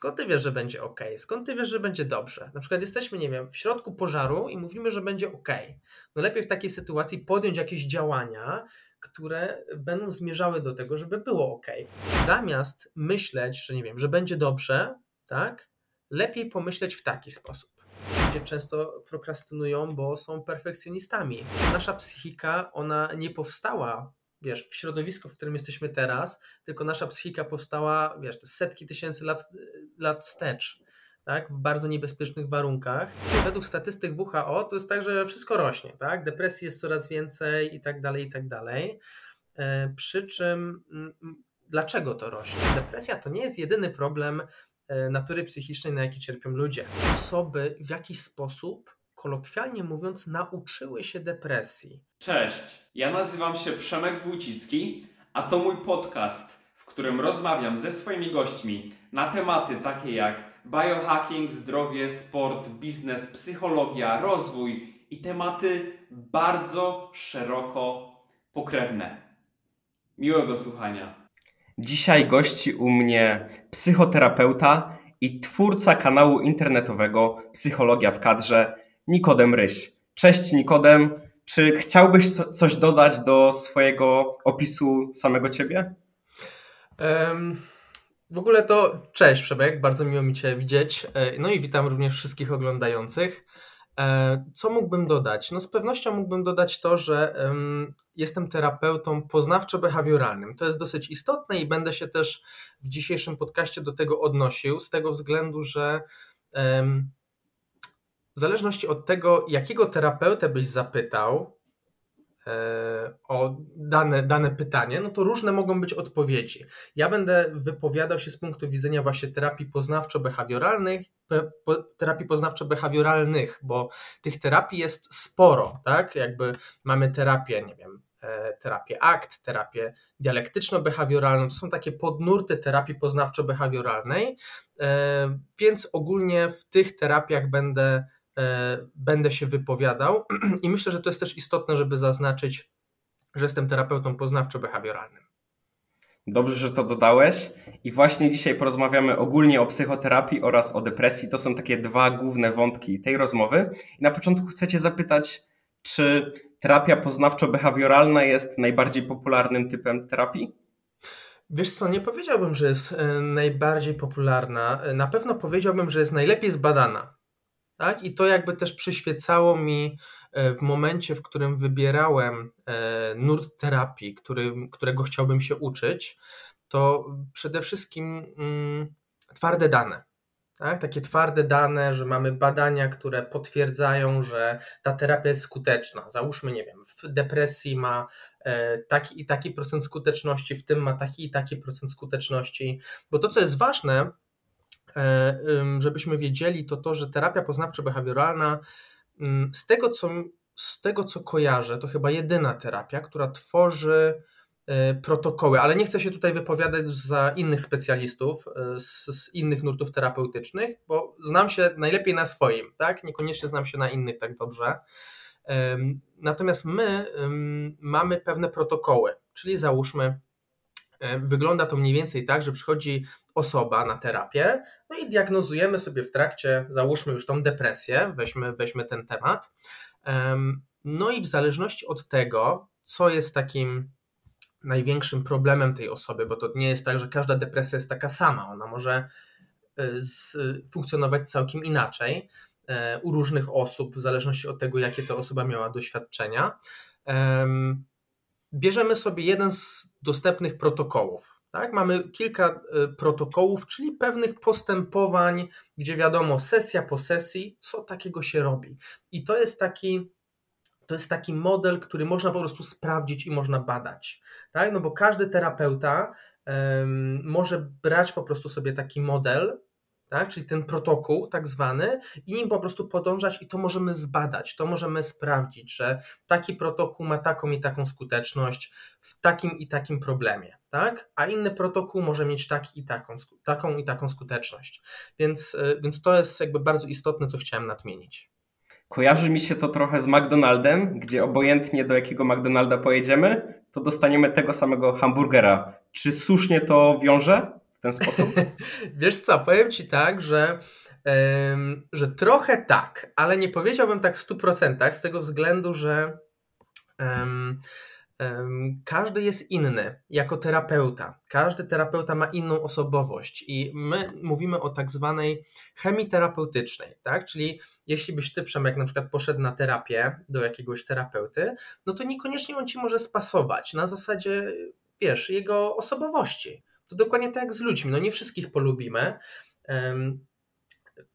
Skąd ty wiesz, że będzie ok? Skąd ty wiesz, że będzie dobrze? Na przykład jesteśmy, nie wiem, w środku pożaru i mówimy, że będzie ok. No lepiej w takiej sytuacji podjąć jakieś działania, które będą zmierzały do tego, żeby było ok. Zamiast myśleć, że nie wiem, że będzie dobrze, tak? Lepiej pomyśleć w taki sposób. Ludzie często prokrastynują, bo są perfekcjonistami. Nasza psychika, ona nie powstała wiesz, w środowisku, w którym jesteśmy teraz, tylko nasza psychika powstała, wiesz, setki tysięcy lat, lat wstecz, tak, w bardzo niebezpiecznych warunkach. Według statystyk WHO to jest tak, że wszystko rośnie, tak, depresji jest coraz więcej i tak dalej, i tak dalej. E, przy czym, dlaczego to rośnie? Depresja to nie jest jedyny problem e, natury psychicznej, na jaki cierpią ludzie. Osoby w jakiś sposób kolokwialnie mówiąc, nauczyły się depresji. Cześć, ja nazywam się Przemek Wójcicki, a to mój podcast, w którym rozmawiam ze swoimi gośćmi na tematy takie jak biohacking, zdrowie, sport, biznes, psychologia, rozwój i tematy bardzo szeroko pokrewne. Miłego słuchania. Dzisiaj gości u mnie psychoterapeuta i twórca kanału internetowego Psychologia w kadrze Nikodem Ryś. Cześć Nikodem, czy chciałbyś coś dodać do swojego opisu samego ciebie? Um, w ogóle to cześć Przemek, bardzo miło mi Cię widzieć. E, no i witam również wszystkich oglądających. E, co mógłbym dodać? No z pewnością mógłbym dodać to, że um, jestem terapeutą poznawczo-behawioralnym. To jest dosyć istotne i będę się też w dzisiejszym podcaście do tego odnosił, z tego względu, że um, w zależności od tego, jakiego terapeutę byś zapytał e, o dane, dane pytanie, no to różne mogą być odpowiedzi. Ja będę wypowiadał się z punktu widzenia właśnie terapii poznawczo-behawioralnych, terapii poznawczo-behawioralnych, bo tych terapii jest sporo, tak? Jakby mamy terapię, nie wiem, e, terapię ACT, terapię dialektyczno-behawioralną, to są takie podnurty terapii poznawczo-behawioralnej, e, więc ogólnie w tych terapiach będę będę się wypowiadał i myślę, że to jest też istotne, żeby zaznaczyć, że jestem terapeutą poznawczo-behawioralnym. Dobrze, że to dodałeś. I właśnie dzisiaj porozmawiamy ogólnie o psychoterapii oraz o depresji. To są takie dwa główne wątki tej rozmowy. I na początku chcecie zapytać, czy terapia poznawczo-behawioralna jest najbardziej popularnym typem terapii? Wiesz co, nie powiedziałbym, że jest e, najbardziej popularna. Na pewno powiedziałbym, że jest najlepiej zbadana. Tak? I to jakby też przyświecało mi e, w momencie, w którym wybierałem e, nurt terapii, który, którego chciałbym się uczyć, to przede wszystkim mm, twarde dane. Tak? Takie twarde dane, że mamy badania, które potwierdzają, że ta terapia jest skuteczna. Załóżmy, nie wiem, w depresji ma e, taki i taki procent skuteczności, w tym ma taki i taki procent skuteczności. Bo to, co jest ważne, żebyśmy wiedzieli, to to, że terapia poznawczo-behawioralna, z tego, co, z tego co kojarzę, to chyba jedyna terapia, która tworzy e, protokoły, ale nie chcę się tutaj wypowiadać za innych specjalistów e, z, z, innych nurtów terapeutycznych, bo znam się najlepiej na swoim, tak? Niekoniecznie znam się na innych tak dobrze. Natomiast my mamy pewne protokoły, czyli załóżmy, wygląda to mniej więcej tak, że przychodzi osoba na terapię, no i diagnozujemy sobie w trakcie, załóżmy już tą depresję, weźmy, weźmy ten temat. No i w zależności od tego, co jest takim największym problemem tej osoby, bo to nie jest tak, że każda depresja jest taka sama, ona może e, funkcjonować całkiem inaczej e, u różnych osób, w zależności od tego, jakie ta osoba miała doświadczenia. Bierzemy sobie jeden z dostępnych protokołów. Tak? Mamy kilka e, protokołów, czyli pewnych postępowań, gdzie wiadomo, sesja po sesji, co takiego się robi. I to jest taki, to jest taki model, który można po prostu sprawdzić i można badać. Tak? No bo każdy terapeuta um, może brać po prostu sobie taki model, tak? czyli ten protokół tak zwany i nim po prostu podążać i to możemy zbadać, to możemy sprawdzić, że taki protokół ma taką i taką skuteczność w takim i takim problemie, tak? a inny protokół może mieć taki i taką, taką i taką skuteczność. Więc, y, więc to jest jakby bardzo istotne, co chciałem nadmienić. Kojarzy mi się to trochę z McDonaldem, gdzie obojętnie do jakiego McDonalda pojedziemy, to dostaniemy tego samego hamburgera. Czy słusznie to wiąże? W ten sposób? Wiesz co, powiem Ci tak, że, że trochę tak, ale nie powiedziałbym tak w 100% z tego względu, że każdy jest inny jako terapeuta. Każdy terapeuta ma inną osobowość i my mówimy o tak zwanej chemii terapeutycznej, tak? Czyli jeśli byś ty, Przemek, na przykład poszedł na terapię do jakiegoś terapeuty, no to niekoniecznie on ci może spasować na zasadzie, wiesz, jego osobowości. To dokładnie tak jak z ludźmi. No nie wszystkich polubimy.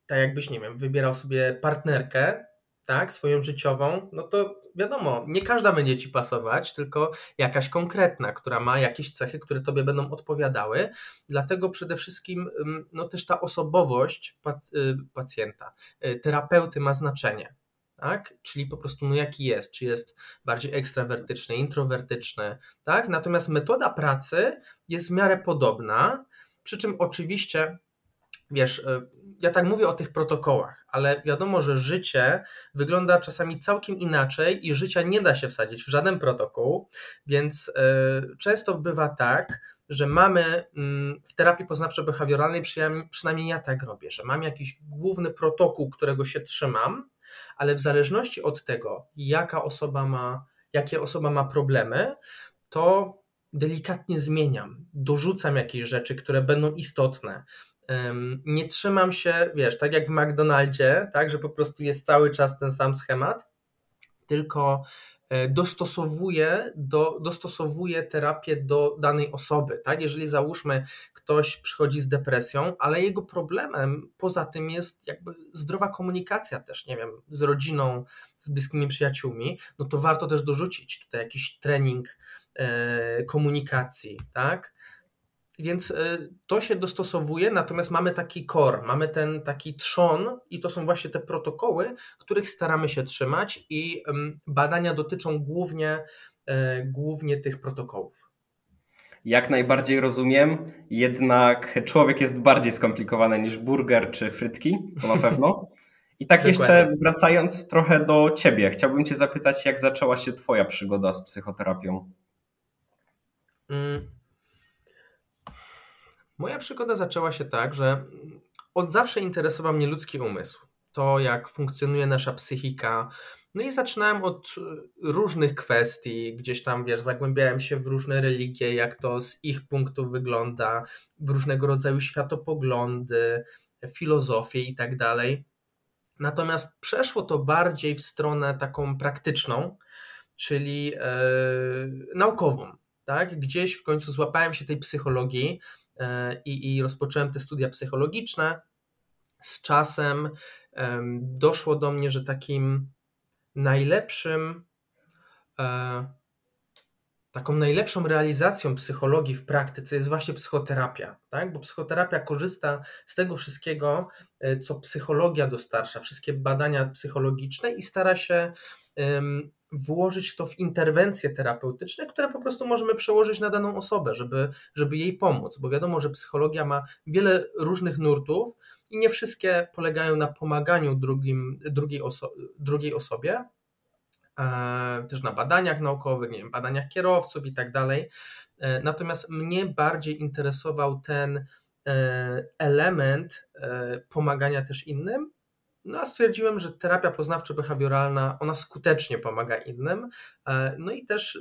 Tak jakbyś, nie wiem, wybierał sobie partnerkę, tak, swoją życiową, no to wiadomo, nie każda będzie ci pasować, tylko jakaś konkretna, która ma jakieś cechy, które tobie będą odpowiadały. Dlatego przede wszystkim no też ta osobowość y, pacjenta, y, terapeuty ma znaczenie. Tak? Czyli po prostu no jaki jest, czy jest bardziej ekstrawertyczny, introwertyczny, tak? Natomiast metoda pracy jest w miarę podobna, przy czym oczywiście wiesz, y, ja tak mówię o tych protokołach, ale wiadomo, że życie wygląda czasami całkiem inaczej i życia nie da się wsadzić w żaden protokół, więc y, często bywa tak, że mamy mm, w terapii poznawczo-behawioralnej, przynajmniej ja tak robię, że mam jakiś główny protokół, którego się trzymam, ale w zależności od tego, jaka osoba ma, jakie osoba ma problemy, to delikatnie zmieniam, dorzucam jakieś rzeczy, które będą istotne. Nie trzymam się, wiesz, tak jak w McDonaldzie, tak, że po prostu jest cały czas ten sam schemat, tylko e, dostosowuję, do, dostosowuję terapię do danej osoby. Tak? Jeżeli załóżmy, ktoś przychodzi z depresją, ale jego problemem poza tym jest jakby zdrowa komunikacja też, nie wiem, z rodziną, z bliskimi przyjaciółmi, no to warto też dorzucić tutaj jakiś trening e, komunikacji, tak? Więc y, to się dostosowuje, natomiast mamy taki core, mamy ten taki trzon i to są właśnie te protokoły, których staramy się trzymać i badania dotyczą głównie, e, głównie tych protokołów. Jak najbardziej rozumiem, jednak człowiek jest bardziej skomplikowany niż burger czy frytki, to na pewno. I tak jeszcze wracając trochę do ciebie, chciałbym cię zapytać, jak zaczęła się twoja przygoda z psychoterapią? Mm. Moja przygoda zaczęła się tak, że od zawsze interesował mnie ludzki umysł. To, jak funkcjonuje nasza psychika. No i zaczynałem od e, różnych kwestii, gdzieś tam, wiesz, zagłębiałem się w różne religie, jak to z ich punktu wygląda, w różnego rodzaju światopoglądy, filozofię i tak dalej. Natomiast przeszło to bardziej w stronę taką praktyczną, czyli yy, naukową. Tak? Gdzieś w końcu złapałem się tej psychologii, i, i rozpocząłem te studia psychologiczne. Z czasem doszło do mnie, że takim najlepszym, e, taką najlepszą realizacją psychologii w praktyce jest właśnie psychoterapia, tak? bo psychoterapia korzysta z tego wszystkiego, e, co psychologia dostarcza, wszystkie badania psychologiczne i stara się włożyć to w interwencje terapeutyczne, które po prostu możemy przełożyć na daną osobę, żeby, żeby jej pomóc, bo wiadomo, że psychologia ma wiele różnych nurtów i nie wszystkie polegają na pomaganiu drugim, drugiej, oso drugiej osobie, e, też na badaniach naukowych, nie wiem, badaniach kierowców i tak dalej. E, natomiast mnie bardziej interesował ten e, element pomagania też innym, no a stwierdziłem, że terapia poznawczo-behawioralna, ona skutecznie pomaga innym. E, no i też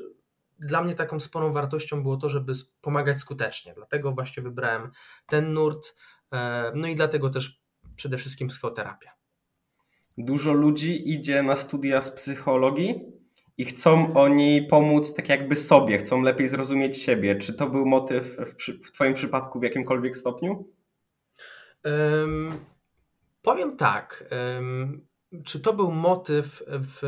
dla mnie taką sporą wartością było to, żeby pomagać skutecznie. Dlatego właśnie wybrałem ten nurt. E, no i dlatego też przede wszystkim psychoterapia. Dużo ludzi idzie na studia z psychologii i chcą oni pomóc tak jakby sobie, chcą lepiej zrozumieć siebie. Czy to był motyw w, w Twoim przypadku w jakimkolwiek stopniu? Um, Powiem tak, czy to był motyw w,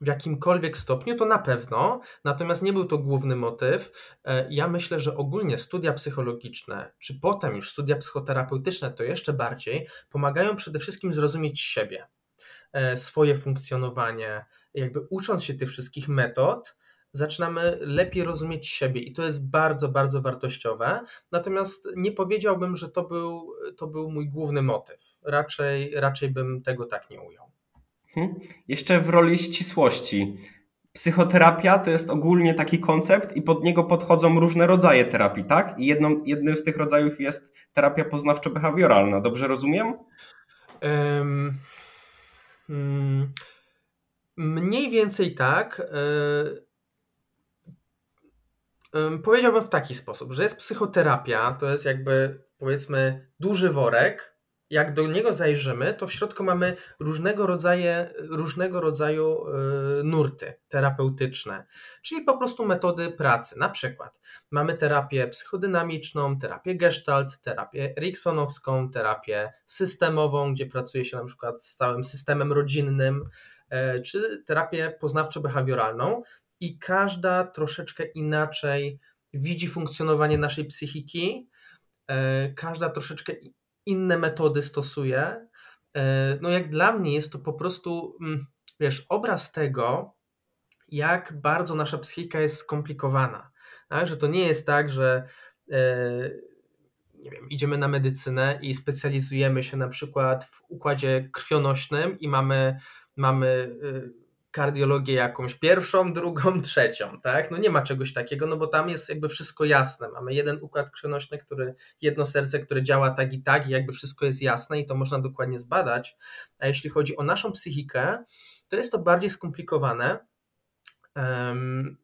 w jakimkolwiek stopniu, to na pewno, natomiast nie był to główny motyw. E, ja myślę, że ogólnie studia psychologiczne, czy potem już studia psychoterapeutyczne, to jeszcze bardziej, pomagają przede wszystkim zrozumieć siebie, e, swoje funkcjonowanie, jakby ucząc się tych wszystkich metod, zaczynamy lepiej rozumieć siebie i to jest bardzo, bardzo wartościowe. Natomiast nie powiedziałbym, że to był, to był mój główny motyw. Raczej, raczej bym tego tak nie ujął. Hmm. Jeszcze w roli ścisłości. psychoterapia to jest ogólnie taki koncept i pod niego podchodzą różne rodzaje terapii, tak? I jedną, jednym z tych rodzajów jest terapia poznawczo-behawioralna. Dobrze rozumiem? Um, um, mniej więcej tak. Um, powiedziałbym w taki sposób, że jest psychoterapia, to jest jakby powiedzmy duży worek, jak do niego zajrzymy, to w środku mamy różnego rodzaju, różnego rodzaju y, nurty terapeutyczne, czyli po prostu metody pracy. Na przykład mamy terapię psychodynamiczną, terapię gestalt, terapię eriksonowską, terapię systemową, gdzie pracuje się na przykład z całym systemem rodzinnym, y, czy terapię poznawczo-behawioralną i każda troszeczkę inaczej widzi funkcjonowanie naszej psychiki, y, każda troszeczkę inne metody stosuje. E, no jak dla mnie jest to po prostu, mm, wiesz, obraz tego, jak bardzo nasza psychika jest skomplikowana. Tak? Że to nie jest tak, że e, nie wiem, idziemy na medycynę i specjalizujemy się na przykład w układzie krwionośnym i mamy, mamy y, kardiologię jakąś pierwszą, drugą, trzecią, tak? No nie ma czegoś takiego, no bo tam jest jakby wszystko jasne. Mamy jeden układ krwionośny, który, jedno serce, które działa tak i tak i jakby wszystko jest jasne i to można dokładnie zbadać. A jeśli chodzi o naszą psychikę, to jest to bardziej skomplikowane.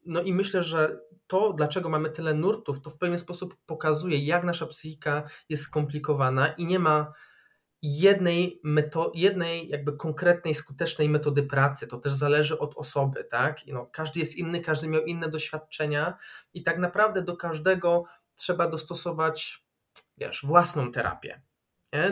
No i myślę, że to, dlaczego mamy tyle nurtów, to w pewien sposób pokazuje, jak nasza psychika jest skomplikowana i nie ma jednej, meto- jednej jakby konkretnej, skutecznej metody pracy. To też zależy od osoby, tak? no, każdy jest inny, każdy miał inne doświadczenia i tak naprawdę do każdego trzeba dostosować, wiesz, własną terapię.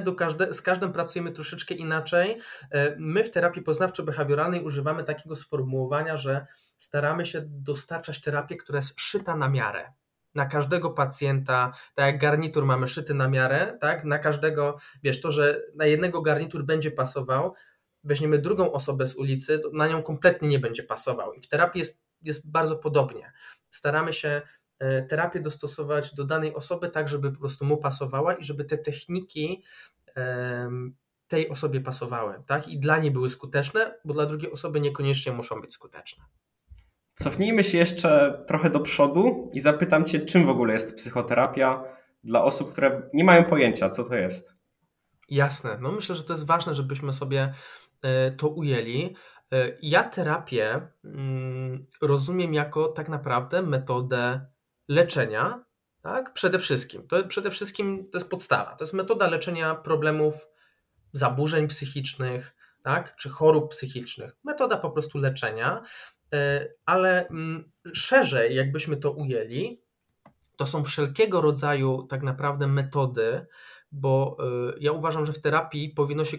Do każde, z każdym pracujemy troszeczkę inaczej. E, my w terapii poznawczo-behawioralnej używamy takiego sformułowania, że staramy się dostarczać terapię, która jest szyta na miarę na każdego pacjenta, tak jak garnitur mamy szyty na miarę, tak, na każdego, wiesz, to, że na jednego garnitur będzie pasował, weźmiemy drugą osobę z ulicy, na nią kompletnie nie będzie pasował. I w terapii jest, jest bardzo podobnie. Staramy się e, terapię dostosować do danej osoby tak, żeby po prostu mu pasowała i żeby te techniki tej osobie pasowały, tak? I dla niej były skuteczne, bo dla drugiej osoby niekoniecznie muszą być skuteczne. Cofnijmy się jeszcze trochę do przodu i zapytam Cię, czym w ogóle jest psychoterapia dla osób, które nie mają pojęcia, co to jest. Jasne. No myślę, że to jest ważne, żebyśmy sobie e, to ujęli. E, ja terapię mm, rozumiem jako tak naprawdę metodę leczenia, tak? Przede wszystkim. To przede wszystkim to jest podstawa. To jest metoda leczenia problemów zaburzeń psychicznych, tak? Czy chorób psychicznych. Metoda po prostu leczenia. E, ale mm, szerzej, jakbyśmy to ujęli, to są wszelkiego rodzaju tak naprawdę metody, bo e, ja uważam, że w terapii powinno się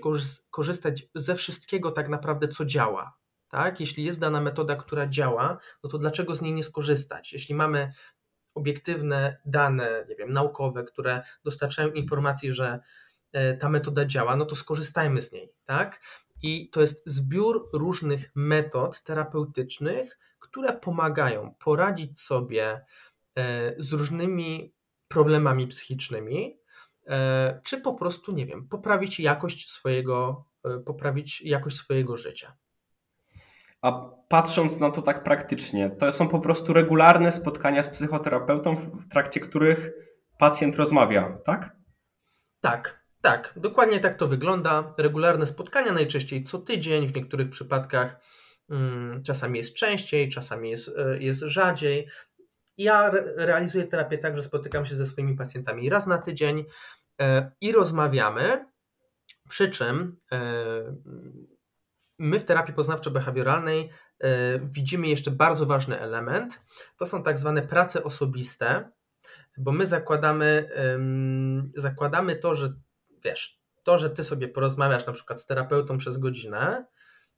korzystać ze wszystkiego tak naprawdę, co działa. Tak? Jeśli jest dana metoda, która działa, no to dlaczego z niej nie skorzystać? Jeśli mamy obiektywne dane, nie wiem, naukowe, które dostarczają informacji, że e, ta metoda działa, no to skorzystajmy z niej, tak? I to jest zbiór różnych metod terapeutycznych, które pomagają poradzić sobie e, z różnymi problemami psychicznymi, e, czy po prostu, nie wiem, poprawić jakość swojego, e, poprawić jakość swojego życia. A patrząc na to tak praktycznie, to są po prostu regularne spotkania z psychoterapeutą, w trakcie których pacjent rozmawia, tak? Tak, tak, dokładnie tak to wygląda. Regularne spotkania, najczęściej co tydzień, w niektórych przypadkach hmm, czasami jest częściej, czasami jest, e, jest rzadziej. Ja re realizuję terapię tak, że spotykam się ze swoimi pacjentami raz na tydzień e, i rozmawiamy. Przy czym e, my w terapii poznawczo-behawioralnej e, widzimy jeszcze bardzo ważny element. To są tak zwane prace osobiste, bo my zakładamy, zakładamy to, że wiesz, to, że ty sobie porozmawiasz na przykład z terapeutą przez godzinę,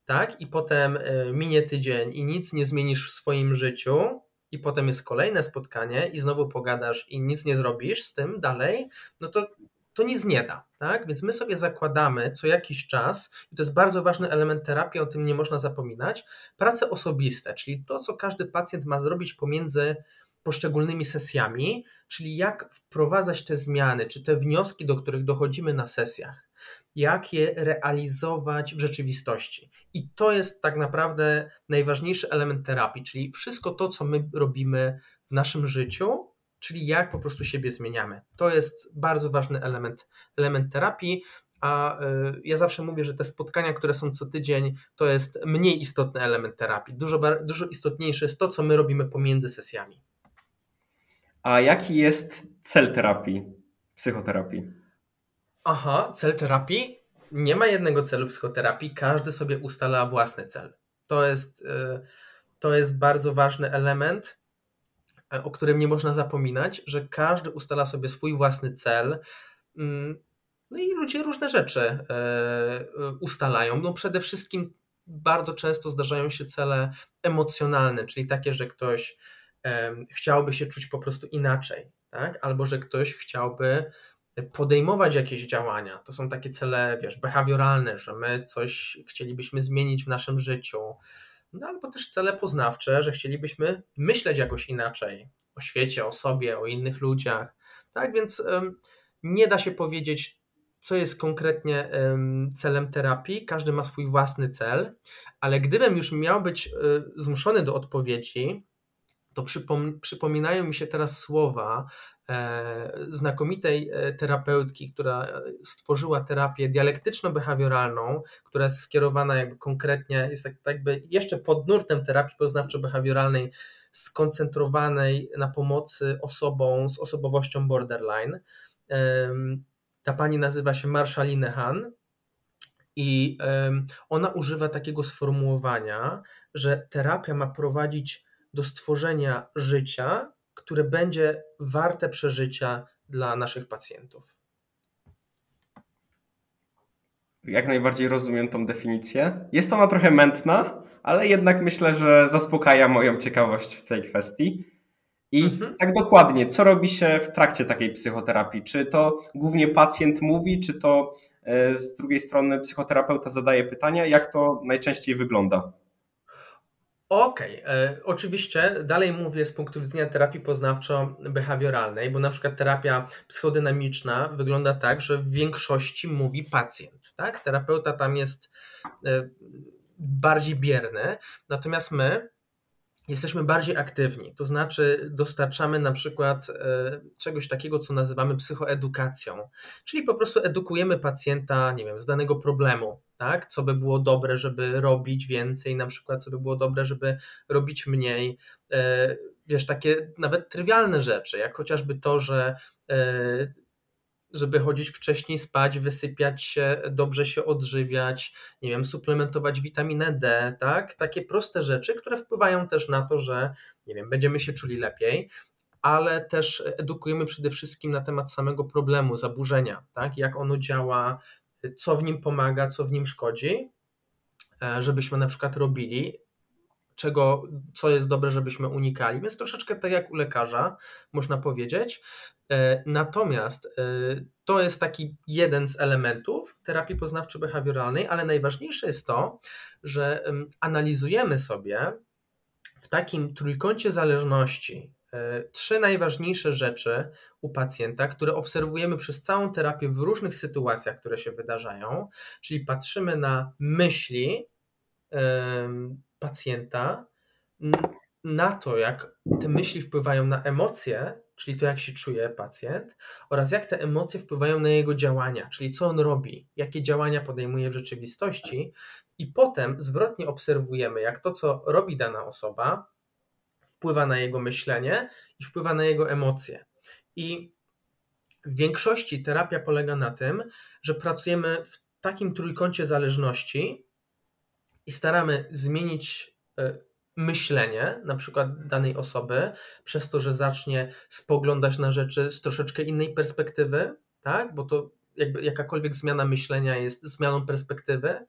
tak, i potem y, minie tydzień i nic nie zmienisz w swoim życiu, i potem jest kolejne spotkanie i znowu pogadasz i nic nie zrobisz z tym dalej, no to to nic nie da, tak? Więc my sobie zakładamy co jakiś czas, i to jest bardzo ważny element terapii, o tym nie można zapominać, prace osobiste, czyli to, co każdy pacjent ma zrobić pomiędzy poszczególnymi sesjami, czyli jak wprowadzać te zmiany, czy te wnioski, do których dochodzimy na sesjach, jak je realizować w rzeczywistości. I to jest tak naprawdę najważniejszy element terapii, czyli wszystko to, co my robimy w naszym życiu, czyli jak po prostu siebie zmieniamy. To jest bardzo ważny element, element terapii. A y, ja zawsze mówię, że te spotkania, które są co tydzień, to jest mniej istotny element terapii. Dużo, dużo istotniejsze jest to, co my robimy pomiędzy sesjami. A jaki jest cel terapii, psychoterapii? Aha, cel terapii? Nie ma jednego celu psychoterapii, każdy sobie ustala własny cel. To jest, y, to jest bardzo ważny element, e, o którym nie można zapominać, że każdy ustala sobie swój własny cel. Mm, no i ludzie różne rzeczy e, ustalają. No przede wszystkim bardzo często zdarzają się cele emocjonalne, czyli takie, że ktoś chciałby się czuć po prostu inaczej, tak? albo że ktoś chciałby podejmować jakieś działania. To są takie cele, wiesz, behawioralne, że my coś chcielibyśmy zmienić w naszym życiu. No albo też cele poznawcze, że chcielibyśmy myśleć jakoś inaczej o świecie, o sobie, o innych ludziach. Tak więc nie da się powiedzieć, co jest konkretnie celem terapii. Każdy ma swój własny cel, ale gdybym już miał być um, zmuszony do odpowiedzi, to przypom przypominają mi się teraz słowa E, znakomitej e, terapeutki, która stworzyła terapię dialektyczno-behawioralną, która jest skierowana jakby konkretnie, jest tak jakby jeszcze pod nurtem terapii poznawczo-behawioralnej, skoncentrowanej na pomocy osobom z osobowością borderline. Ta pani nazywa się Marsha Linehan i ona używa takiego sformułowania, że terapia ma prowadzić do stworzenia życia, które będzie warte przeżycia dla naszych pacjentów. Jak najbardziej rozumiem tą definicję. Jest ona trochę mętna, ale jednak myślę, że zaspokaja moją ciekawość w tej kwestii. I mhm. tak dokładnie, co robi się w trakcie takiej psychoterapii? Czy to głównie pacjent mówi, czy to e, z drugiej strony psychoterapeuta zadaje pytania? Jak to najczęściej wygląda? Okej, okay. oczywiście dalej mówię z punktu widzenia terapii poznawczo-behawioralnej, bo na przykład terapia psychodynamiczna wygląda tak, że w większości mówi pacjent, tak? Terapeuta tam jest e, bardziej bierny, natomiast my jesteśmy bardziej aktywni, to znaczy dostarczamy na przykład e, czegoś takiego, co nazywamy psychoedukacją, czyli po prostu edukujemy pacjenta, nie wiem, z danego problemu, tak? Co by było dobre, żeby robić więcej, na przykład, co by było dobre, żeby robić mniej. E, wiesz, takie nawet trywialne rzeczy, jak chociażby to, że e, żeby chodzić wcześniej spać, wysypiać się, dobrze się odżywiać, nie wiem, suplementować witaminę D, tak? Takie proste rzeczy, które wpływają też na to, że nie wiem, będziemy się czuli lepiej, ale też edukujemy przede wszystkim na temat samego problemu, zaburzenia, tak? Jak ono działa, co w nim pomaga, co w nim szkodzi, e, żebyśmy na przykład robili, czego, co jest dobre, żebyśmy unikali. Więc troszeczkę tak jak u lekarza, można powiedzieć. E, natomiast e, to jest taki jeden z elementów terapii poznawczo-behawioralnej, ale najważniejsze jest to, że analizujemy sobie w takim trójkącie zależności trzy najważniejsze rzeczy u pacjenta, które obserwujemy przez całą terapię w różnych sytuacjach, które się wydarzają, czyli patrzymy na myśli pacjenta, na to, jak te myśli wpływają na emocje, czyli to, jak się czuje pacjent, oraz jak te emocje wpływają na jego działania, czyli co on robi, jakie działania podejmuje w rzeczywistości, i potem zwrotnie obserwujemy, jak to, co robi dana osoba, wpływa na jego myślenie i wpływa na jego emocje. I w większości terapia polega na tym, że pracujemy w takim trójkącie zależności i staramy zmienić e, myślenie, na przykład danej osoby, przez to, że zacznie spoglądać na rzeczy z troszeczkę innej perspektywy, tak? Bo to jakby jakakolwiek zmiana myślenia jest zmianą perspektywy,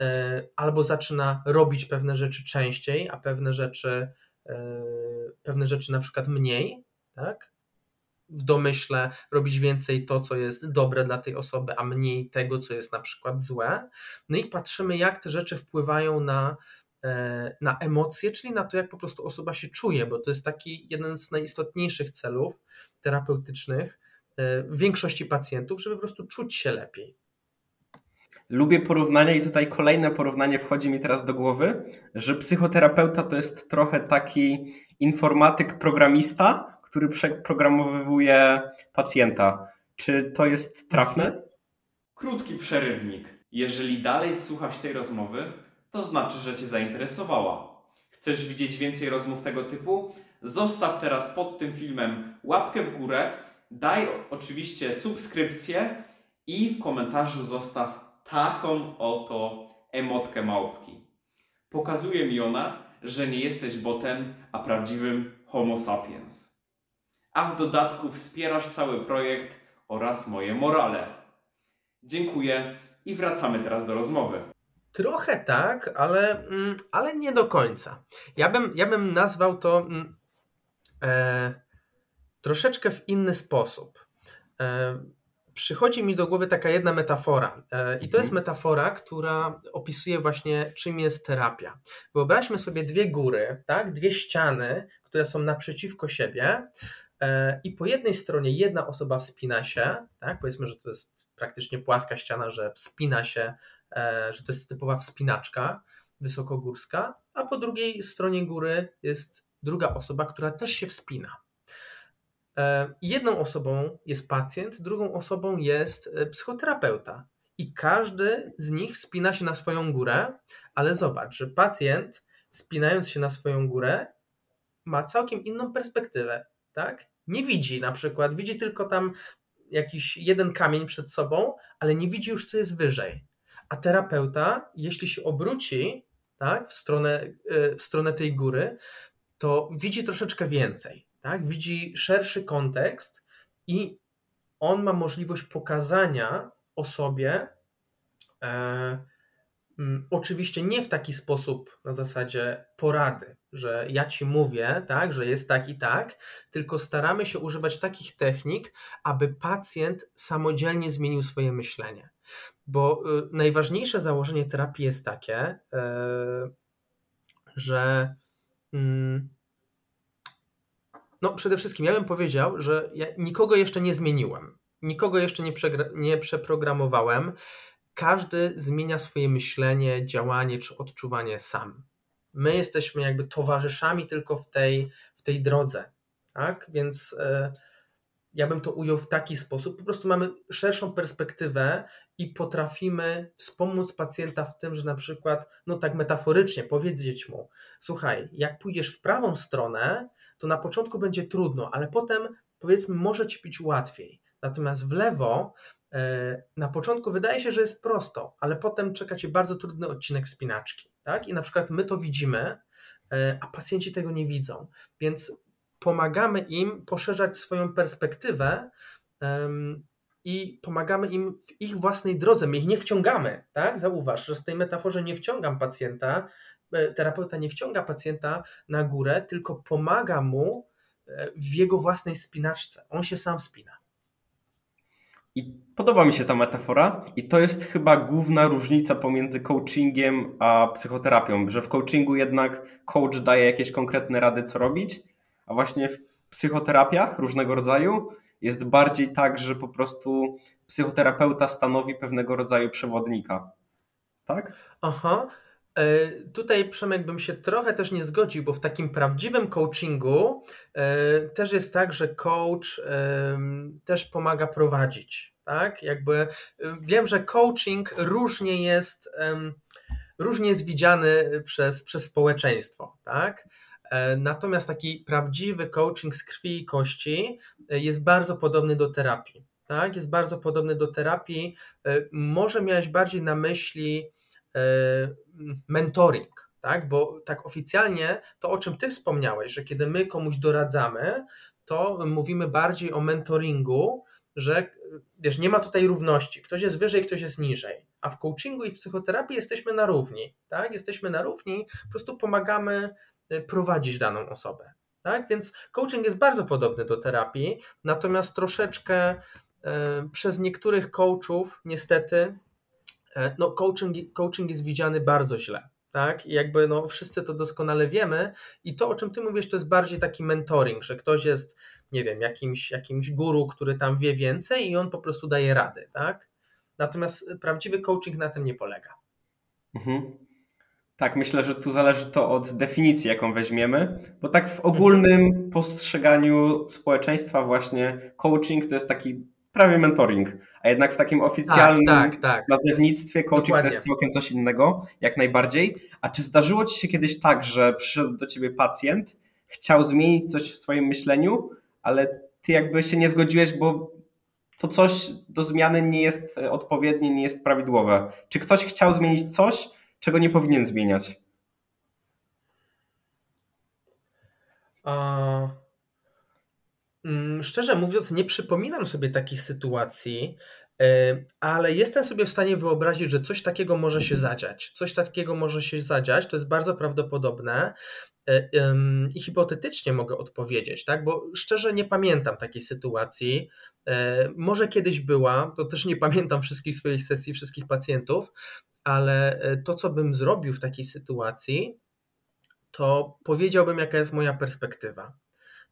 e, albo zaczyna robić pewne rzeczy częściej, a pewne rzeczy pewne rzeczy na przykład mniej, tak? W domyśle robić więcej to, co jest dobre dla tej osoby, a mniej tego, co jest na przykład złe. No i patrzymy, jak te rzeczy wpływają na e, na emocje, czyli na to, jak po prostu osoba się czuje, bo to jest taki jeden z najistotniejszych celów terapeutycznych e, w większości pacjentów, żeby po prostu czuć się lepiej. Lubię porównania i tutaj kolejne porównanie wchodzi mi teraz do głowy, że psychoterapeuta to jest trochę taki informatyk programista, który przeprogramowuje pacjenta. Czy to jest trafne? Krótki przerywnik. Jeżeli dalej słuchasz tej rozmowy, to znaczy, że Cię zainteresowała. Chcesz widzieć więcej rozmów tego typu? Zostaw teraz pod tym filmem łapkę w górę, daj oczywiście subskrypcję i w komentarzu zostaw taką oto emotkę małpki. Pokazuje mi ona, że nie jesteś botem, a prawdziwym Homo sapiens. A w dodatku wspierasz cały projekt oraz moje morale. Dziękuję i wracamy teraz do rozmowy. Trochę tak, ale, mm, ale nie do końca. Ja bym, ja bym nazwał to mm, e, troszeczkę w inny sposób. E, przychodzi mi do głowy taka jedna metafora. E, I to jest mhm. metafora, która opisuje właśnie, czym jest terapia. Wyobraźmy sobie dwie góry, tak? dwie ściany, które są naprzeciwko siebie. E, I po jednej stronie jedna osoba wspina się, tak? powiedzmy, że to jest praktycznie płaska ściana, że wspina się, e, że to jest typowa wspinaczka wysokogórska, a po drugiej stronie góry jest druga osoba, która też się wspina. E, jedną osobą jest pacjent, drugą osobą jest e, psychoterapeuta. I każdy z nich wspina się na swoją górę, ale zobacz, że pacjent wspinając się na swoją górę ma całkiem inną perspektywę, tak? Nie widzi na przykład, widzi tylko tam jakiś jeden kamień przed sobą, ale nie widzi już, co jest wyżej. A terapeuta, jeśli się obróci tak, w, stronę, e, w stronę tej góry, to widzi troszeczkę więcej tak? widzi szerszy kontekst i on ma możliwość pokazania osobie, e, mm, oczywiście nie w taki sposób na zasadzie porady, że ja ci mówię, tak, że jest tak i tak, tylko staramy się używać takich technik, aby pacjent samodzielnie zmienił swoje myślenie. Bo y, najważniejsze założenie terapii jest takie, y, że y, no, przede wszystkim ja bym powiedział, że ja nikogo jeszcze nie zmieniłem. Nikogo jeszcze nie, nie przeprogramowałem. Każdy zmienia swoje myślenie, działanie czy odczuwanie sam. My jesteśmy jakby towarzyszami tylko w tej, w tej drodze. Tak? Więc e, ja bym to ujął w taki sposób. Po prostu mamy szerszą perspektywę i potrafimy wspomóc pacjenta w tym, że na przykład, no tak metaforycznie powiedzieć mu: Słuchaj, jak pójdziesz w prawą stronę, to na początku będzie trudno, ale potem powiedzmy może ci być łatwiej. Natomiast w lewo e, na początku wydaje się, że jest prosto, ale potem czeka cię bardzo trudny odcinek spinaczki. Tak? I na przykład my to widzimy, e, a pacjenci tego nie widzą. Więc pomagamy im poszerzać swoją perspektywę i pomagamy im w ich własnej drodze. My ich nie wciągamy, tak? Zauważ, że w tej metaforze nie wciągam pacjenta, terapeuta nie wciąga pacjenta na górę, tylko pomaga mu e, w jego własnej spinaczce. On się sam spina. I podoba mi się ta metafora, i to jest chyba główna różnica pomiędzy coachingiem a psychoterapią, że w coachingu jednak coach daje jakieś konkretne rady, co robić, a właśnie w psychoterapiach różnego rodzaju jest bardziej tak, że po prostu psychoterapeuta stanowi pewnego rodzaju przewodnika. Tak? Aha. E, tutaj Przemek bym się trochę też nie zgodził, bo w takim prawdziwym coachingu e, też jest tak, że coach też pomaga prowadzić. Tak? Jakby e, wiem, że coaching różnie jest, różnie jest widziany przez, przez społeczeństwo. Tak? Natomiast taki prawdziwy coaching z krwi i kości jest bardzo podobny do terapii. Tak? Jest bardzo podobny do terapii. Może miałeś bardziej na myśli mentoring, tak? Bo tak oficjalnie to, o czym ty wspomniałeś, że kiedy my komuś doradzamy, to mówimy bardziej o mentoringu, że wiesz, nie ma tutaj równości. Ktoś jest wyżej, ktoś jest niżej. A w coachingu i w psychoterapii jesteśmy na równi, tak? Jesteśmy na równi, po prostu pomagamy y, prowadzić daną osobę. Tak? Więc coaching jest bardzo podobny do terapii, natomiast troszeczkę przez niektórych coachów niestety E, no coaching, coaching jest widziany bardzo źle. tak? I jakby no, wszyscy to doskonale wiemy i to, o czym ty mówisz, to jest bardziej taki mentoring, że ktoś jest, nie wiem, jakimś, jakimś guru, który tam wie więcej i on po prostu daje rady, tak? Natomiast prawdziwy coaching na tym nie polega. Mhm. Tak, myślę, że tu zależy to od definicji, jaką weźmiemy, bo tak w ogólnym mhm. postrzeganiu społeczeństwa właśnie coaching to jest taki prawie mentoring, a jednak w takim oficjalnym tak, tak, tak. nazewnictwie coaching Dokładnie. to jest całkiem coś innego, jak najbardziej. A czy zdarzyło Ci się kiedyś tak, że przyszedł do Ciebie pacjent, chciał zmienić coś w swoim myśleniu, ale Ty jakby się nie zgodziłeś, bo to coś do zmiany nie jest odpowiednie, nie jest prawidłowe. Czy ktoś chciał zmienić coś, czego nie powinien zmieniać? Mm, szczerze mówiąc, nie przypominam sobie takich sytuacji, e, ale jestem sobie w stanie wyobrazić, że coś takiego może się zadziać. Coś takiego może się zadziać, to jest bardzo prawdopodobne e, i hipotetycznie mogę odpowiedzieć, tak? bo szczerze nie pamiętam takiej sytuacji. E, może kiedyś była, to też nie pamiętam wszystkich swoich sesji, wszystkich pacjentów, ale to, co bym zrobił w takiej sytuacji, to powiedziałbym, jaka jest moja perspektywa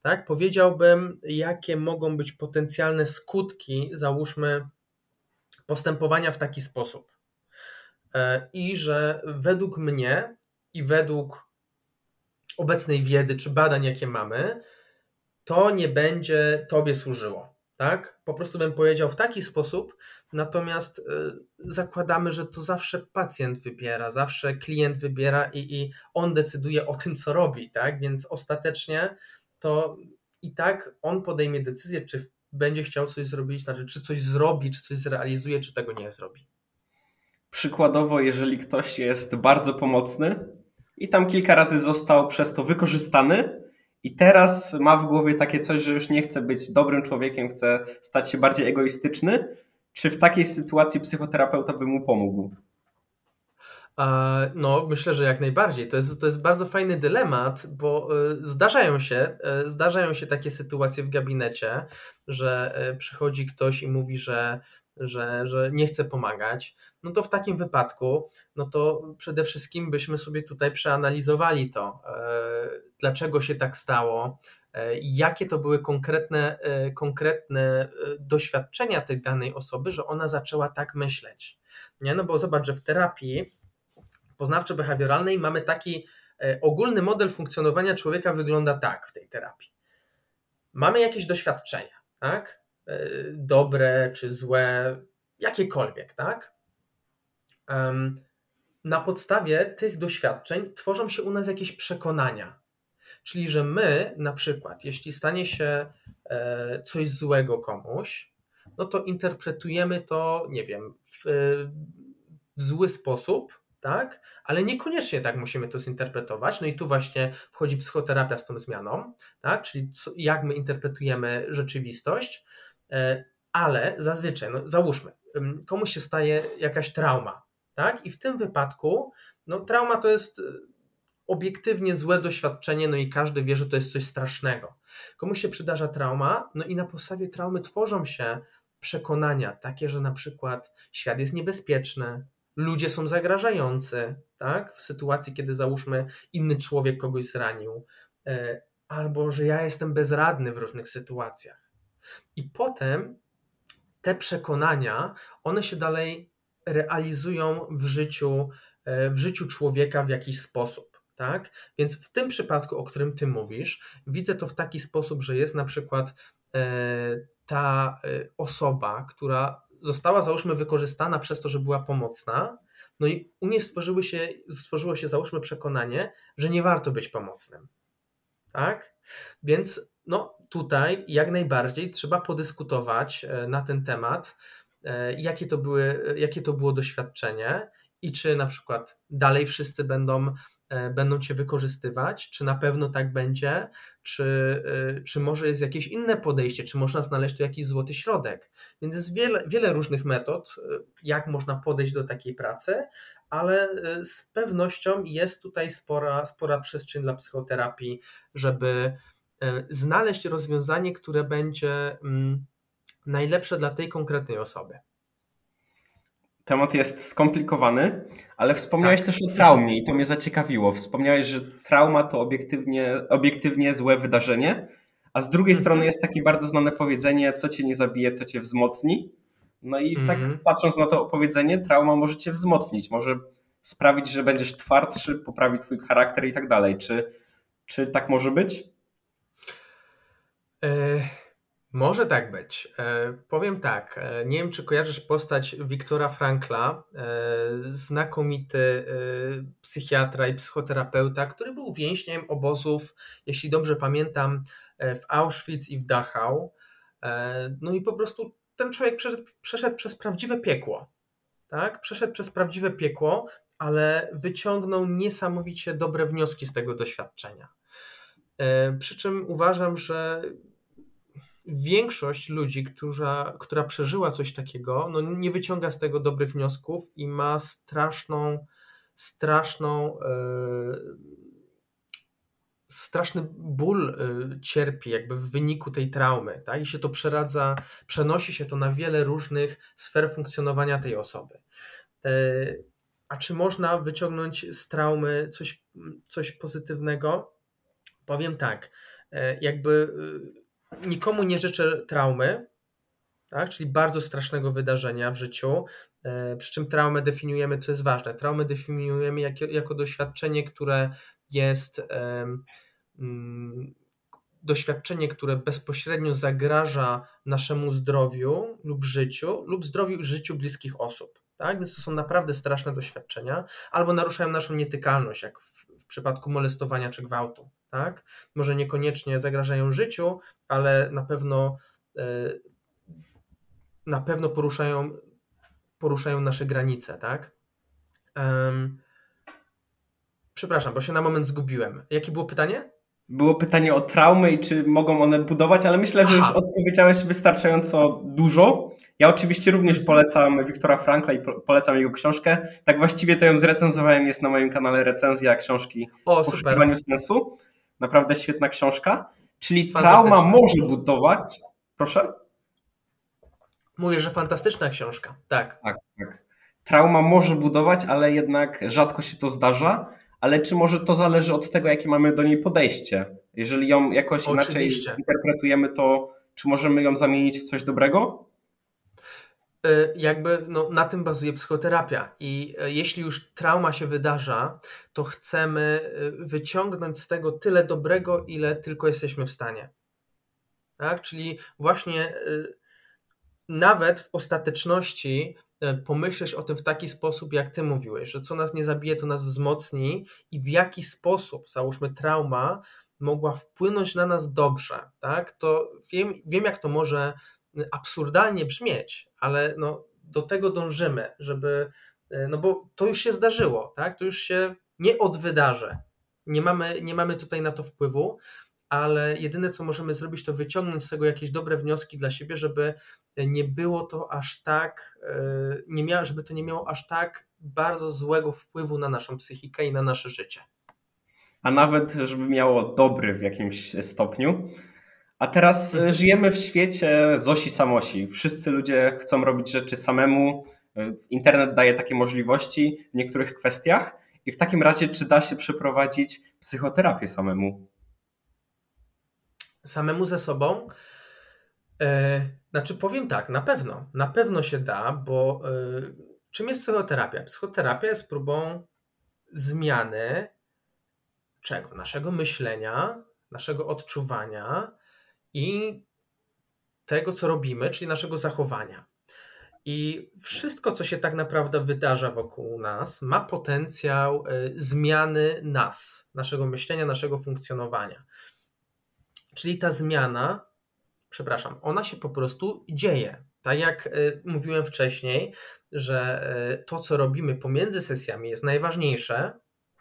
tak? Powiedziałbym, jakie mogą być potencjalne skutki, załóżmy, postępowania w taki sposób. E, I że według mnie i według obecnej wiedzy czy badań, jakie mamy, to nie będzie Tobie służyło. Tak? Po prostu bym powiedział w taki sposób, natomiast y, zakładamy, że to zawsze pacjent wybiera, zawsze klient wybiera i, i on decyduje o tym, co robi, tak? Więc ostatecznie to i tak on podejmie decyzję, czy będzie chciał coś zrobić, znaczy czy coś zrobi, czy coś zrealizuje, czy tego nie zrobi. Przykładowo, jeżeli ktoś jest bardzo pomocny i tam kilka razy został przez to wykorzystany, i teraz ma w głowie takie coś, że już nie chce być dobrym człowiekiem, chce stać się bardziej egoistyczny, czy w takiej sytuacji psychoterapeuta by mu pomógł? No, myślę, że jak najbardziej. To jest, to jest bardzo fajny dylemat, bo e, zdarzają się, e, zdarzają się takie sytuacje w gabinecie, że e, przychodzi ktoś i mówi, że, że, że nie chce pomagać. No to w takim wypadku, no to przede wszystkim byśmy sobie tutaj przeanalizowali to, dlaczego się tak stało, jakie to były konkretne, konkretne doświadczenia tej danej osoby, że ona zaczęła tak myśleć. Nie? No bo zobacz, że w terapii poznawczo-behawioralnej mamy taki e, ogólny model funkcjonowania człowieka wygląda tak w tej terapii. Mamy jakieś doświadczenia, tak? E, dobre czy złe, jakiekolwiek, tak? Na podstawie tych doświadczeń tworzą się u nas jakieś przekonania. Czyli, że my, na przykład, jeśli stanie się e, coś złego komuś, no to interpretujemy to, nie wiem, w, w zły sposób, tak? Ale niekoniecznie tak musimy to zinterpretować. No i tu właśnie wchodzi psychoterapia z tą zmianą, tak? Czyli co, jak my interpretujemy rzeczywistość, e, ale zazwyczaj, no załóżmy, komuś się staje jakaś trauma, tak? I w tym wypadku, no trauma to jest e, obiektywnie złe doświadczenie, no i każdy wie, że to jest coś strasznego. Komuś się przydarza trauma, no i na podstawie traumy tworzą się przekonania takie, że na przykład świat jest niebezpieczny, ludzie są zagrażający, tak? W sytuacji, kiedy załóżmy inny człowiek kogoś zranił, e, albo że ja jestem bezradny w różnych sytuacjach. I potem te przekonania, one się dalej realizują w życiu, e, w życiu człowieka w jakiś sposób. Tak? Więc w tym przypadku, o którym ty mówisz, widzę to w taki sposób, że jest na przykład e, ta osoba, która została załóżmy wykorzystana przez to, że była pomocna, no i u niej stworzyły się, stworzyło się załóżmy przekonanie, że nie warto być pomocnym. Tak? Więc no tutaj jak najbardziej trzeba podyskutować e, na ten temat, e, jakie to, były, jakie to było doświadczenie i czy na przykład dalej wszyscy będą E, będą cię wykorzystywać, czy na pewno tak będzie, czy, e, czy może jest jakieś inne podejście, czy można znaleźć tu jakiś złoty środek. Więc jest wiele, wiele różnych metod, e, jak można podejść do takiej pracy, ale z pewnością jest tutaj spora, spora przestrzeń dla psychoterapii, żeby znaleźć rozwiązanie, które będzie mm, najlepsze dla tej konkretnej osoby. Temat jest skomplikowany, ale wspomniałeś tak. też o traumie i to mnie zaciekawiło. Wspomniałeś, że trauma to obiektywnie, obiektywnie złe wydarzenie, a z drugiej mhm. strony jest takie bardzo znane powiedzenie, co cię nie zabije, to cię wzmocni. No i tak mhm. patrząc na to opowiedzenie, trauma może cię wzmocnić, może sprawić, że będziesz twardszy, poprawi twój charakter i tak dalej. Czy, czy tak może być? E, może tak być. E, powiem tak, e, nie wiem czy kojarzysz postać Wiktora Frankla, e, znakomity e, psychiatra i psychoterapeuta, który był więźniem obozów, jeśli dobrze pamiętam, e, w Auschwitz i w Dachau. no i po prostu ten człowiek przeszedł, przeszedł przez prawdziwe piekło. Tak? Przeszedł przez prawdziwe piekło, ale wyciągnął niesamowicie dobre wnioski z tego doświadczenia. Przy czym uważam, że większość ludzi, która, która przeżyła coś takiego, no nie wyciąga z tego dobrych wniosków i ma straszną, straszną, yy, straszny ból yy, cierpi jakby w wyniku tej traumy, tak? I się to przeradza, przenosi się to na wiele różnych sfer funkcjonowania tej osoby. Yy, a czy można wyciągnąć z traumy coś, coś pozytywnego? Powiem tak, jakby nikomu nie życzę traumy, tak? czyli bardzo strasznego wydarzenia w życiu. E, przy czym traumę definiujemy, co jest ważne, traumę definiujemy jako, jako doświadczenie, które jest um, doświadczenie, które bezpośrednio zagraża naszemu zdrowiu lub życiu, lub zdrowiu i życiu bliskich osób. Tak? Więc to są naprawdę straszne doświadczenia, albo naruszają naszą nietykalność, jak w, w przypadku molestowania czy gwałtu tak? Może niekoniecznie zagrażają życiu, ale na pewno e, na pewno poruszają, poruszają nasze granice, tak? Um, przepraszam, bo się na moment zgubiłem. Jakie było pytanie? Było pytanie o traumy i czy mogą one budować, ale myślę, że Aha. już odpowiedziałeś wystarczająco dużo. Ja oczywiście również mhm. polecam Wiktora Frankla i polecam jego książkę. Tak właściwie to ją zrecenzowałem, jest na moim kanale recenzja książki o, super. Poszukiwaniu sensu. Naprawdę świetna książka. Czyli trauma może budować. Proszę? Mówię, że fantastyczna książka. Tak. Tak, tak. Trauma może budować, ale jednak rzadko się to zdarza. Ale czy może to zależy od tego, jakie mamy do niej podejście? Jeżeli ją jakoś Oczywiście. inaczej interpretujemy, to czy możemy ją zamienić w coś dobrego? Y, jakby no, na tym bazuje psychoterapia. I y, jeśli już trauma się wydarza, to chcemy y, wyciągnąć z tego tyle dobrego, ile tylko jesteśmy w stanie. Tak? Czyli właśnie nawet w ostateczności pomyśleć o tym w taki sposób, jak ty mówiłeś, że co nas nie zabije, to nas wzmocni i w jaki sposób, załóżmy, trauma mogła wpłynąć na nas dobrze, tak? To wiem, wiem jak to może absurdalnie brzmieć, ale no, do tego dążymy, żeby, e, no bo to już się zdarzyło, tak? To już się nie odwydarzy. Nie mamy, nie mamy tutaj na to wpływu, ale jedyne co możemy zrobić, to wyciągnąć z tego jakieś dobre wnioski dla siebie, żeby nie było to aż tak, e, nie miało, żeby to nie miało aż tak bardzo złego wpływu na naszą psychikę i na nasze życie. A nawet, żeby miało dobry w jakimś stopniu. A teraz mhm. żyjemy w świecie Zosi Samosi. Wszyscy ludzie chcą robić rzeczy samemu. Internet daje takie możliwości w niektórych kwestiach. I w takim razie, czy da się przeprowadzić psychoterapię samemu? Samemu ze sobą? E, znaczy, powiem tak, na pewno. Na pewno się da, bo e, czym jest psychoterapia? Psychoterapia jest próbą zmiany czego? Naszego myślenia, naszego odczuwania i tego, co robimy, czyli naszego zachowania. I wszystko, co się tak naprawdę wydarza wokół nas, ma potencjał y, zmiany nas, naszego myślenia, naszego funkcjonowania. Czyli ta zmiana, przepraszam, ona się po prostu dzieje. Tak jak y, mówiłem wcześniej, że y, to, co robimy pomiędzy sesjami, jest najważniejsze,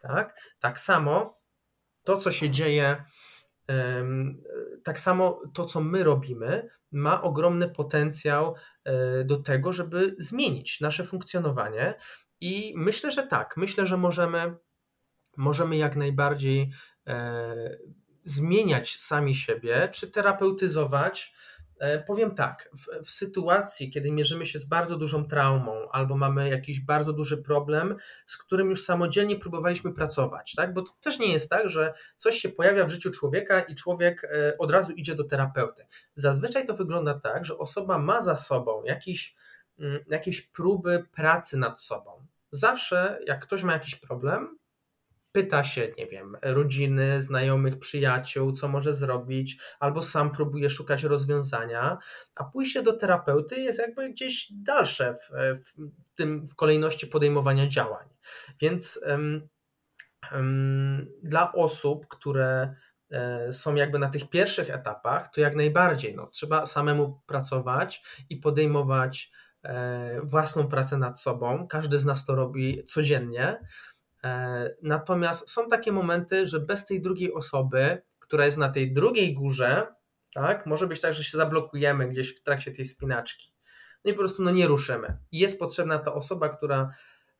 tak, tak samo to, co się dzieje tak samo to, co my robimy, ma ogromny potencjał e, do tego, żeby zmienić nasze funkcjonowanie. I myślę, że tak, myślę, że możemy, możemy jak najbardziej e, zmieniać sami siebie, czy terapeutyzować powiem tak, w, w, sytuacji, kiedy mierzymy się z bardzo dużą traumą albo mamy jakiś bardzo duży problem, z którym już samodzielnie próbowaliśmy pracować, tak? bo to też nie jest tak, że coś się pojawia w życiu człowieka i człowiek e, od razu idzie do terapeuty. Zazwyczaj to wygląda tak, że osoba ma za sobą jakiś, mm, jakieś próby pracy nad sobą. Zawsze, jak ktoś ma jakiś problem, pyta się, nie wiem, rodziny, znajomych, przyjaciół, co może zrobić, albo sam próbuje szukać rozwiązania, a pójście do terapeuty jest jakby gdzieś dalsze w, w tym w kolejności podejmowania działań. Więc dla osób, które e, są jakby na tych pierwszych etapach, to jak najbardziej no, trzeba samemu pracować i podejmować e, własną pracę nad sobą. Każdy z nas to robi codziennie. E, natomiast są takie momenty, że bez tej drugiej osoby, która jest na tej drugiej górze, tak, może być tak, że się zablokujemy gdzieś w trakcie tej spinaczki. No i po prostu no, nie ruszymy. jest potrzebna ta osoba, która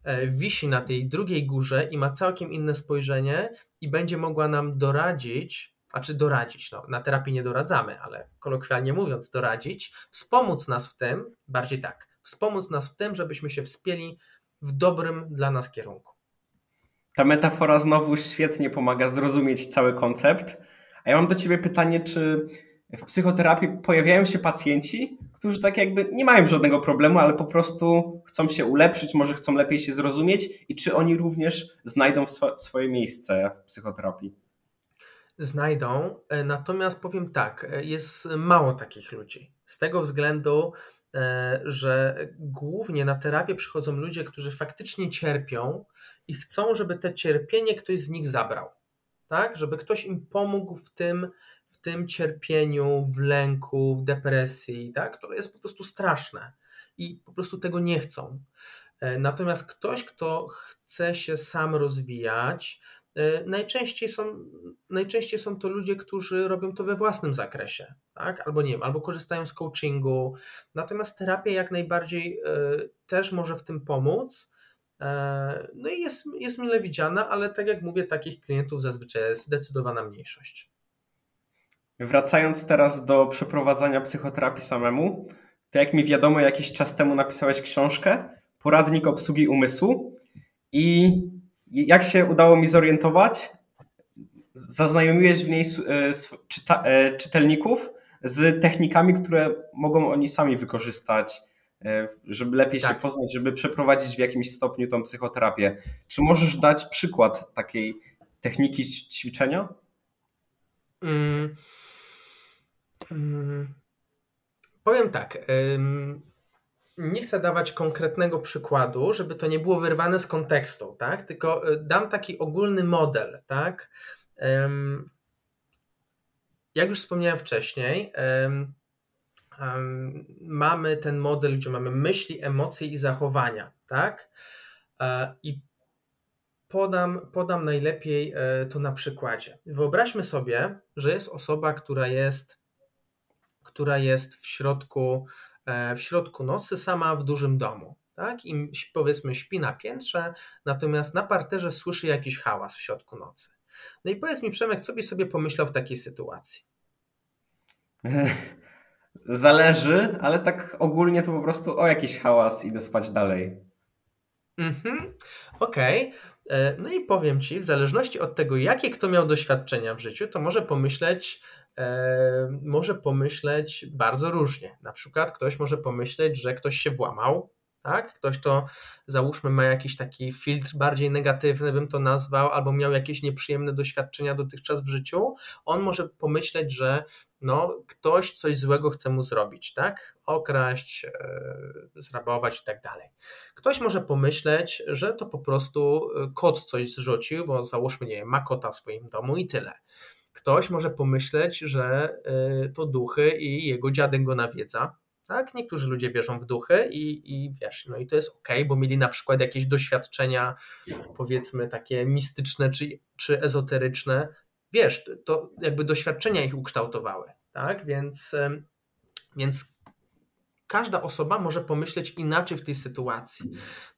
e, wisi na tej drugiej górze i ma całkiem inne spojrzenie i będzie mogła nam doradzić, a czy doradzić, no, na terapii nie doradzamy, ale kolokwialnie mówiąc, doradzić, wspomóc nas w tym, bardziej tak, wspomóc nas w tym, żebyśmy się wspięli w dobrym dla nas kierunku. Ta metafora znowu świetnie pomaga zrozumieć cały koncept. A ja mam do Ciebie pytanie, czy w psychoterapii pojawiają się pacjenci, którzy tak jakby nie mają żadnego problemu, ale po prostu chcą się ulepszyć, może chcą lepiej się zrozumieć i czy oni również znajdą swoje miejsce w psychoterapii? Znajdą, natomiast powiem tak, jest mało takich ludzi. Z tego względu, e, że głównie na terapię przychodzą ludzie, którzy faktycznie cierpią i chcą, żeby te cierpienie ktoś z nich zabrał. Tak? Żeby ktoś im pomógł w tym, w tym cierpieniu, w lęku, w depresji, tak? które jest po prostu straszne i po prostu tego nie chcą. E, natomiast ktoś, kto chce się sam rozwijać, e, najczęściej są, najczęściej są to ludzie, którzy robią to we własnym zakresie, tak? albo nie wiem, albo korzystają z coachingu. Natomiast terapia jak najbardziej e, też może w tym pomóc. E, no i jest, jest mile widziana, ale tak jak mówię, takich klientów zazwyczaj jest zdecydowana mniejszość. Wracając teraz do przeprowadzania psychoterapii samemu, to jak mi wiadomo, jakiś czas temu napisałeś książkę Poradnik obsługi umysłu i jak się udało mi zorientować, zaznajomiłeś w niej e, e, czytelników z technikami, które mogą oni sami wykorzystać żeby lepiej tak. się poznać, żeby przeprowadzić w jakimś stopniu tą psychoterapię. Czy możesz dać przykład takiej techniki ćwiczenia? Mm, mm, powiem tak. nie chcę dawać konkretnego przykładu, żeby to nie było wyrwane z kontekstu, tak? Tylko y, dam taki ogólny model, tak? jak już wspomniałem wcześniej, mamy ten model, gdzie mamy myśli, emocje i zachowania, tak? E, I podam, podam najlepiej e, to na przykładzie. Wyobraźmy sobie, że jest osoba, która jest, która jest w środku, e, w środku nocy sama w dużym domu. Tak? I powiedzmy śpi na piętrze, natomiast na parterze słyszy jakiś hałas w środku nocy. No i powiedz mi, Przemek, co byś sobie pomyślał w takiej sytuacji? Zależy, ale tak ogólnie to po prostu o jakiś hałas idę spać dalej. Mhm, okej. Okay. E, no i powiem Ci, w zależności od tego, jakie kto miał doświadczenia w życiu, to może pomyśleć, e, może pomyśleć bardzo różnie. Na przykład ktoś może pomyśleć, że ktoś się włamał, tak? Ktoś to załóżmy ma jakiś taki filtr bardziej negatywny, bym to nazwał, albo miał jakieś nieprzyjemne doświadczenia dotychczas w życiu, on może pomyśleć, że no, ktoś coś złego chce mu zrobić, tak? Okraść, yy, zrabować i tak dalej. Ktoś może pomyśleć, że to po prostu e, kot coś zrzucił, bo załóżmy, nie ma kota w swoim domu i tyle. Ktoś może pomyśleć, że yy, to duchy i jego dziadek go nawiedza, tak? Niektórzy ludzie wierzą w duchy i, i wiesz, no i to jest ok, bo mieli na przykład jakieś doświadczenia, powiedzmy takie mistyczne czy, czy ezoteryczne. Wiesz, to jakby doświadczenia ich ukształtowały, tak? Więc, więc każda osoba może pomyśleć inaczej w tej sytuacji.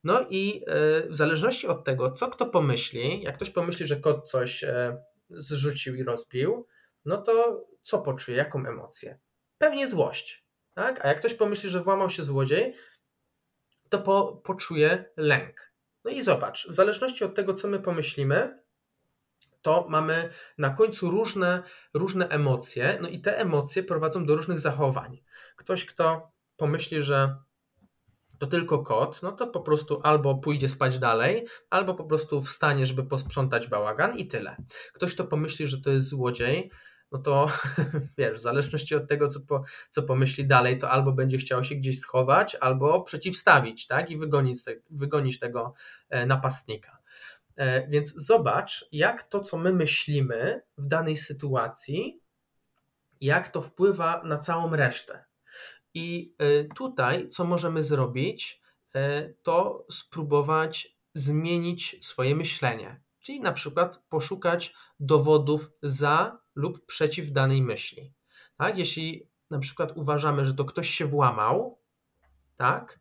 No i e, w zależności od tego, co kto pomyśli, jak ktoś pomyśli, że kot coś e, zrzucił i rozbił, no to co poczuje, jaką emocję? pewnie złość. Tak? A jak ktoś pomyśli, że włamał się złodziej, to po, poczuje lęk. No i zobacz, w zależności od tego, co my pomyślimy, to mamy na końcu różne, różne emocje, no i te emocje prowadzą do różnych zachowań. Ktoś, kto pomyśli, że to tylko kot, no to po prostu albo pójdzie spać dalej, albo po prostu wstanie, żeby posprzątać bałagan i tyle. Ktoś, kto pomyśli, że to jest złodziej, no to wiesz, w zależności od tego, co, po, co pomyśli dalej, to albo będzie chciał się gdzieś schować, albo przeciwstawić, tak? I wygonić, wygonić tego e, napastnika. E, więc zobacz, jak to, co my myślimy w danej sytuacji, jak to wpływa na całą resztę. I e, tutaj, co możemy zrobić, to spróbować zmienić swoje myślenie. Czyli na przykład poszukać dowodów za lub przeciw danej myśli. Tak? Jeśli na przykład uważamy, że to ktoś się włamał, tak,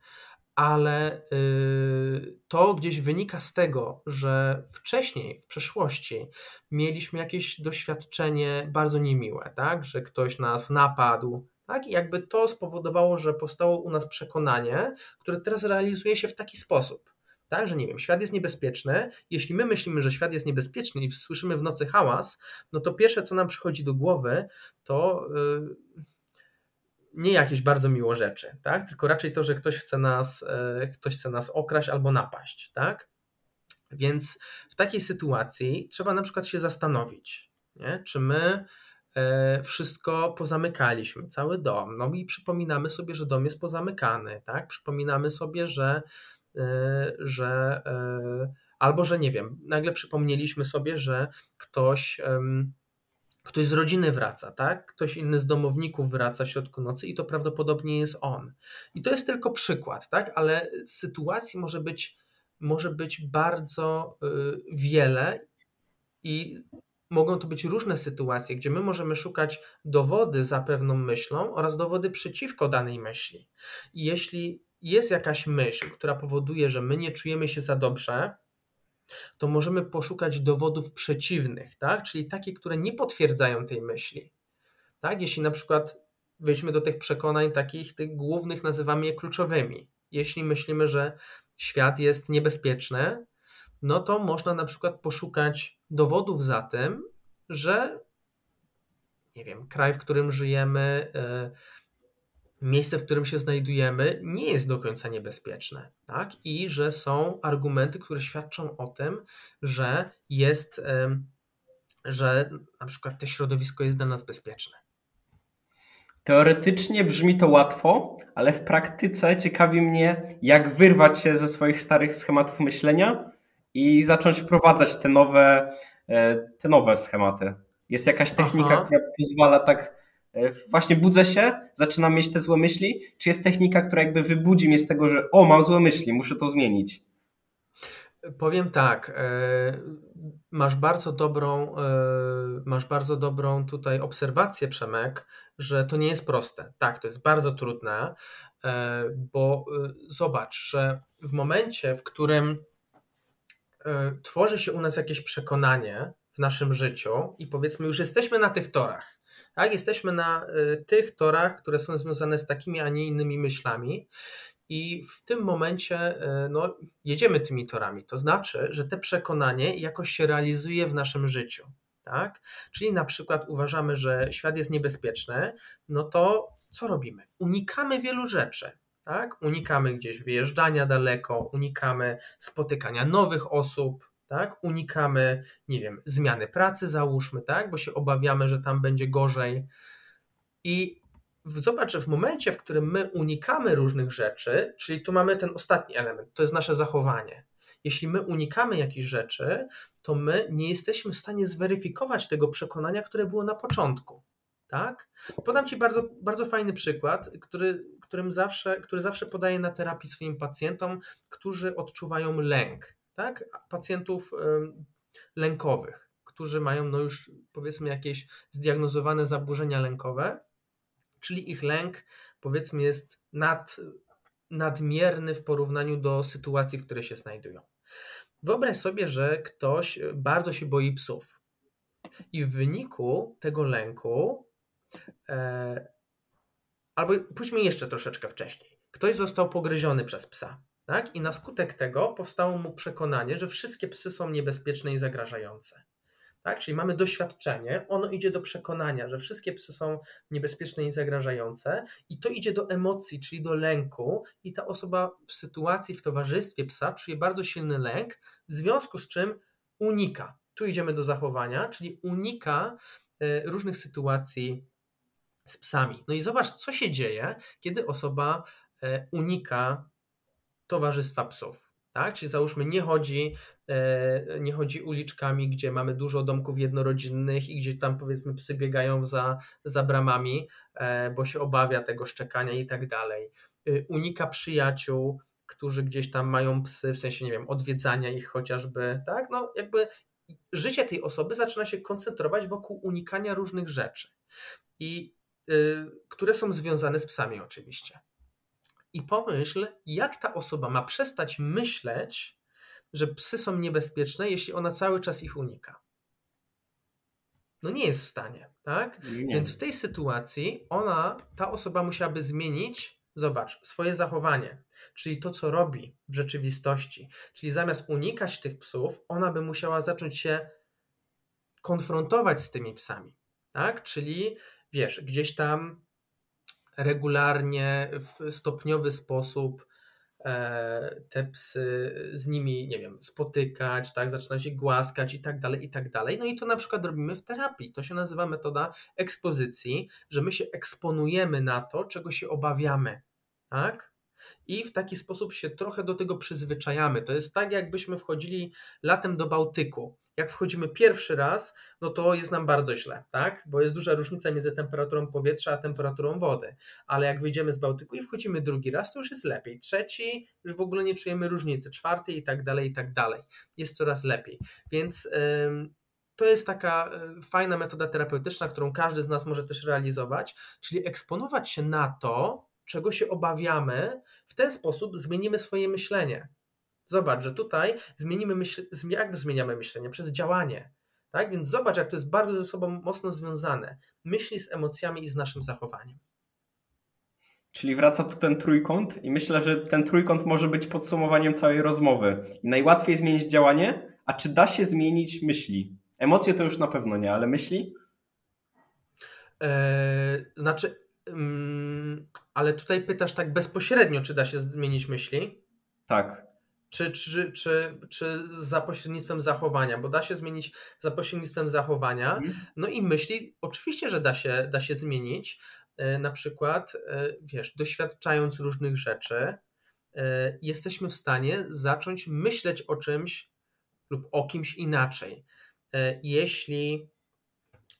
ale yy, to gdzieś wynika z tego, że wcześniej, w przeszłości, mieliśmy jakieś doświadczenie bardzo niemiłe, tak, że ktoś nas napadł, tak, i jakby to spowodowało, że powstało u nas przekonanie, które teraz realizuje się w taki sposób tak, że nie wiem, świat jest niebezpieczny. Jeśli my myślimy, że świat jest niebezpieczny i słyszymy w nocy hałas, no to pierwsze, co nam przychodzi do głowy, to yy, nie jakieś bardzo miło rzeczy, tak? Tylko raczej to, że ktoś chce nas, yy, ktoś chce nas okraść albo napaść, tak? Więc w takiej sytuacji trzeba na przykład się zastanowić, nie? czy my e, wszystko pozamykaliśmy, cały dom. No i przypominamy sobie, że dom jest pozamykany, tak? Przypominamy sobie, że że e, albo że nie wiem, nagle przypomnieliśmy sobie, że ktoś ktoś z rodziny wraca, tak? Ktoś inny z domowników wraca w środku nocy i to prawdopodobnie jest on. I to jest tylko przykład, tak? Ale sytuacji może być, może być bardzo e, wiele i mogą to być różne sytuacje, gdzie my możemy szukać dowody za pewną myślą oraz dowody przeciwko danej myśli. I jeśli jest jakaś myśl, która powoduje, że my nie czujemy się za dobrze, to możemy poszukać dowodów przeciwnych, tak? czyli takie, które nie potwierdzają tej myśli. Tak? Jeśli na przykład wejdźmy do tych przekonań takich, tych głównych nazywamy je kluczowymi. Jeśli myślimy, że świat jest niebezpieczny, no to można na przykład poszukać dowodów za tym, że nie wiem, kraj, w którym żyjemy, yy, miejsce, w którym się znajdujemy, nie jest do końca niebezpieczne, tak? I że są argumenty, które świadczą o tym, że jest, że na przykład to środowisko jest dla nas bezpieczne. Teoretycznie brzmi to łatwo, ale w praktyce ciekawi mnie, jak wyrwać się ze swoich starych schematów myślenia i zacząć wprowadzać te nowe, e, te nowe schematy. Jest jakaś technika, Aha. która pozwala tak właśnie budzę się, zaczynam mieć te złe myśli, czy jest technika, która jakby wybudzi mnie z tego, że o, mam złe myśli, muszę to zmienić? Powiem tak, e, masz bardzo dobrą, e, masz bardzo dobrą tutaj obserwację, Przemek, że to nie jest proste. Tak, to jest bardzo trudne, bo zobacz, że w momencie, w którym tworzy się u nas jakieś przekonanie w naszym życiu i powiedzmy już jesteśmy na tych torach, tak, jesteśmy na y, tych torach, które są związane z takimi, a nie innymi myślami. I w tym momencie y, no, jedziemy tymi torami. To znaczy, że te przekonanie jakoś się realizuje w naszym życiu. Tak? Czyli na przykład uważamy, że świat jest niebezpieczny, no to co robimy? Unikamy wielu rzeczy. Tak? Unikamy gdzieś wyjeżdżania daleko, unikamy spotykania nowych osób, tak? Unikamy, nie wiem, zmiany pracy, załóżmy, tak? Bo się obawiamy, że tam będzie gorzej. I zobacz, w momencie, w którym my unikamy różnych rzeczy, czyli tu mamy ten ostatni element, to jest nasze zachowanie. Jeśli my unikamy jakichś rzeczy, to my nie jesteśmy w stanie zweryfikować tego przekonania, które było na początku. Tak? Podam Ci bardzo, bardzo fajny przykład, który, którym zawsze, który zawsze podaję na terapii swoim pacjentom, którzy odczuwają lęk tak? pacjentów lękowych, którzy mają no już powiedzmy jakieś zdiagnozowane zaburzenia lękowe, czyli ich lęk powiedzmy jest nad, nadmierny w porównaniu do sytuacji, w której się znajdują. Wyobraź sobie, że ktoś bardzo się boi psów i w wyniku tego lęku e, albo pójdźmy jeszcze troszeczkę wcześniej. Ktoś został pogryziony przez psa, tak? I na skutek tego powstało mu przekonanie, że wszystkie psy są niebezpieczne i zagrażające. Tak? Czyli mamy doświadczenie, ono idzie do przekonania, że wszystkie psy są niebezpieczne i zagrażające, i to idzie do emocji, czyli do lęku, i ta osoba w sytuacji, w towarzystwie psa czuje bardzo silny lęk, w związku z czym unika. Tu idziemy do zachowania, czyli unika e, różnych sytuacji z psami. No i zobacz, co się dzieje, kiedy osoba e, unika towarzystwa psów. Tak? Czyli załóżmy, nie chodzi, e, nie chodzi uliczkami, gdzie mamy dużo domków jednorodzinnych i gdzie tam powiedzmy psy biegają za, za bramami, e, bo się obawia tego szczekania i tak dalej. E, unika przyjaciół, którzy gdzieś tam mają psy, w sensie, nie wiem, odwiedzania ich chociażby, tak? No jakby życie tej osoby zaczyna się koncentrować wokół unikania różnych rzeczy, i, które są związane z psami oczywiście i pomyśl, jak ta osoba ma przestać myśleć, że psy są niebezpieczne, jeśli ona cały czas ich unika. No nie jest w stanie, tak? Nie. Więc w tej sytuacji ona, ta osoba musiałaby zmienić, zobacz, swoje zachowanie, czyli to, co robi w rzeczywistości. Czyli zamiast unikać tych psów, ona by musiała zacząć się konfrontować z tymi psami, tak? Czyli wiesz, gdzieś tam regularnie w stopniowy sposób e, te psy z nimi, nie wiem, spotykać, tak, zaczyna się głaskać i tak dalej, i tak dalej. No i to na przykład robimy w terapii. To się nazywa metoda ekspozycji, że my się eksponujemy na to, czego się obawiamy, tak? I w taki sposób się trochę do tego przyzwyczajamy. To jest tak, jakbyśmy wchodzili latem do Bałtyku jak wchodzimy pierwszy raz, no to jest nam bardzo źle, tak? Bo jest duża różnica między temperaturą powietrza a temperaturą wody. Ale jak wyjdziemy z Bałtyku i wchodzimy drugi raz, to już jest lepiej. Trzeci, już w ogóle nie czujemy różnicy. Czwarty i tak dalej, i tak dalej. Jest coraz lepiej. Więc. To jest taka e, fajna metoda terapeutyczna, którą każdy z nas może też realizować, czyli eksponować się na to, czego się obawiamy, w ten sposób zmienimy swoje myślenie. Zobacz, że tutaj zmienimy myśl, jak zmieniamy myślenie? Przez działanie. Tak? Więc zobacz, jak to jest bardzo ze sobą mocno związane. Myśli z emocjami i z naszym zachowaniem. Czyli wraca tu ten trójkąt, i myślę, że ten trójkąt może być podsumowaniem całej rozmowy. I najłatwiej zmienić działanie, a czy da się zmienić myśli? Emocje to już na pewno nie, ale myśli? Eee, znaczy, mm, ale tutaj pytasz tak bezpośrednio, czy da się zmienić myśli? Tak czy, czy, czy, czy za pośrednictwem zachowania, bo da się zmienić za pośrednictwem zachowania. Mhm. No i myśli, oczywiście, że da się, da się zmienić. E, na przykład, e, wiesz, doświadczając różnych rzeczy, e, jesteśmy w stanie zacząć myśleć o czymś lub o kimś inaczej. Jeśli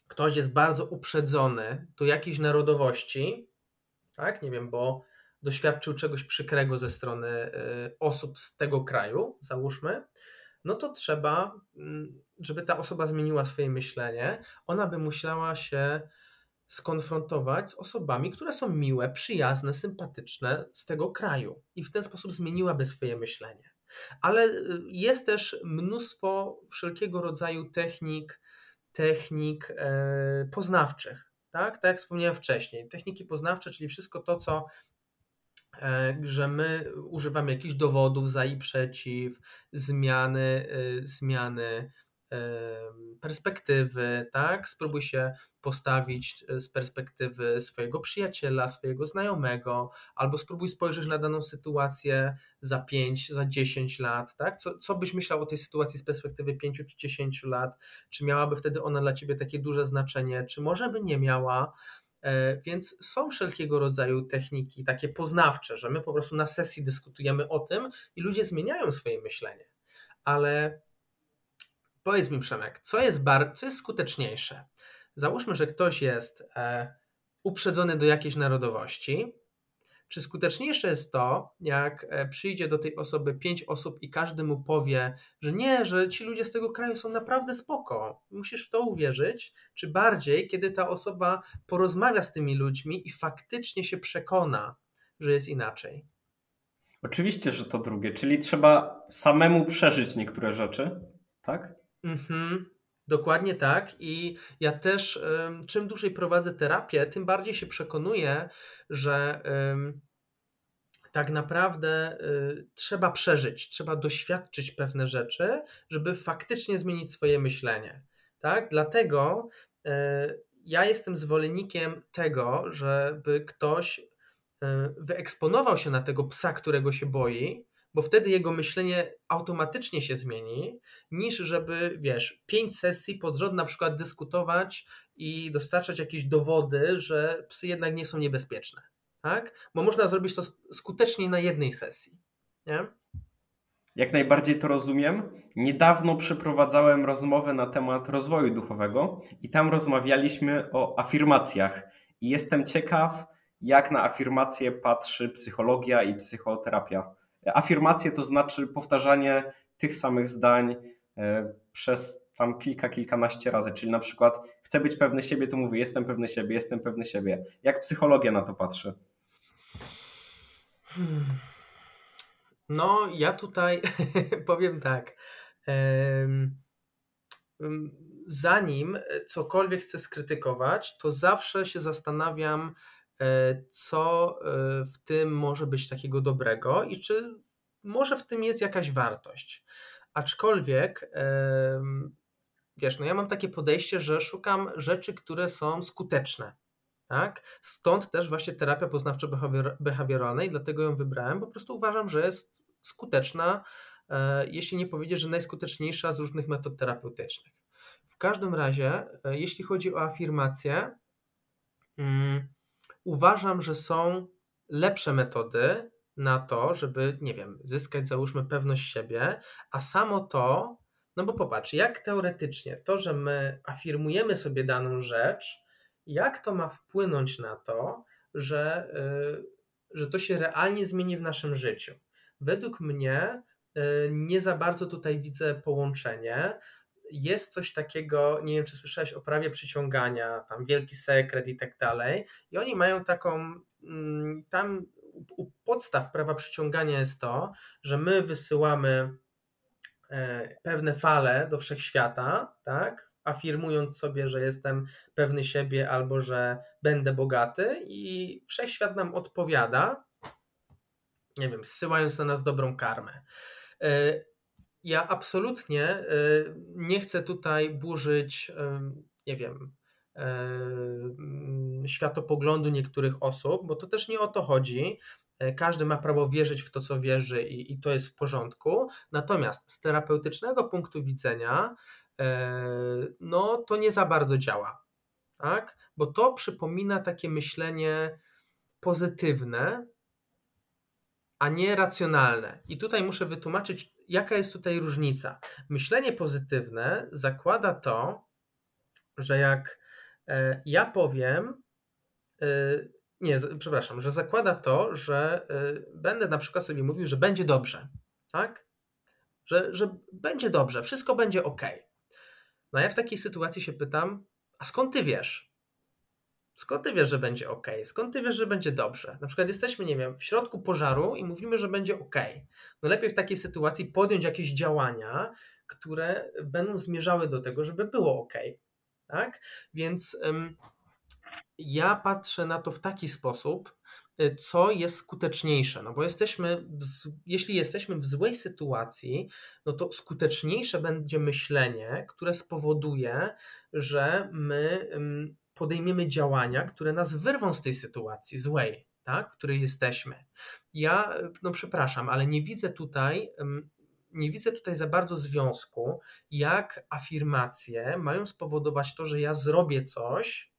ktoś jest bardzo uprzedzony do jakiejś narodowości, tak, nie wiem, bo doświadczył czegoś przykrego ze strony y, osób z tego kraju, załóżmy, no to trzeba, mm, żeby ta osoba zmieniła swoje myślenie, ona by musiała się skonfrontować z osobami, które są miłe, przyjazne, sympatyczne z tego kraju i w ten sposób zmieniłaby swoje myślenie. Ale y, jest też mnóstwo wszelkiego rodzaju technik, technik e, poznawczych. Tak? tak jak wspomniałem wcześniej, techniki poznawcze, czyli wszystko to, co że my używamy jakichś dowodów za i przeciw, zmiany, e, zmiany perspektywy, tak? Spróbuj się postawić e, z perspektywy swojego przyjaciela, swojego znajomego, albo spróbuj spojrzeć na daną sytuację za 5, za 10 lat, tak? Co, co byś myślał o tej sytuacji z perspektywy 5 czy 10 lat? Czy miałaby wtedy ona dla ciebie takie duże znaczenie, czy może by nie miała? E, więc są wszelkiego rodzaju techniki takie poznawcze, że my po prostu na sesji dyskutujemy o tym i ludzie zmieniają swoje myślenie. Ale powiedz mi, Przemek, co jest, bar- co jest skuteczniejsze? Załóżmy, że ktoś jest e, uprzedzony do jakiejś narodowości czy skuteczniejsze jest to, jak e, przyjdzie do tej osoby pięć osób i każdy mu powie, że nie, że ci ludzie z tego kraju są naprawdę spoko, musisz w to uwierzyć, czy bardziej, kiedy ta osoba porozmawia z tymi ludźmi i faktycznie się przekona, że jest inaczej? Oczywiście, że to drugie, czyli trzeba samemu przeżyć niektóre rzeczy, tak? Mhm. Dokładnie tak. I ja też, czym dłużej prowadzę terapię, tym bardziej się przekonuję, że tak naprawdę y, trzeba przeżyć, trzeba doświadczyć pewne rzeczy, żeby faktycznie zmienić swoje myślenie. Tak? Dlatego y, ja jestem zwolennikiem tego, żeby ktoś y, wyeksponował się na tego psa, którego się boi, bo wtedy jego myślenie automatycznie się zmieni, niż żeby, wiesz, pięć sesji pod rząd na przykład dyskutować i dostarczać jakieś dowody, że psy jednak nie są niebezpieczne. Tak? Bo można zrobić to skutecznie na jednej sesji. Nie? Jak najbardziej to rozumiem. Niedawno przeprowadzałem rozmowę na temat rozwoju duchowego i tam rozmawialiśmy o afirmacjach. I jestem ciekaw, jak na afirmacje patrzy psychologia i psychoterapia. Afirmacje to znaczy powtarzanie tych samych zdań e, przez tam kilka, kilkanaście razy, czyli na przykład chcę być pewny siebie, to mówię jestem pewny siebie, jestem pewny siebie. Jak psychologia na to patrzy? Hmm. No, ja tutaj powiem tak. Zanim cokolwiek chcę skrytykować, to zawsze się zastanawiam, co e, w tym może być takiego dobrego i czy może w tym jest jakaś wartość. Aczkolwiek, wiesz, no ja mam takie podejście, że szukam rzeczy, które są skuteczne. Tak? Stąd też właśnie terapia poznawczo-behawioralna i dlatego ją wybrałem. Po prostu uważam, że jest skuteczna, e, jeśli nie powiedzieć, że najskuteczniejsza z różnych metod terapeutycznych. W każdym razie, jeśli chodzi o afirmację, mm, uważam, że są lepsze metody na to, żeby, nie wiem, zyskać, załóżmy, pewność siebie, a samo to, no bo popatrz, jak teoretycznie to, że my afirmujemy sobie daną rzecz, jak to ma wpłynąć na to, że, yy, że to się realnie zmieni w naszym życiu. Według mnie yy, nie za bardzo tutaj widzę połączenie, jest coś takiego, nie wiem czy słyszałeś o prawie przyciągania, tam wielki sekret i tak dalej. I oni mają taką, mm, tam u podstaw prawa przyciągania jest to, że my wysyłamy e, pewne fale do wszechświata, tak? Afirmując sobie, że jestem pewny siebie albo że będę bogaty, i wszechświat nam odpowiada, nie wiem, zsyłając na nas dobrą karmę. Ja absolutnie y, nie chcę tutaj burzyć, nie wiem, światopoglądu niektórych osób, bo to też nie o to chodzi. E, każdy ma prawo wierzyć w to, co wierzy, i, i to jest w porządku. Natomiast z terapeutycznego punktu widzenia, e, no to nie za bardzo działa, tak? Bo to przypomina takie myślenie pozytywne, a nie racjonalne. I tutaj muszę wytłumaczyć, jaka jest tutaj różnica. Myślenie pozytywne zakłada to, że jak e, ja powiem, e, nie, przepraszam, że zakłada to, że e, będę na przykład sobie mówił, że będzie dobrze, tak? Że, że będzie dobrze, wszystko będzie ok. No ja w takiej sytuacji się pytam, a skąd ty wiesz? Skąd ty wiesz, że będzie ok? Skąd ty wiesz, że będzie dobrze? Na przykład jesteśmy, nie wiem, w środku pożaru i mówimy, że będzie ok. No lepiej w takiej sytuacji podjąć jakieś działania, które będą zmierzały do tego, żeby było ok. Tak? Więc ym, ja patrzę na to w taki sposób, y, co jest skuteczniejsze. No bo jesteśmy, w, jeśli jesteśmy w złej sytuacji, no to skuteczniejsze będzie myślenie, które spowoduje, że my podejmiemy działania, które nas wyrwą z tej sytuacji złej, tak, w której jesteśmy. Ja, no przepraszam, ale nie widzę tutaj, nie widzę tutaj za bardzo związku, jak afirmacje mają spowodować to, że ja zrobię coś,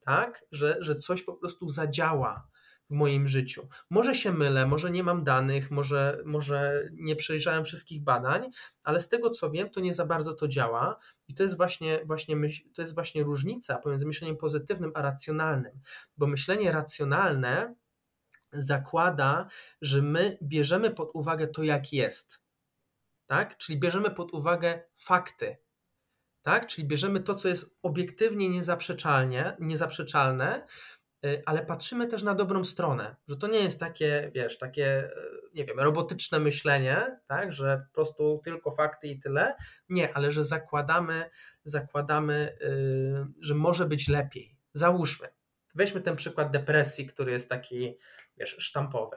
tak, że, że coś po prostu zadziała w moim życiu. Może się mylę, może nie mam danych, może, może nie przejrzałem wszystkich badań, ale z tego co wiem, to nie za bardzo to działa i to jest właśnie, właśnie, myśl, to jest właśnie różnica pomiędzy myśleniem pozytywnym a racjonalnym, bo myślenie racjonalne zakłada, że my bierzemy pod uwagę to, jak jest. Tak? Czyli bierzemy pod uwagę fakty, tak? Czyli bierzemy to, co jest obiektywnie niezaprzeczalnie, niezaprzeczalne ale patrzymy też na dobrą stronę, że to nie jest takie, wiesz, takie, y, nie wiem, robotyczne myślenie, tak, że po prostu tylko fakty i tyle. Nie, ale że zakładamy, zakładamy, yy, że może być lepiej. Załóżmy, weźmy ten przykład depresji, który jest taki, wiesz, sztampowy.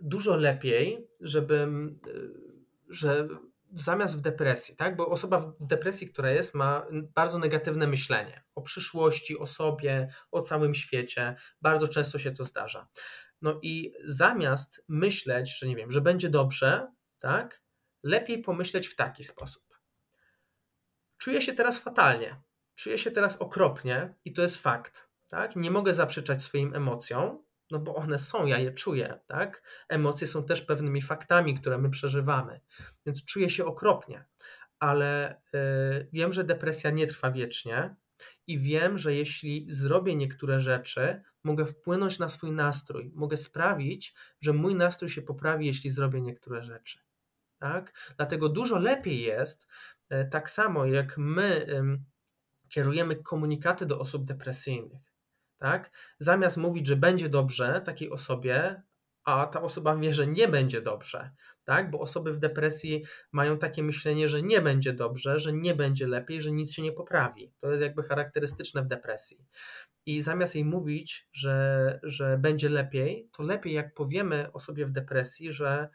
Dużo lepiej, żeby, yy, że zamiast w depresji, tak? Bo osoba w depresji, która jest, ma bardzo negatywne myślenie o przyszłości, o sobie, o całym świecie. Bardzo często się to zdarza. No i zamiast myśleć, że nie wiem, że będzie dobrze, tak? Lepiej pomyśleć w taki sposób. Czuję się teraz fatalnie, czuję się teraz okropnie i to jest fakt, tak? Nie mogę zaprzeczać swoim emocjom, no bo one są, ja je czuję, tak? Emocje są też pewnymi faktami, które my przeżywamy, więc czuję się okropnie, ale yy, wiem, że depresja nie trwa wiecznie i wiem, że jeśli zrobię niektóre rzeczy, mogę wpłynąć na swój nastrój, mogę sprawić, że mój nastrój się poprawi, jeśli zrobię niektóre rzeczy. Tak? Dlatego dużo lepiej jest, yy, tak samo jak my kierujemy komunikaty do osób depresyjnych tak? Zamiast mówić, że będzie dobrze takiej osobie, a ta osoba wie, że nie będzie dobrze, tak? Bo osoby w depresji mają takie myślenie, że nie będzie dobrze, że nie będzie lepiej, że nic się nie poprawi. To jest jakby charakterystyczne w depresji. I zamiast jej mówić, że, że będzie lepiej, to lepiej jak powiemy osobie w depresji, że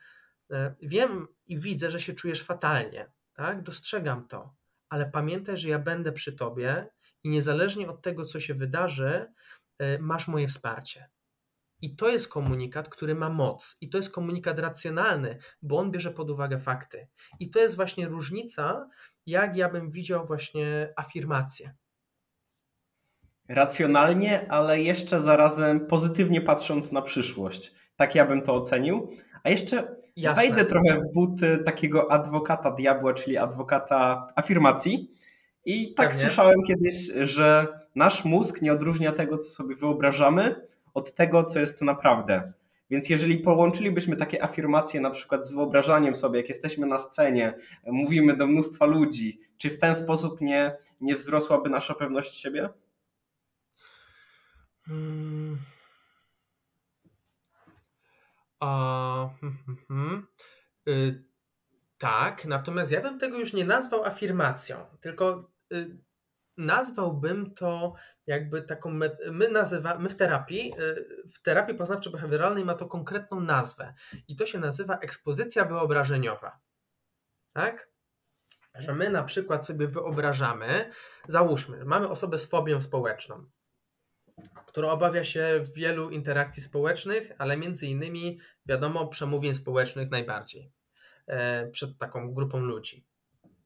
e, wiem i widzę, że się czujesz fatalnie, tak? Dostrzegam to, ale pamiętaj, że ja będę przy tobie i niezależnie od tego, co się wydarzy, e, masz moje wsparcie. I to jest komunikat, który ma moc, i to jest komunikat racjonalny, bo on bierze pod uwagę fakty. I to jest właśnie różnica, jak ja bym widział właśnie afirmację. Racjonalnie, ale jeszcze zarazem pozytywnie patrząc na przyszłość. Tak ja bym to ocenił. A jeszcze Jasne. wejdę trochę w buty takiego adwokata diabła, czyli adwokata afirmacji. I tak Pewnie. słyszałem kiedyś, że nasz mózg nie odróżnia tego, co sobie wyobrażamy, od tego, co jest naprawdę. Więc jeżeli połączylibyśmy takie afirmacje na przykład z wyobrażaniem sobie, jak jesteśmy na scenie, mówimy do mnóstwa ludzi, czy w ten sposób nie, nie wzrosłaby nasza pewność siebie? Hmm. A, hmm, hmm, hmm. Y, tak, natomiast ja bym tego już nie nazwał afirmacją, tylko Y, nazwałbym to jakby taką, my nazywa, my w terapii, y, w terapii poznawczo-behawioralnej ma to konkretną nazwę i to się nazywa ekspozycja wyobrażeniowa. Tak? Że my na przykład sobie wyobrażamy, załóżmy, mamy osobę z fobią społeczną, która obawia się wielu interakcji społecznych, ale między innymi, wiadomo, przemówień społecznych najbardziej przed taką grupą ludzi.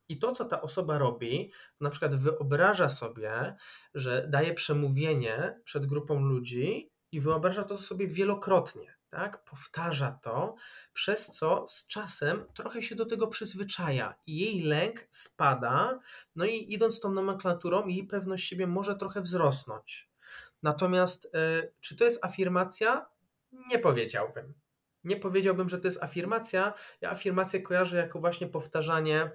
I to, co ta osoba robi, to na przykład wyobraża sobie, że daje przemówienie przed grupą ludzi i wyobraża to sobie wielokrotnie. Tak? Powtarza to, przez co z czasem trochę się do tego przyzwyczaja i jej lęk spada, no i idąc tą nomenklaturą, jej pewność siebie może trochę wzrosnąć. Natomiast y, czy to jest afirmacja? Nie powiedziałbym. Nie powiedziałbym, że to jest afirmacja. Ja afirmację kojarzę jako właśnie powtarzanie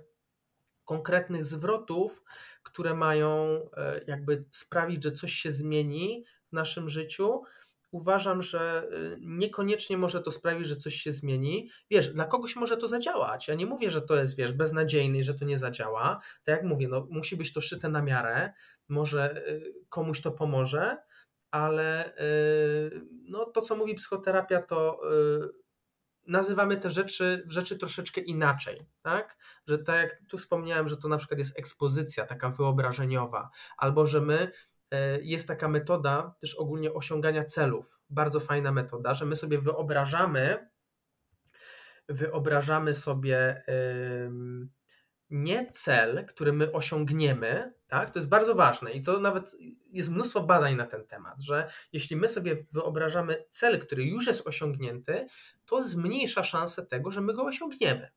konkretnych zwrotów, które mają e, jakby sprawić, że coś się zmieni w naszym życiu, uważam, że e, niekoniecznie może to sprawić, że coś się zmieni. Wiesz, dla kogoś może to zadziałać. Ja nie mówię, że to jest, wiesz, beznadziejny i że to nie zadziała. Tak jak mówię, no, musi być to szyte na miarę, może e, komuś to pomoże, ale no, to, co mówi psychoterapia, to nazywamy te rzeczy, rzeczy troszeczkę inaczej, tak? Że tak jak tu wspomniałem, że to na przykład jest ekspozycja taka wyobrażeniowa, albo że my e, jest taka metoda też ogólnie osiągania celów, bardzo fajna metoda, że my sobie wyobrażamy, wyobrażamy sobie yy, nie cel, który my osiągniemy, tak? To jest bardzo ważne i to nawet jest mnóstwo badań na ten temat, że jeśli my sobie wyobrażamy cel, który już jest osiągnięty, to zmniejsza szansę tego, że my go osiągniemy.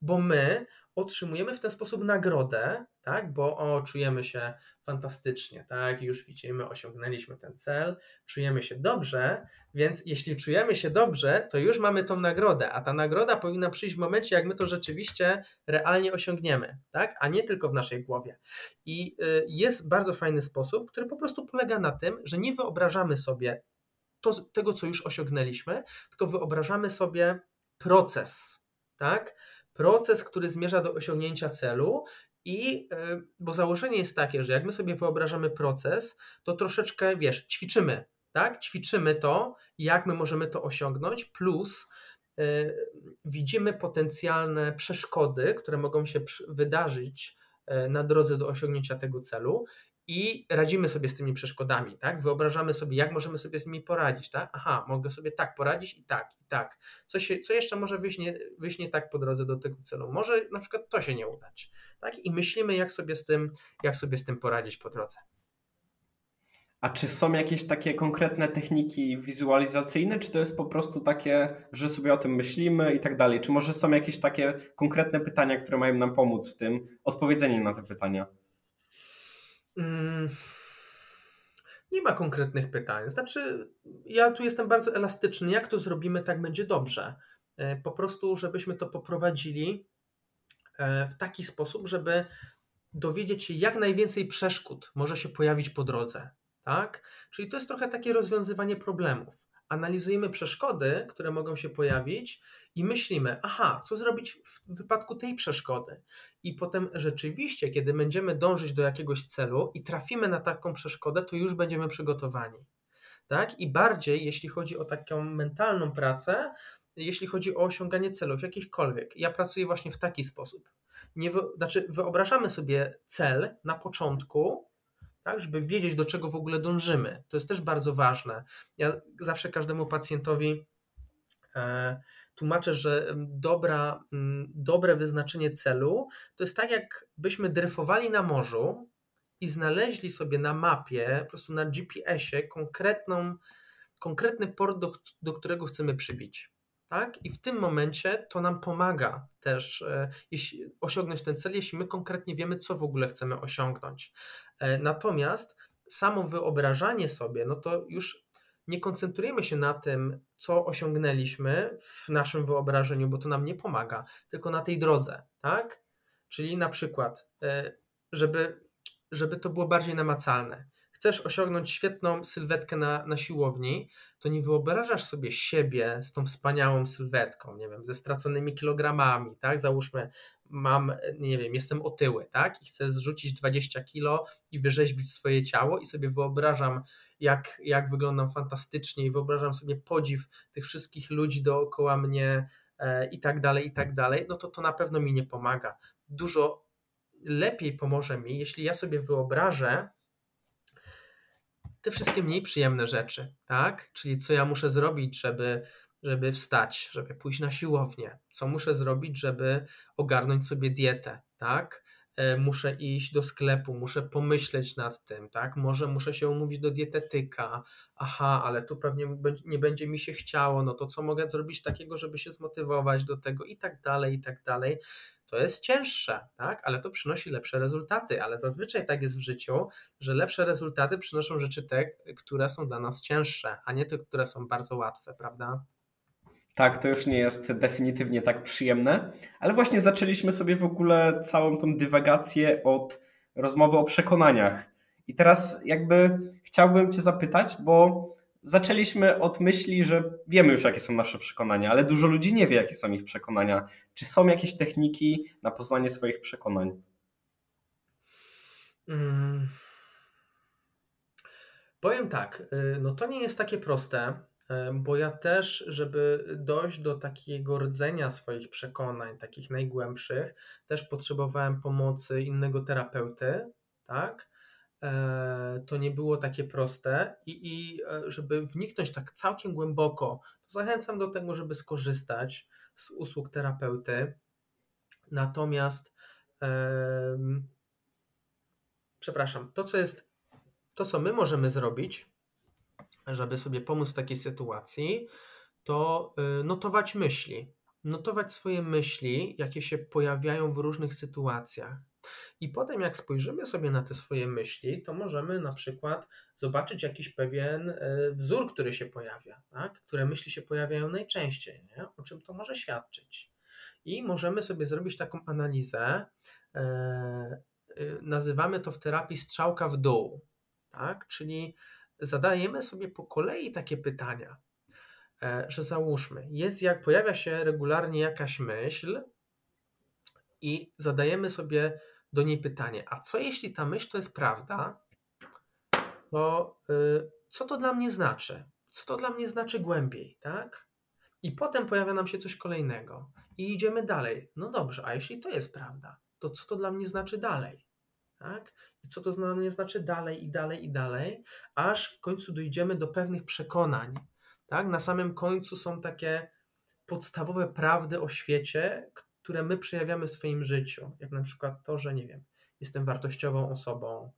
bo my otrzymujemy w ten sposób nagrodę, tak? Bo o, czujemy się fantastycznie, tak? Już widzimy, osiągnęliśmy ten cel, czujemy się dobrze, więc jeśli czujemy się dobrze, to już mamy tą nagrodę, a ta nagroda powinna przyjść w momencie, jak my to rzeczywiście realnie osiągniemy, tak? A nie tylko w naszej głowie. I y, jest bardzo fajny sposób, który po prostu polega na tym, że nie wyobrażamy sobie to, tego, co już osiągnęliśmy, tylko wyobrażamy sobie proces, tak? Proces, który zmierza do osiągnięcia celu i y, bo założenie jest takie, że jak my sobie wyobrażamy proces, to troszeczkę, wiesz, ćwiczymy, tak? Ćwiczymy to, jak my możemy to osiągnąć, plus y, widzimy potencjalne przeszkody, które mogą się wydarzyć y, na drodze do osiągnięcia tego celu i radzimy sobie z tymi przeszkodami, tak? Wyobrażamy sobie, jak możemy sobie z nimi poradzić, tak? Aha, mogę sobie tak poradzić i tak, i tak. Co, się, co jeszcze może wyjść nie, wyjść nie tak po drodze do tego celu? Może na przykład to się nie udać, tak? I myślimy, jak sobie z tym, jak sobie z tym poradzić po drodze. A czy są jakieś takie konkretne techniki wizualizacyjne, czy to jest po prostu takie, że sobie o tym myślimy i tak dalej? Czy może są jakieś takie konkretne pytania, które mają nam pomóc w tym odpowiedzeniu na te pytania? Mm, nie ma konkretnych pytań. Znaczy, ja tu jestem bardzo elastyczny. Jak to zrobimy, tak będzie dobrze. E, po prostu, żebyśmy to poprowadzili e, w taki sposób, żeby dowiedzieć się, jak najwięcej przeszkód może się pojawić po drodze. Tak? Czyli to jest trochę takie rozwiązywanie problemów. Analizujemy przeszkody, które mogą się pojawić i myślimy, aha, co zrobić w wypadku tej przeszkody? I potem rzeczywiście, kiedy będziemy dążyć do jakiegoś celu i trafimy na taką przeszkodę, to już będziemy przygotowani. Tak? I bardziej, jeśli chodzi o taką mentalną pracę, jeśli chodzi o osiąganie celów jakichkolwiek. Ja pracuję właśnie w taki sposób. Nie wy, znaczy, wyobrażamy sobie cel na początku, tak, żeby wiedzieć, do czego w ogóle dążymy. To jest też bardzo ważne. Ja zawsze każdemu pacjentowi e, tłumaczę, że dobra, dobre wyznaczenie celu to jest tak, jakbyśmy dryfowali na morzu i znaleźli sobie na mapie, po prostu na GPS-ie konkretną, konkretny port, do, do którego chcemy przybić. Tak? I w tym momencie to nam pomaga też e, jeśli, osiągnąć ten cel, jeśli my konkretnie wiemy, co w ogóle chcemy osiągnąć. E, natomiast samo wyobrażanie sobie, no to już nie koncentrujemy się na tym, co osiągnęliśmy w naszym wyobrażeniu, bo to nam nie pomaga, tylko na tej drodze, tak? Czyli na przykład, e, żeby, żeby to było bardziej namacalne. Chcesz osiągnąć świetną sylwetkę na, na siłowni, to nie wyobrażasz sobie siebie z tą wspaniałą sylwetką, nie wiem, ze straconymi kilogramami, tak? Załóżmy, mam, nie wiem, jestem otyły, tak? I chcę zrzucić 20 kilo i wyrzeźbić swoje ciało i sobie wyobrażam, jak, jak wyglądam fantastycznie i wyobrażam sobie podziw tych wszystkich ludzi dookoła mnie e, i tak dalej, i tak dalej, no to to na pewno mi nie pomaga. Dużo lepiej pomoże mi, jeśli ja sobie wyobrażę, te wszystkie mniej przyjemne rzeczy, tak? Czyli co ja muszę zrobić, żeby żeby wstać, żeby pójść na siłownię, co muszę zrobić, żeby ogarnąć sobie dietę, tak? E, muszę iść do sklepu, muszę pomyśleć nad tym, tak? Może muszę się umówić do dietetyka. Aha, ale tu pewnie nie będzie mi się chciało, no to co mogę zrobić takiego, żeby się zmotywować do tego i tak dalej, i tak dalej. To jest cięższe, tak? Ale to przynosi lepsze rezultaty, ale zazwyczaj tak jest w życiu, że lepsze rezultaty przynoszą rzeczy te, które są dla nas cięższe, a nie te, które są bardzo łatwe, prawda? Tak, to już nie jest definitywnie tak przyjemne, ale właśnie zaczęliśmy sobie w ogóle całą tą dywagację od rozmowy o przekonaniach. I teraz jakby chciałbym Cię zapytać, bo zaczęliśmy od myśli, że wiemy już, jakie są nasze przekonania, ale dużo ludzi nie wie, jakie są ich przekonania. Czy są jakieś techniki na poznanie swoich przekonań? Hmm. Powiem tak, y, no to nie jest takie proste bo ja też, żeby dojść do takiego rdzenia swoich przekonań, takich najgłębszych, też potrzebowałem pomocy innego terapeuty, tak? E, to nie było takie proste i, i e, żeby wniknąć tak całkiem głęboko, to zachęcam do tego, żeby skorzystać z usług terapeuty. Natomiast, przepraszam, to co jest, to co my możemy zrobić, żeby sobie pomóc w takiej sytuacji, to y, notować myśli. notować swoje myśli, jakie się pojawiają w różnych sytuacjach. I potem, jak spojrzymy sobie na te swoje myśli, to możemy na przykład zobaczyć jakiś pewien e, wzór, który się pojawia, tak? które myśli się pojawiają najczęściej, nie? o czym to może świadczyć. I możemy sobie zrobić taką analizę, e, e, nazywamy to w terapii strzałka w dół, tak? czyli zadajemy sobie po kolei takie pytania, że załóżmy, jest jak pojawia się regularnie jakaś myśl, i zadajemy sobie do niej pytanie, a co jeśli ta myśl to jest prawda, to yy, co to dla mnie znaczy? Co to dla mnie znaczy głębiej, tak? I potem pojawia nam się coś kolejnego i idziemy dalej. No dobrze, a jeśli to jest prawda, to co to dla mnie znaczy dalej? Tak? I co to dla mnie znaczy dalej i dalej i dalej, aż w końcu dojdziemy do pewnych przekonań. Tak? Na samym końcu są takie podstawowe prawdy o świecie, które my przejawiamy w swoim życiu, jak na przykład to, że nie wiem, jestem wartościową osobą,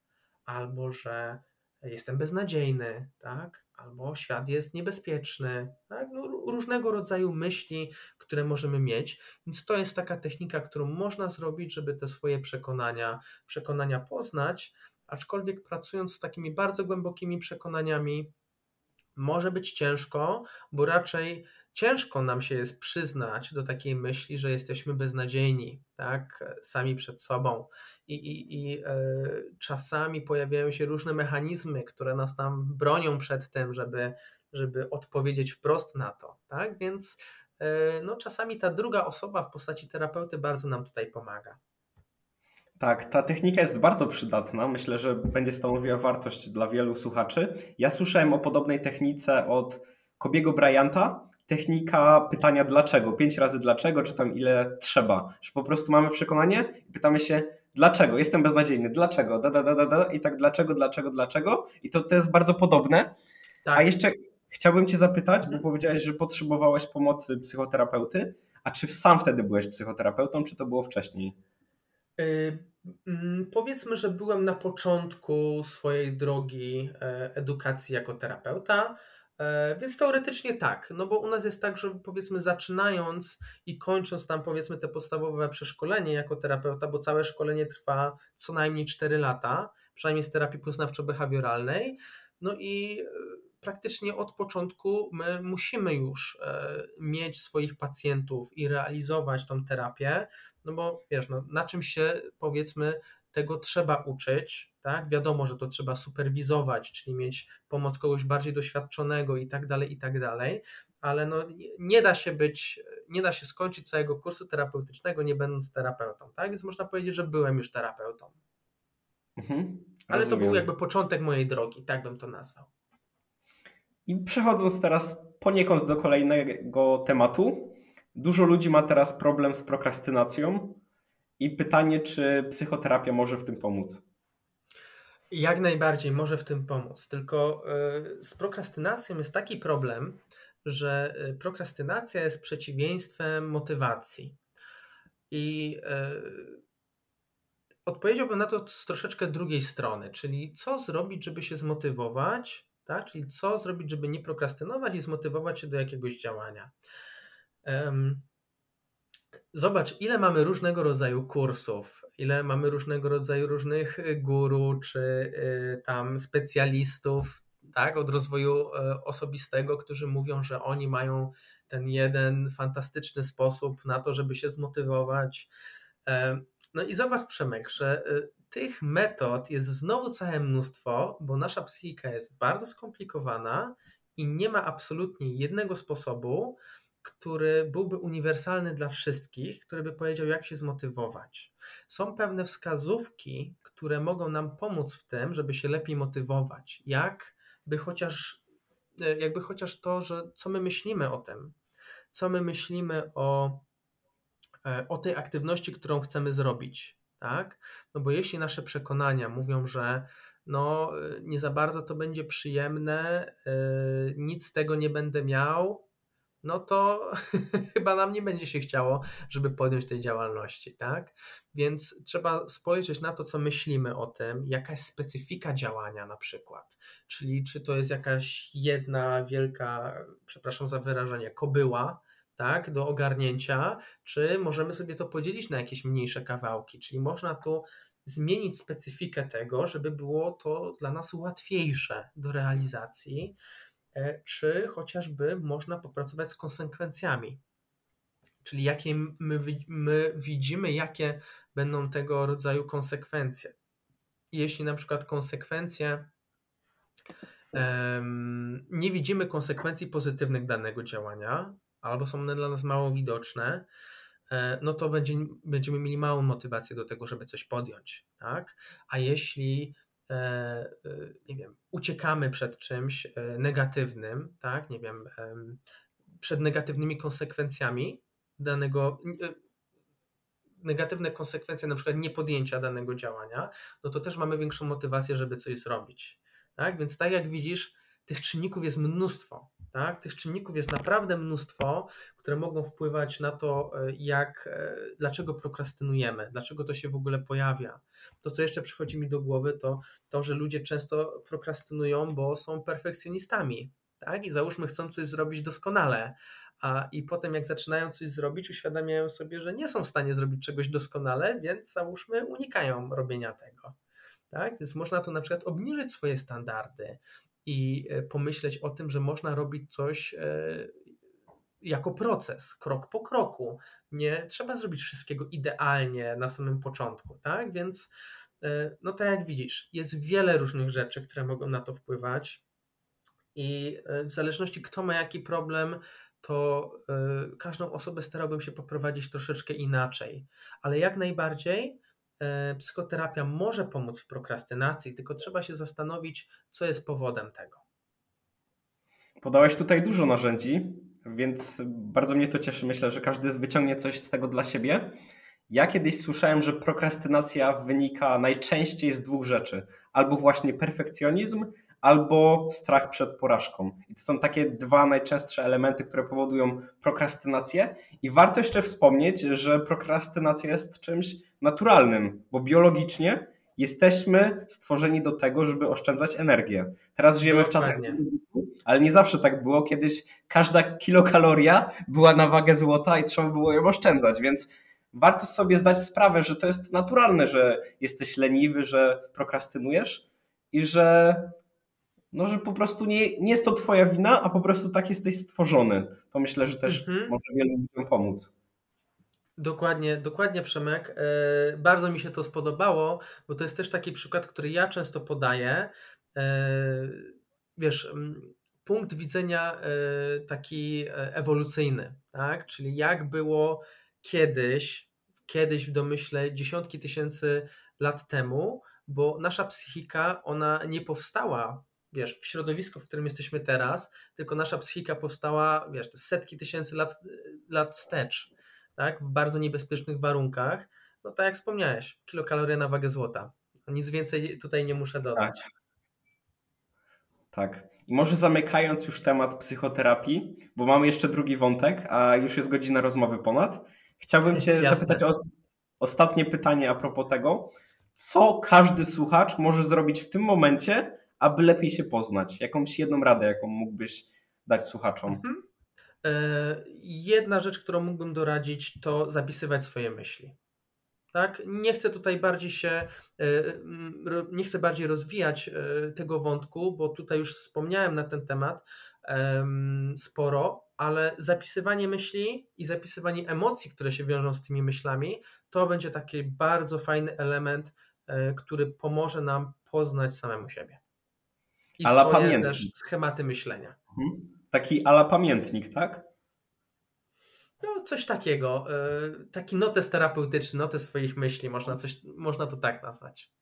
albo że jestem beznadziejny, tak? Albo świat jest niebezpieczny, tak? No, różnego rodzaju myśli, które możemy mieć. Więc to jest taka technika, którą można zrobić, żeby te swoje przekonania, przekonania poznać, aczkolwiek pracując z takimi bardzo głębokimi przekonaniami, może być ciężko, bo raczej ciężko nam się jest przyznać do takiej myśli, że jesteśmy beznadziejni, tak, sami przed sobą. I, i, i e, czasami pojawiają się różne mechanizmy, które nas tam bronią przed tym, żeby, żeby odpowiedzieć wprost na to, tak, więc e, no, czasami ta druga osoba w postaci terapeuty bardzo nam tutaj pomaga. Tak, ta technika jest bardzo przydatna. Myślę, że będzie stanowiła wartość dla wielu słuchaczy. Ja słyszałem o podobnej technice od Kobiego Bryanta, technika pytania dlaczego, pięć razy dlaczego, czy tam ile trzeba. Że po prostu mamy przekonanie i pytamy się, dlaczego, jestem beznadziejny, dlaczego, da, da, da, da, da i tak dlaczego, dlaczego, dlaczego. I to, to jest bardzo podobne. Tak. A jeszcze chciałbym Cię zapytać, bo mhm. powiedziałeś, że potrzebowałeś pomocy psychoterapeuty, a czy sam wtedy byłeś psychoterapeutą, czy to było wcześniej? Yy, powiedzmy, że byłem na początku swojej drogi e, edukacji jako terapeuta. E, więc teoretycznie tak, no bo u nas jest tak, że powiedzmy zaczynając i kończąc tam powiedzmy te podstawowe przeszkolenie jako terapeuta, bo całe szkolenie trwa co najmniej 4 lata, przynajmniej z terapii poznawczo-behawioralnej, no i e, praktycznie od początku my musimy już e, mieć swoich pacjentów i realizować tą terapię, no bo wiesz, no, na czym się powiedzmy tego trzeba uczyć, tak? Wiadomo, że to trzeba superwizować, czyli mieć pomoc kogoś bardziej doświadczonego i tak dalej, i tak dalej, ale no, nie da się być, nie da się skończyć całego kursu terapeutycznego nie będąc terapeutą, tak? Więc można powiedzieć, że byłem już terapeutą. Mhm, ale to był jakby początek mojej drogi, tak bym to nazwał. I przechodząc teraz poniekąd do kolejnego tematu, dużo ludzi ma teraz problem z prokrastynacją i pytanie, czy psychoterapia może w tym pomóc? Jak najbardziej może w tym pomóc. Tylko e, z prokrastynacją jest taki problem, że e, prokrastynacja jest przeciwieństwem motywacji. I e, odpowiedziałbym na to z troszeczkę drugiej strony, czyli co zrobić, żeby się zmotywować, tak? czyli co zrobić, żeby nie prokrastynować i zmotywować się do jakiegoś działania. Zobacz, ile mamy różnego rodzaju kursów, ile mamy różnego rodzaju różnych y, guru czy y, tam specjalistów tak, od rozwoju y, osobistego, którzy mówią, że oni mają ten jeden fantastyczny sposób na to, żeby się zmotywować. E, no i zobacz, Przemek, że tych metod jest znowu całe mnóstwo, bo nasza psychika jest bardzo skomplikowana i nie ma absolutnie jednego sposobu, który byłby uniwersalny dla wszystkich, który by powiedział, jak się zmotywować. Są pewne wskazówki, które mogą nam pomóc w tym, żeby się lepiej motywować. Jak by chociaż, e, jakby chociaż to, że co my myślimy o tym, co my myślimy o, e, o tej aktywności, którą chcemy zrobić. Tak? No bo jeśli nasze przekonania mówią, że no, e, nie za bardzo to będzie przyjemne, nic z tego nie będę miał, no to chyba nam nie będzie się chciało, żeby podjąć tej działalności, tak? Więc trzeba spojrzeć na to, co myślimy o tym, jaka jest specyfika działania na przykład. Czyli czy to jest jakaś jedna wielka, przepraszam za wyrażenie, kobyła, tak, do ogarnięcia, czy możemy sobie to podzielić na jakieś mniejsze kawałki, czyli można tu zmienić specyfikę tego, żeby było to dla nas łatwiejsze do realizacji, czy chociażby można popracować z konsekwencjami. Czyli jakie my, my widzimy, jakie będą tego rodzaju konsekwencje. Jeśli na przykład konsekwencje um, nie widzimy konsekwencji pozytywnych danego działania, albo są one dla nas mało widoczne, E, no to będzie, będziemy mieli małą motywację do tego, żeby coś podjąć. Tak? A jeśli e, e, nie wiem, uciekamy przed czymś negatywnym, tak, nie wiem, przed negatywnymi konsekwencjami danego, negatywne konsekwencje na przykład niepodjęcia danego działania, no to też mamy większą motywację, żeby coś zrobić. Tak? Więc tak jak widzisz, tych czynników jest mnóstwo. Tak? Tych czynników jest naprawdę mnóstwo, które mogą wpływać na to, e, jak, e, dlaczego prokrastynujemy, dlaczego to się w ogóle pojawia. To, co jeszcze przychodzi mi do głowy, to to, że ludzie często prokrastynują, bo są perfekcjonistami. Tak? I załóżmy, chcą coś zrobić doskonale, a i potem, jak zaczynają coś zrobić, uświadamiają sobie, że nie są w stanie zrobić czegoś doskonale, więc załóżmy, unikają robienia tego. Tak? Więc można tu na przykład obniżyć swoje standardy, i e, pomyśleć o tym, że można robić coś e, jako proces, krok po kroku. Nie trzeba zrobić wszystkiego idealnie na samym początku, tak? Więc e, no tak jak widzisz, jest wiele różnych rzeczy, które mogą na to wpływać i w zależności kto ma jaki problem, to każdą osobę starałbym się poprowadzić troszeczkę inaczej, ale jak najbardziej psychoterapia może pomóc w prokrastynacji, tylko trzeba się zastanowić, co jest powodem tego. Podałeś tutaj dużo narzędzi, więc bardzo mnie to cieszy. Myślę, że każdy wyciągnie coś z tego dla siebie. Ja kiedyś słyszałem, że prokrastynacja wynika najczęściej z dwóch rzeczy: albo właśnie perfekcjonizm, albo strach przed porażką. I to są takie dwa najczęstsze elementy, które powodują prokrastynację. I warto jeszcze wspomnieć, że prokrastynacja jest czymś naturalnym, bo biologicznie jesteśmy stworzeni do tego, żeby oszczędzać energię. Teraz żyjemy w czasach, ale nie zawsze tak było. Kiedyś każda kilokaloria była na wagę złota i trzeba było ją oszczędzać, więc warto sobie zdać sprawę, że to jest naturalne, że jesteś leniwy, że prokrastynujesz i że no, że po prostu nie, nie jest to twoja wina, a po prostu tak jesteś stworzony. To myślę, że też mhm. może wielu ludziom pomóc. Dokładnie, dokładnie Przemek. E, bardzo mi się to spodobało, bo to jest też taki przykład, który ja często podaję. E, wiesz, punkt widzenia e, taki ewolucyjny, tak? Czyli jak było kiedyś, kiedyś w domyśle dziesiątki tysięcy lat temu, bo nasza psychika, ona nie powstała wiesz, w środowisku, w którym jesteśmy teraz, tylko nasza psychika powstała, wiesz, setki tysięcy lat, lat wstecz, tak, w bardzo niebezpiecznych warunkach. No tak jak wspomniałeś, kilokalorie na wagę złota. Nic więcej tutaj nie muszę dodać. Tak. tak. I może zamykając już temat psychoterapii, bo mamy jeszcze drugi wątek, a już jest godzina rozmowy ponad. Chciałbym Cię zapytać o ostatnie pytanie a propos tego, co każdy słuchacz może zrobić w tym momencie, aby lepiej się poznać? Jakąś jedną radę, jaką mógłbyś dać słuchaczom? Mhm. E, jedna rzecz, którą mógłbym doradzić, to zapisywać swoje myśli. Tak? Nie chcę tutaj bardziej się, e, nie chcę bardziej rozwijać e, tego wątku, bo tutaj już wspomniałem na ten temat sporo, ale zapisywanie myśli i zapisywanie emocji, które się wiążą z tymi myślami, to będzie taki bardzo fajny element, który pomoże nam poznać samemu siebie i ala swoje pamiętnik. też schematy myślenia. Mhm. Taki ala pamiętnik, tak? No, coś takiego. E, taki notes terapeutyczny, notes swoich myśli, można, coś, można to tak nazwać.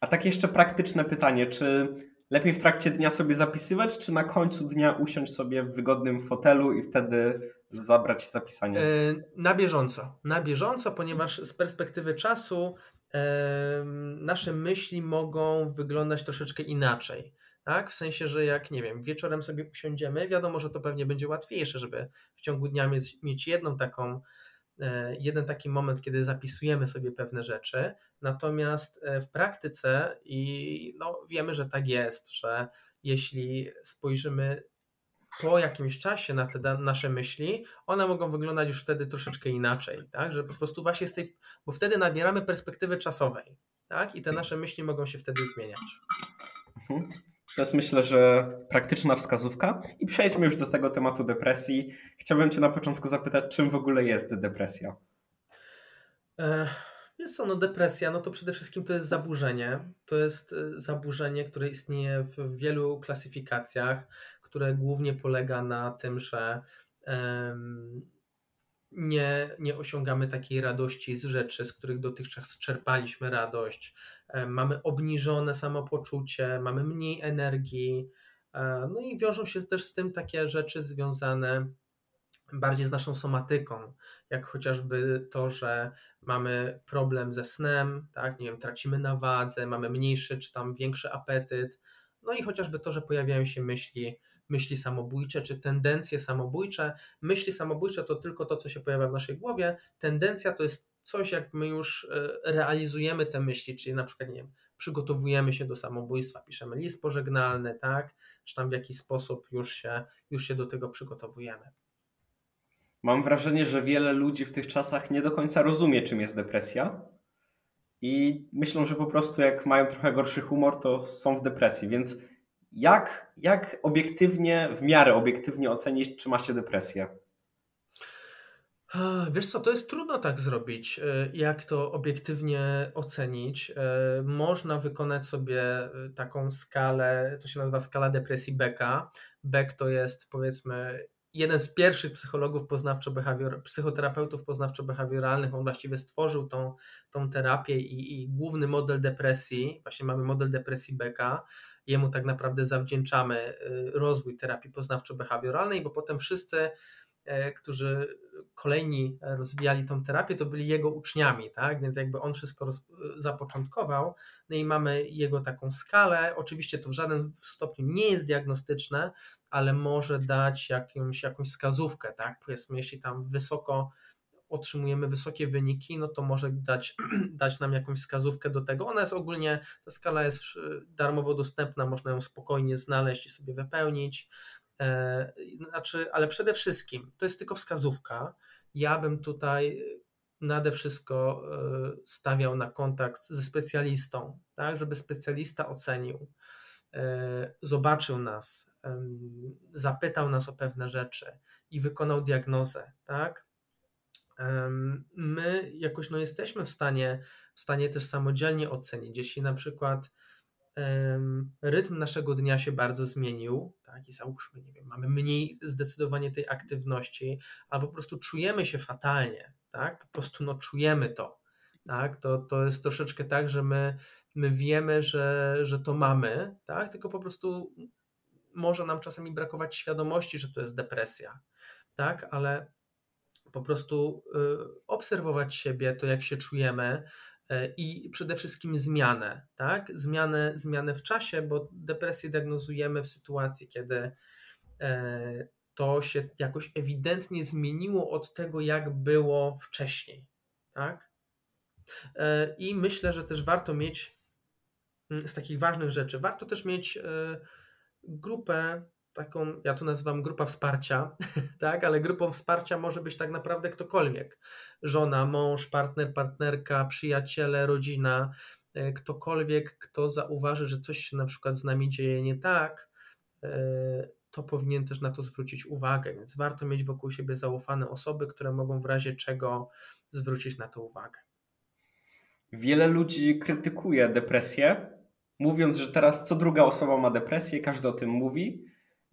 A tak jeszcze praktyczne pytanie, czy lepiej w trakcie dnia sobie zapisywać, czy na końcu dnia usiąść sobie w wygodnym fotelu i wtedy zabrać zapisanie? E, na bieżąco. Na bieżąco, ponieważ z perspektywy czasu nasze myśli mogą wyglądać troszeczkę inaczej tak? W sensie, że jak, nie wiem, wieczorem sobie usiądziemy, wiadomo, że to pewnie będzie łatwiejsze, żeby w ciągu dnia mieć, mieć jedną taką, e, jeden taki moment, kiedy zapisujemy sobie pewne rzeczy. Natomiast e, w praktyce i no, wiemy, że tak jest, że jeśli spojrzymy po jakimś czasie na te nasze myśli, one mogą wyglądać już wtedy troszeczkę inaczej, tak? Że po prostu właśnie z tej, bo wtedy nabieramy perspektywy czasowej, tak? I te nasze myśli mogą się wtedy zmieniać. Mhm. To jest myślę, że praktyczna wskazówka. I przejdźmy już do tego tematu depresji. Chciałbym Cię na początku zapytać, czym w ogóle jest depresja? Jest co, no depresja, no to przede wszystkim to jest zaburzenie. To jest e, zaburzenie, które istnieje w wielu klasyfikacjach, które głównie polega na tym, że nie, nie osiągamy takiej radości z rzeczy, z których dotychczas czerpaliśmy radość. Um, mamy obniżone samopoczucie, mamy mniej energii. Um, no i wiążą się też z tym takie rzeczy związane bardziej z naszą somatyką, jak chociażby to, że mamy problem ze snem, tak, nie wiem, tracimy na wadze, mamy mniejszy czy tam większy apetyt, no i chociażby to, że pojawiają się myśli, myśli samobójcze czy tendencje samobójcze. Myśli samobójcze to tylko to, co się pojawia w naszej głowie, tendencja to jest coś, jak my już e, realizujemy te myśli, czyli na przykład, nie wiem, przygotowujemy się do samobójstwa, piszemy list pożegnalny, tak, czy tam w jakiś sposób już się, już się do tego przygotowujemy. Mam wrażenie, że wiele ludzi w tych czasach nie do końca rozumie, czym jest depresja. I myślą, że po prostu jak mają trochę gorszy humor, to są w depresji. Więc jak, jak obiektywnie, w miarę obiektywnie ocenić, czy ma się depresję? Wiesz co, to jest trudno tak zrobić. E, jak to obiektywnie ocenić? E, można wykonać sobie e, taką skalę, to się nazywa skala depresji Becka. Beck to jest powiedzmy jeden z pierwszych psychologów poznawczo-behawior, psychoterapeutów poznawczo-behawioralnych, on właściwie stworzył tą, tą terapię i, i główny model depresji, właśnie mamy model depresji Becka, jemu tak naprawdę zawdzięczamy rozwój terapii poznawczo-behawioralnej, bo potem wszyscy którzy kolejni rozwijali tą terapię, to byli jego uczniami, tak? Więc jakby on wszystko roz, zapoczątkował. No i mamy jego taką skalę. Oczywiście to w żaden stopniu nie jest diagnostyczne, ale może dać jakąś, jakąś wskazówkę, tak? Powiedzmy, jeśli tam wysoko otrzymujemy wysokie wyniki, no to może dać, dać nam jakąś wskazówkę do tego. Ona jest ogólnie, ta skala jest darmowo dostępna, można ją spokojnie znaleźć i sobie wypełnić. E, znaczy, ale przede wszystkim to jest tylko wskazówka. Ja bym tutaj nade wszystko e, stawiał na kontakt ze specjalistą, tak, żeby specjalista ocenił, e, zobaczył nas, zapytał nas o pewne rzeczy i wykonał diagnozę, tak? My jakoś no, jesteśmy w stanie, w stanie też samodzielnie ocenić, jeśli na przykład rytm naszego dnia się bardzo zmienił, tak, i załóżmy, nie wiem, mamy mniej zdecydowanie tej aktywności, albo po prostu czujemy się fatalnie, tak, po prostu no czujemy to, tak, to, to jest troszeczkę tak, że my, my wiemy, że, że to mamy, tak, tylko po prostu może nam czasami brakować świadomości, że to jest depresja, tak, ale po prostu y, obserwować siebie, to jak się czujemy, i przede wszystkim zmianę, tak? Zmianę, zmianę w czasie, bo depresję diagnozujemy w sytuacji, kiedy e, to się jakoś ewidentnie zmieniło od tego, jak było wcześniej, tak? E, I myślę, że też warto mieć mm, z takich ważnych rzeczy, warto też mieć grupę taką, ja to nazywam grupa wsparcia, tak, ale grupą wsparcia może być tak naprawdę ktokolwiek. Żona, mąż, partner, partnerka, przyjaciele, rodzina, e, ktokolwiek, kto zauważy, że coś się na przykład z nami dzieje nie tak, e, to powinien też na to zwrócić uwagę, więc warto mieć wokół siebie zaufane osoby, które mogą w razie czego zwrócić na to uwagę. Wiele ludzi krytykuje depresję, mówiąc, że teraz co druga osoba ma depresję, każdy o tym mówi,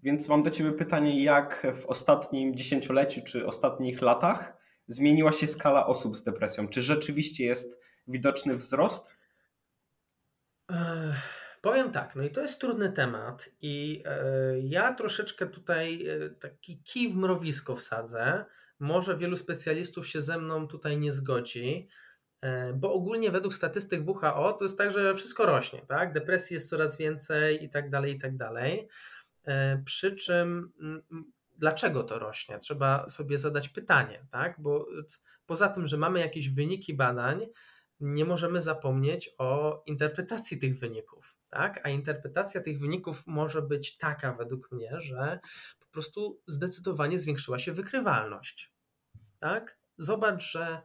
więc mam do Ciebie pytanie, jak w ostatnim dziesięcioleciu czy ostatnich latach zmieniła się skala osób z depresją? Czy rzeczywiście jest widoczny wzrost? Powiem tak, no i to jest trudny temat i e, ja troszeczkę tutaj e, taki kij w mrowisko wsadzę. Może wielu specjalistów się ze mną tutaj nie zgodzi, e, bo ogólnie według statystyk WHO to jest tak, że wszystko rośnie, tak? Depresji jest coraz więcej i tak dalej, i tak dalej. E, przy czym dlaczego to rośnie? Trzeba sobie zadać pytanie, tak? Bo poza tym, że mamy jakieś wyniki badań, nie możemy zapomnieć o interpretacji tych wyników, tak? A interpretacja tych wyników może być taka według mnie, że po prostu zdecydowanie zwiększyła się wykrywalność. Tak? Zobacz, że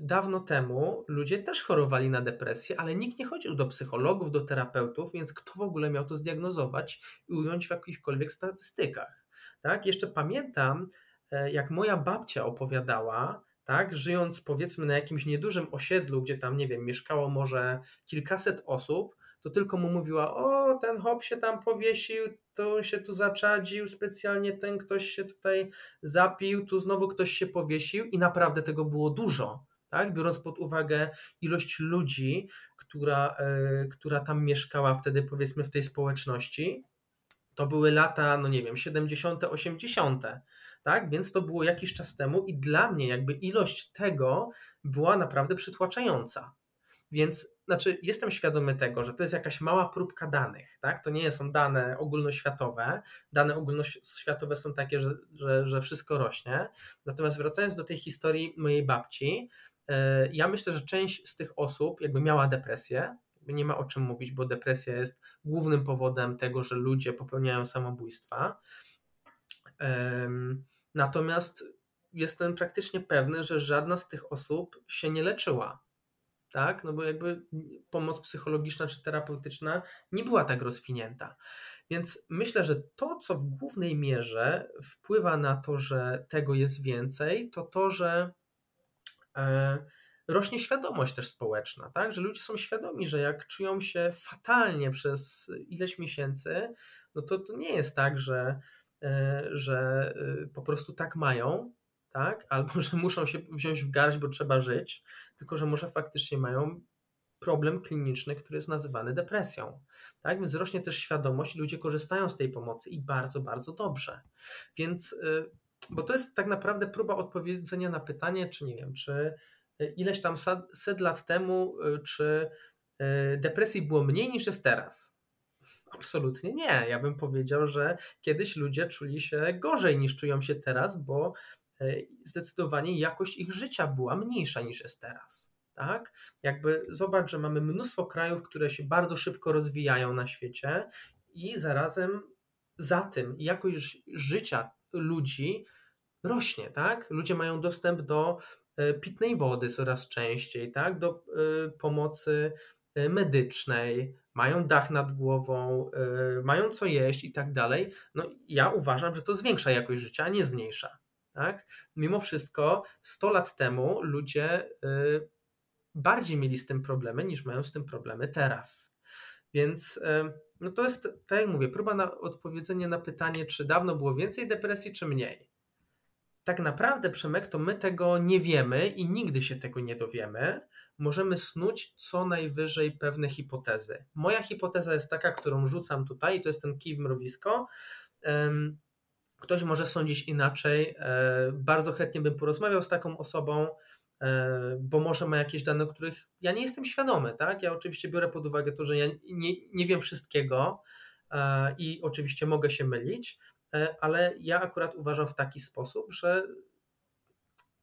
dawno temu ludzie też chorowali na depresję, ale nikt nie chodził do psychologów, do terapeutów, więc kto w ogóle miał to zdiagnozować i ująć w jakichkolwiek statystykach. Tak? Jeszcze pamiętam, yy, jak moja babcia opowiadała, tak, żyjąc powiedzmy na jakimś niedużym osiedlu, gdzie tam, nie wiem, mieszkało może kilkaset osób, to tylko mu mówiła, o, ten hop się tam powiesił, to się tu zaczadził, specjalnie ten ktoś się tutaj zapił, tu znowu ktoś się powiesił i naprawdę tego było dużo. Tak? Biorąc pod uwagę ilość ludzi, która, yy, która tam mieszkała wtedy, powiedzmy, w tej społeczności, to były lata, no nie wiem, 70., 80., tak? Więc to było jakiś czas temu i dla mnie jakby ilość tego była naprawdę przytłaczająca. Więc znaczy, jestem świadomy tego, że to jest jakaś mała próbka danych, tak? To nie są dane ogólnoświatowe. Dane ogólnoświatowe są takie, że, że, że wszystko rośnie. Natomiast wracając do tej historii mojej babci, e, ja myślę, że część z tych osób jakby miała depresję. Nie ma o czym mówić, bo depresja jest głównym powodem tego, że ludzie popełniają samobójstwa. Natomiast jestem praktycznie pewny, że żadna z tych osób się nie leczyła tak? No bo jakby pomoc psychologiczna czy terapeutyczna nie była tak rozwinięta. Więc myślę, że to, co w głównej mierze wpływa na to, że tego jest więcej, to to, że e, rośnie świadomość też społeczna, tak? Że ludzie są świadomi, że jak czują się fatalnie przez ileś miesięcy, no to to nie jest tak, że, e, że e, po prostu tak mają, tak? Albo że muszą się wziąć w garść, bo trzeba żyć, tylko że może faktycznie mają problem kliniczny, który jest nazywany depresją. Tak? Więc rośnie też świadomość ludzie korzystają z tej pomocy i bardzo, bardzo dobrze. Więc, y, bo to jest tak naprawdę próba odpowiedzenia na pytanie, czy nie wiem, czy y, ileś tam set lat temu, y, czy depresji było mniej niż jest teraz. Absolutnie nie. Ja bym powiedział, że kiedyś ludzie czuli się gorzej niż czują się teraz, bo zdecydowanie jakość ich życia była mniejsza niż jest teraz. Tak? Jakby zobacz, że mamy mnóstwo krajów, które się bardzo szybko rozwijają na świecie i zarazem za tym jakość życia ludzi rośnie, tak? Ludzie mają dostęp do e, pitnej wody coraz częściej, tak? Do e, pomocy medycznej, mają dach nad głową, mają co jeść i tak dalej. No ja uważam, że to zwiększa jakość życia, a nie zmniejsza. Tak? Mimo wszystko 100 lat temu ludzie y, bardziej mieli z tym problemy niż mają z tym problemy teraz. Więc y, no to jest, tak jak mówię, próba na odpowiedzenia na pytanie, czy dawno było więcej depresji, czy mniej. Tak naprawdę, Przemek, to my tego nie wiemy i nigdy się tego nie dowiemy. Możemy snuć co najwyżej pewne hipotezy. Moja hipoteza jest taka, którą rzucam tutaj, i to jest ten kij w mrowisko. Ktoś może sądzić inaczej. E, bardzo chętnie bym porozmawiał z taką osobą, e, bo może ma jakieś dane, których ja nie jestem świadomy. Tak? Ja oczywiście biorę pod uwagę to, że ja nie, nie wiem wszystkiego e, i oczywiście mogę się mylić, ale ja akurat uważam w taki sposób, że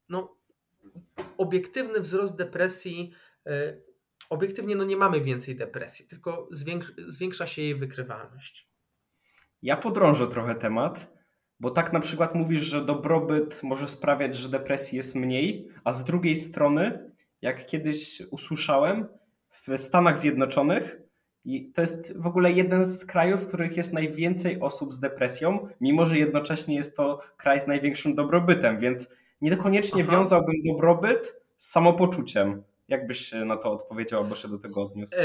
no, obiektywny wzrost depresji, obiektywnie no nie mamy więcej depresji, tylko zwiększa się jej wykrywalność. Ja podrążę trochę temat bo tak na przykład mówisz, że dobrobyt może sprawiać, że depresji jest mniej, a z drugiej strony, jak kiedyś usłyszałem, w Stanach Zjednoczonych i to jest w ogóle jeden z krajów, w których jest najwięcej osób z depresją, mimo że jednocześnie jest to kraj z największym dobrobytem, więc niekoniecznie Aha. wiązałbym dobrobyt z samopoczuciem. Jak byś na to odpowiedział albo się do tego odniósł? E,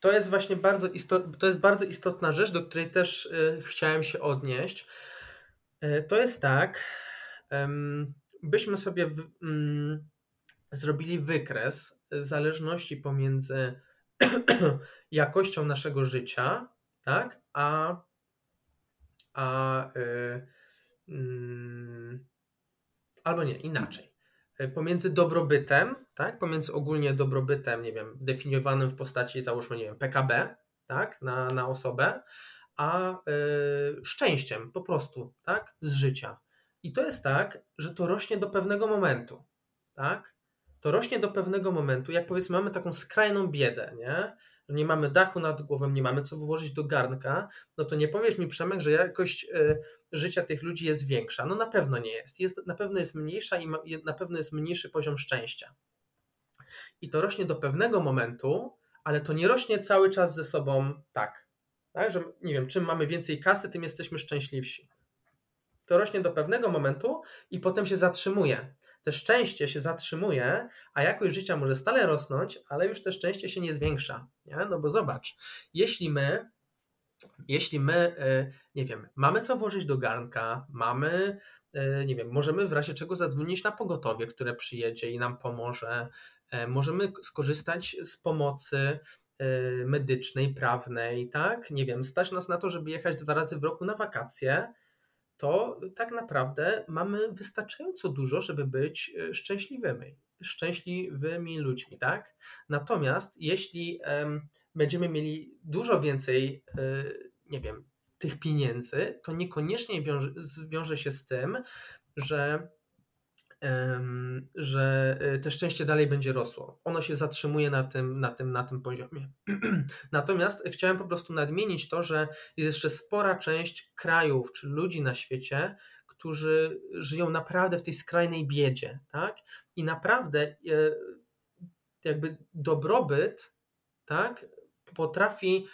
to jest właśnie bardzo, istot, to jest bardzo istotna rzecz, do której też e, chciałem się odnieść. E, to jest tak, byśmy sobie w, mm, zrobili wykres zależności pomiędzy jakością naszego życia, tak, a, a y, mm, albo nie, inaczej. E, pomiędzy dobrobytem, tak, pomiędzy ogólnie dobrobytem, nie wiem, definiowanym w postaci, załóżmy, nie wiem, PKB, tak, na, na osobę, a y, szczęściem po prostu, tak, z życia. I to jest tak, że to rośnie do pewnego momentu, tak? To rośnie do pewnego momentu, jak powiedzmy mamy taką skrajną biedę, nie? nie mamy dachu nad głową, nie mamy co włożyć do garnka, no to nie powiesz mi, Przemek, że jakość y, życia tych ludzi jest większa. No na pewno nie jest. jest na pewno jest mniejsza i ma, na pewno jest mniejszy poziom szczęścia. I to rośnie do pewnego momentu, ale to nie rośnie cały czas ze sobą tak. Tak, że nie wiem, czym mamy więcej kasy, tym jesteśmy szczęśliwsi. To rośnie do pewnego momentu i potem się zatrzymuje. Te szczęście się zatrzymuje, a jakość życia może stale rosnąć, ale już te szczęście się nie zwiększa. Nie? No bo zobacz, jeśli my, jeśli my, y, nie wiem, mamy co włożyć do garnka, mamy, y, nie wiem, możemy w razie czego zadzwonić na pogotowie, które przyjedzie i nam pomoże, y, możemy skorzystać z pomocy medycznej, prawnej, tak? Nie wiem, stać nas na to, żeby jechać dwa razy w roku na wakacje, to tak naprawdę mamy wystarczająco dużo, żeby być e, szczęśliwymi, szczęśliwymi ludźmi, tak? Natomiast jeśli będziemy mieli dużo więcej, y, nie wiem, tych pieniędzy, to niekoniecznie wiąże, wiąże się z tym, że że te szczęście dalej będzie rosło. Ono się zatrzymuje na tym, na tym, na tym poziomie. Natomiast chciałem po prostu nadmienić to, że jest jeszcze spora część krajów czy ludzi na świecie, którzy żyją naprawdę w tej skrajnej biedzie, tak? I naprawdę e, jakby dobrobyt, tak, potrafi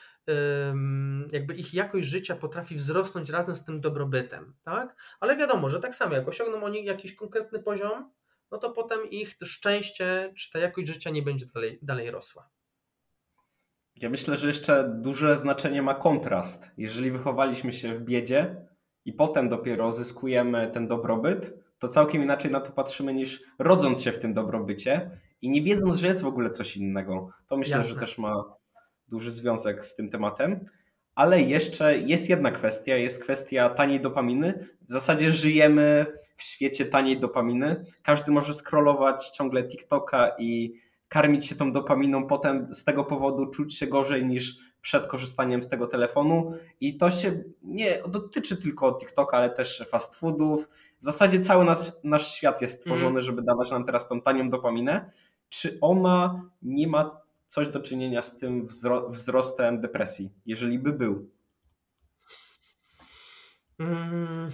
jakby ich jakość życia potrafi wzrosnąć razem z tym dobrobytem, tak? Ale wiadomo, że tak samo jak osiągną oni jakiś konkretny poziom, no to potem ich szczęście czy ta jakość życia nie będzie dalej, dalej rosła. Ja myślę, że jeszcze duże znaczenie ma kontrast. Jeżeli wychowaliśmy się w biedzie i potem dopiero zyskujemy ten dobrobyt, to całkiem inaczej na to patrzymy niż rodząc się w tym dobrobycie i nie wiedząc, że jest w ogóle coś innego. To myślę, Jasne. że też ma duży związek z tym tematem. Ale jeszcze jest jedna kwestia, jest kwestia taniej dopaminy. W zasadzie żyjemy w świecie taniej dopaminy. Każdy może scrollować ciągle TikToka i karmić się tą dopaminą, potem z tego powodu czuć się gorzej niż przed korzystaniem z tego telefonu. I to się nie dotyczy tylko TikToka, ale też fast foodów. W zasadzie cały nasz, nasz świat jest stworzony, mm. żeby dawać nam teraz tą tanią dopaminę. Czy ona nie ma coś do czynienia z tym wzrostem depresji, jeżeli by był? Hmm.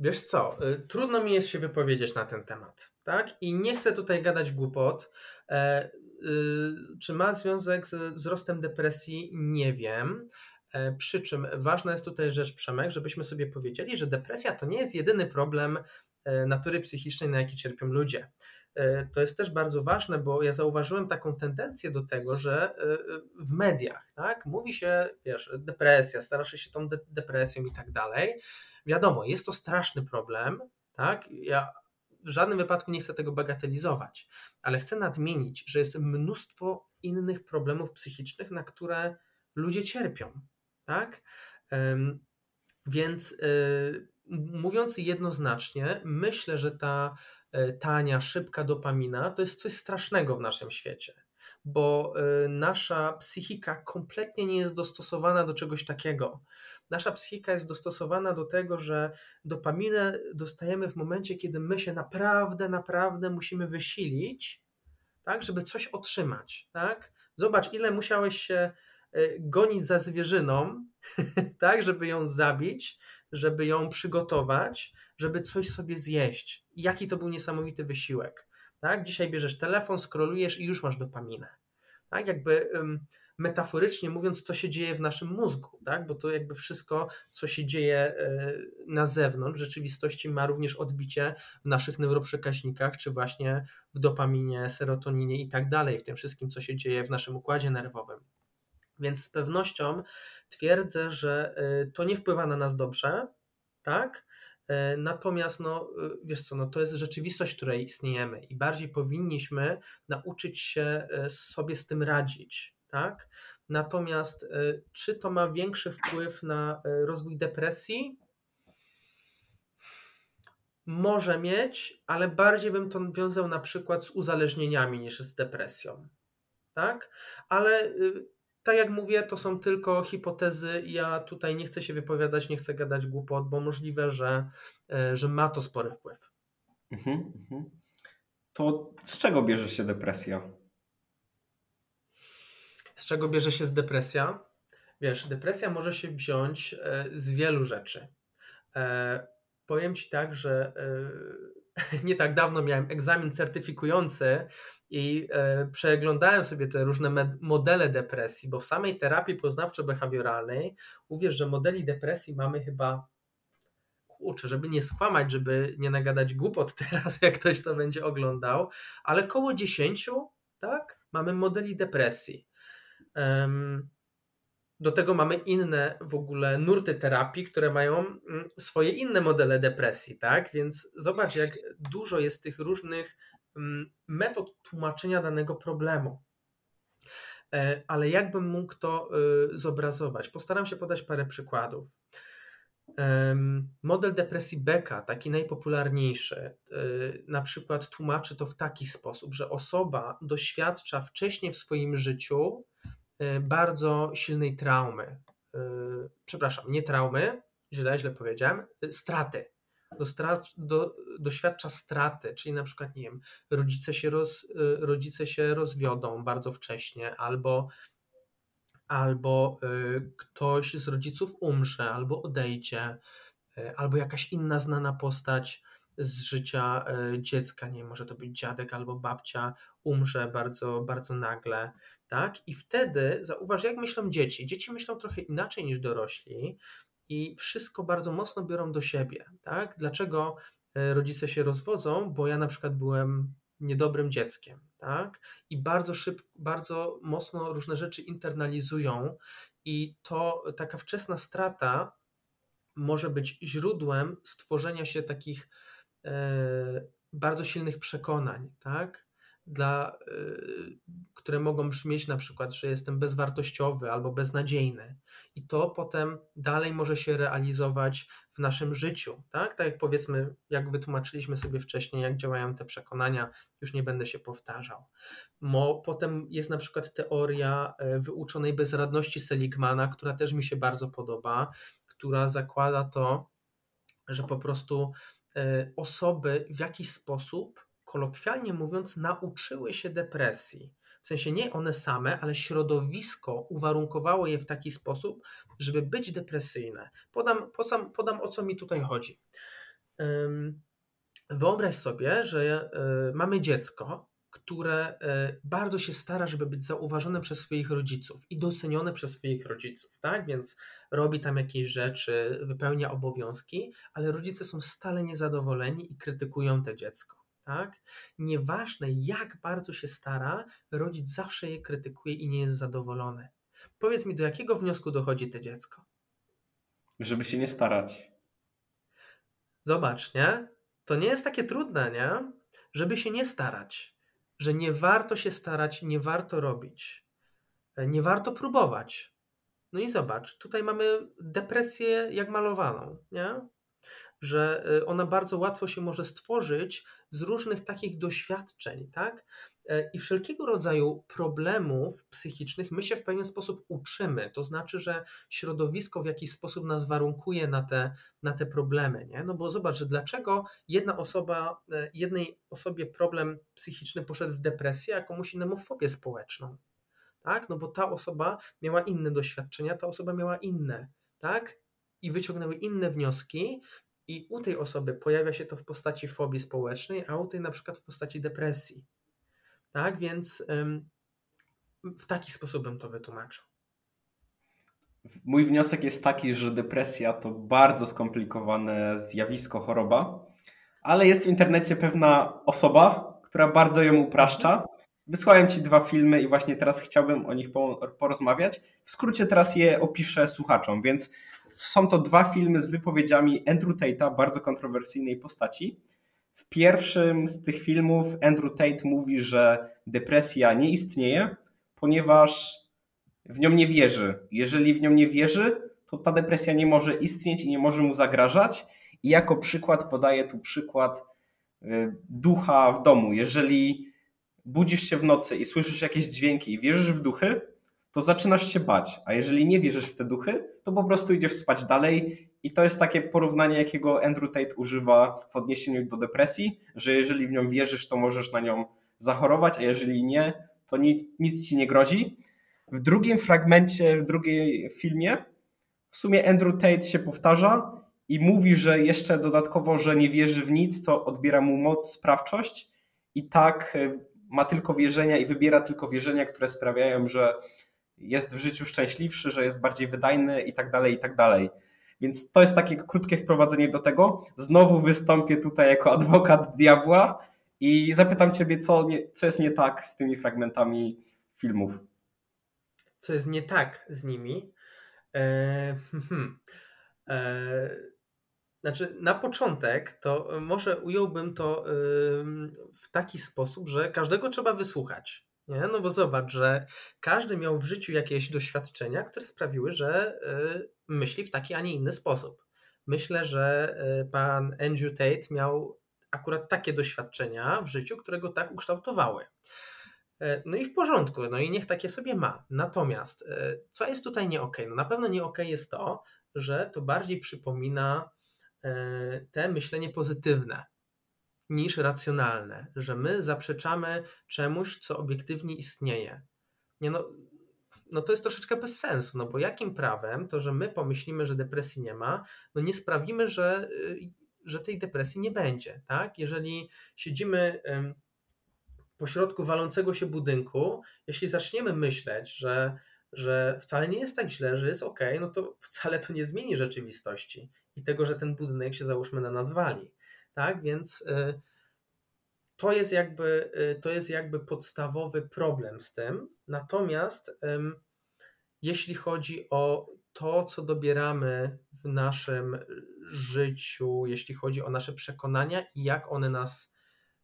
Wiesz co, y, trudno mi jest się wypowiedzieć na ten temat, tak? I nie chcę tutaj gadać głupot. E, y, czy ma związek z wzrostem depresji? Nie wiem. E, przy czym ważna jest tutaj rzecz, Przemek, żebyśmy sobie powiedzieli, że depresja to nie jest jedyny problem e, natury psychicznej, na jaki cierpią ludzie. E, to jest też bardzo ważne, bo ja zauważyłem taką tendencję do tego, że e, w mediach, tak, mówi się, wiesz, depresja, starasz się tą de depresją i tak dalej. Wiadomo, jest to straszny problem, tak, ja w żadnym wypadku nie chcę tego bagatelizować, ale chcę nadmienić, że jest mnóstwo innych problemów psychicznych, na które ludzie cierpią, tak, więc e, mówiąc jednoznacznie, myślę, że ta E, tania, szybka dopamina to jest coś strasznego w naszym świecie, bo e, nasza psychika kompletnie nie jest dostosowana do czegoś takiego. Nasza psychika jest dostosowana do tego, że dopaminę dostajemy w momencie, kiedy my się naprawdę, naprawdę musimy wysilić, tak, żeby coś otrzymać. Tak? Zobacz, ile musiałeś się e, gonić za zwierzyną, tak, żeby ją zabić, żeby ją przygotować, żeby coś sobie zjeść. Jaki to był niesamowity wysiłek. Tak? Dzisiaj bierzesz telefon, skrolujesz i już masz dopaminę. Tak? Jakby metaforycznie mówiąc, co się dzieje w naszym mózgu, tak? bo to jakby wszystko, co się dzieje y, na zewnątrz, rzeczywistości ma również odbicie w naszych neuroprzekaźnikach, czy właśnie w dopaminie, serotoninie i tak dalej, w tym wszystkim, co się dzieje w naszym układzie nerwowym. Więc z pewnością twierdzę, że y, to nie wpływa na nas dobrze, tak? E, natomiast, no, y, wiesz co, no, to jest rzeczywistość, w której istniejemy i bardziej powinniśmy nauczyć się e, sobie z tym radzić, tak? Natomiast e, czy to ma większy wpływ na rozwój depresji? Może mieć, ale bardziej bym to wiązał na przykład z uzależnieniami niż z depresją. Tak? Ale y, tak jak mówię, to są tylko hipotezy. Ja tutaj nie chcę się wypowiadać, nie chcę gadać głupot, bo możliwe, że, e, że ma to spory wpływ. Mhm, mhm. To z czego bierze się depresja? Z czego bierze się z depresja? Wiesz, depresja może się wziąć e, z wielu rzeczy. E, powiem Ci tak, że nie tak dawno miałem egzamin certyfikujący i przeglądałem sobie te różne modele depresji, bo w samej terapii poznawczo-behawioralnej uwierz, że modeli depresji mamy chyba kurczę, żeby nie skłamać, żeby nie nagadać głupot teraz, jak ktoś to będzie oglądał, ale koło 10, tak, mamy modeli depresji. Do tego mamy inne w ogóle nurty terapii, które mają mm, swoje inne modele depresji, tak? Więc zobacz, jak dużo jest tych różnych metod tłumaczenia danego problemu. E, ale jakbym mógł to y, zobrazować? Postaram się podać parę przykładów. Model depresji Becka, taki najpopularniejszy, y, na przykład tłumaczy to w taki sposób, że osoba doświadcza wcześniej w swoim życiu bardzo silnej traumy. Przepraszam, nie traumy, źle, źle powiedziałem, straty. Do, doświadcza straty, czyli na przykład, nie wiem, rodzice się, roz, rodzice się rozwiodą bardzo wcześnie, albo albo y, ktoś z rodziców umrze, albo odejdzie, y, albo jakaś inna znana postać z życia y, dziecka, nie może to być dziadek albo babcia, umrze bardzo, bardzo nagle, tak? I wtedy zauważ, jak myślą dzieci. Dzieci myślą trochę inaczej niż dorośli i wszystko bardzo mocno biorą do siebie, tak? Dlaczego rodzice się rozwodzą? Bo ja na przykład byłem niedobrym dzieckiem, tak? I bardzo szybko, bardzo mocno różne rzeczy internalizują i to taka wczesna strata może być źródłem stworzenia się takich e, bardzo silnych przekonań, tak? Dla, y, które mogą brzmieć na przykład, że jestem bezwartościowy albo beznadziejny. I to potem dalej może się realizować w naszym życiu. Tak, tak jak powiedzmy, jak wytłumaczyliśmy sobie wcześniej, jak działają te przekonania, już nie będę się powtarzał. Mo, potem jest na przykład teoria e, wyuczonej bezradności Seligmana, która też mi się bardzo podoba, która zakłada to, że po prostu e, osoby w jakiś sposób kolokwialnie mówiąc, nauczyły się depresji. W sensie nie one same, ale środowisko uwarunkowało je w taki sposób, żeby być depresyjne. Podam, podam, podam o co mi tutaj chodzi. Wyobraź sobie, że e, mamy dziecko, które e, bardzo się stara, żeby być zauważone przez swoich rodziców i docenione przez swoich rodziców, tak? Więc robi tam jakieś rzeczy, wypełnia obowiązki, ale rodzice są stale niezadowoleni i krytykują to dziecko tak? Nieważne jak bardzo się stara, rodzic zawsze je krytykuje i nie jest zadowolony. Powiedz mi, do jakiego wniosku dochodzi to dziecko? Żeby się nie starać. Zobacz, nie? To nie jest takie trudne, nie? Żeby się nie starać. Że nie warto się starać, nie warto robić. Nie warto próbować. No i zobacz, tutaj mamy depresję jak malowaną, nie? Że y, ona bardzo łatwo się może stworzyć z różnych takich doświadczeń, tak? E, I wszelkiego rodzaju problemów psychicznych my się w pewien sposób uczymy. To znaczy, że środowisko w jakiś sposób nas warunkuje na te, na te problemy, nie? No bo zobacz, że dlaczego jedna osoba, e, jednej osobie problem psychiczny poszedł w depresję, a komuś innemu fobię społeczną. Tak? No bo ta osoba miała inne doświadczenia, ta osoba miała inne, tak? I wyciągnęły inne wnioski, i u tej osoby pojawia się to w postaci fobii społecznej, a u tej na przykład w postaci depresji. Tak więc w taki sposób bym to wytłumaczył. Mój wniosek jest taki, że depresja to bardzo skomplikowane zjawisko, choroba, ale jest w internecie pewna osoba, która bardzo ją upraszcza. Wysłałem Ci dwa filmy i właśnie teraz chciałbym o nich porozmawiać. W skrócie teraz je opiszę słuchaczom, więc są to dwa filmy z wypowiedziami Andrew Tate'a, bardzo kontrowersyjnej postaci. W pierwszym z tych filmów Andrew Tate mówi, że depresja nie istnieje, ponieważ w nią nie wierzy. Jeżeli w nią nie wierzy, to ta depresja nie może istnieć i nie może mu zagrażać. I jako przykład podaje tu przykład y, ducha w domu. Jeżeli budzisz się w nocy i słyszysz jakieś dźwięki i wierzysz w duchy, to zaczynasz się bać. A jeżeli nie wierzysz w te duchy, to po prostu idziesz spać dalej. I to jest takie porównanie, jakiego Andrew Tate używa w odniesieniu do depresji, że jeżeli w nią wierzysz, to możesz na nią zachorować, a jeżeli nie, to nic, nic ci nie grozi. w drugim fragmencie, w drugim filmie w sumie Andrew Tate się powtarza i mówi, że jeszcze dodatkowo, że nie wierzy w nic, to odbiera mu moc, sprawczość i tak e, ma tylko wierzenia i wybiera tylko wierzenia, które sprawiają, że jest w życiu szczęśliwszy, że jest bardziej wydajny i tak dalej, i tak dalej. Więc to jest takie krótkie wprowadzenie do tego. Znowu wystąpię tutaj jako adwokat diabła i zapytam Ciebie, co, nie, co jest nie tak z tymi fragmentami filmów. Co jest nie tak z nimi? Eee, znaczy, na początek to może ująłbym to w taki sposób, że każdego trzeba wysłuchać. Nie? No bo zobacz, że każdy miał w życiu jakieś doświadczenia, które sprawiły, że y, myśli w taki, a nie inny sposób. Myślę, że y, pan Andrew Tate miał akurat takie doświadczenia w życiu, które go tak ukształtowały. E, no i w porządku, no i niech takie sobie ma. Natomiast co jest tutaj nie ok? No na pewno nie ok jest to, że to bardziej przypomina te myślenie pozytywne niż racjonalne, że my zaprzeczamy czemuś, co obiektywnie istnieje. Nie no, no to jest troszeczkę bez sensu, no bo jakim prawem to, że my pomyślimy, że depresji nie ma, no nie sprawimy, że, że tej depresji nie będzie, tak? Jeżeli siedzimy pośrodku walącego się budynku, jeśli zaczniemy myśleć, że, że wcale nie jest tak źle, że jest ok, no to wcale to nie zmieni rzeczywistości i tego, że ten budynek się załóżmy na nas wali. Tak, więc y, to jest jakby, y, to jest jakby podstawowy problem z tym. Natomiast jeśli chodzi o to, co dobieramy w naszym życiu, jeśli chodzi o nasze przekonania i jak one nas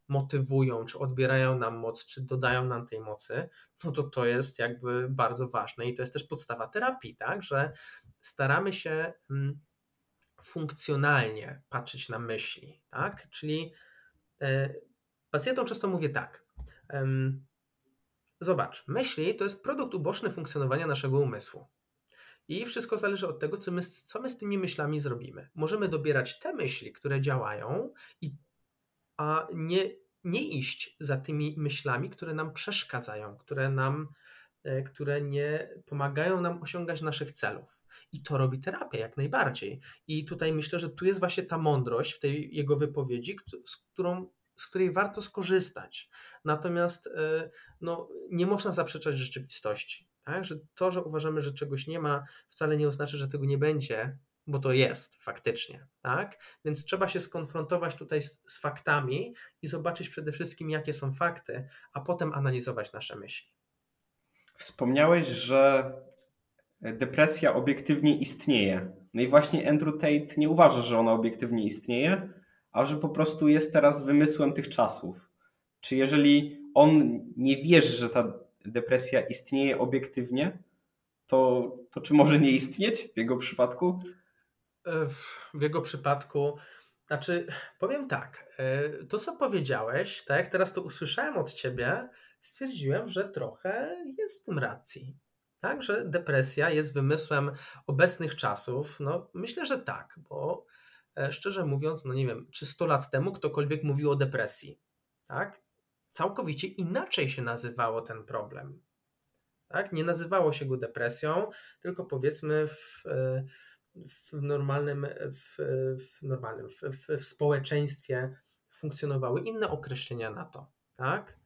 motywują, czy odbierają nam moc, czy dodają nam tej mocy, no to to jest jakby bardzo ważne. I to jest też podstawa terapii, tak, że staramy się funkcjonalnie patrzeć na myśli, tak, czyli e, pacjentom często mówię tak, zobacz, myśli to jest produkt uboczny funkcjonowania naszego umysłu. I wszystko zależy od tego, co my, co my z tymi myślami zrobimy. Możemy dobierać te myśli, które działają, i, a nie nie iść za tymi myślami, które nam przeszkadzają, które nam które nie pomagają nam osiągać naszych celów. I to robi terapia jak najbardziej. I tutaj myślę, że tu jest właśnie ta mądrość w tej jego wypowiedzi, z którą z której warto skorzystać. Natomiast e, no, nie można zaprzeczać rzeczywistości. Tak? Że to, że uważamy, że czegoś nie ma, wcale nie oznacza, że tego nie będzie, bo to jest faktycznie, tak? Więc trzeba się skonfrontować tutaj z, z, faktami i zobaczyć przede wszystkim, jakie są fakty, a potem analizować nasze myśli. Wspomniałeś, że depresja obiektywnie istnieje. No i właśnie Andrew Tate nie uważa, że ona obiektywnie istnieje, a że po prostu jest teraz wymysłem tych czasów. Czy jeżeli on nie wierzy, że ta depresja istnieje obiektywnie, to, to czy może nie istnieć w jego przypadku? E, w jego przypadku, znaczy, powiem tak, e, to co powiedziałeś, tak teraz to usłyszałem od ciebie, stwierdziłem, że trochę jest w tym racji. Tak, że depresja jest wymysłem obecnych czasów. No, myślę, że tak, bo e, szczerze mówiąc, no nie wiem, czy 100 lat temu ktokolwiek mówił o depresji, tak? Całkowicie inaczej się nazywało ten problem. Tak? Nie nazywało się go depresją, tylko powiedzmy w w normalnym, w, w normalnym, w, w społeczeństwie funkcjonowały inne określenia na to, tak?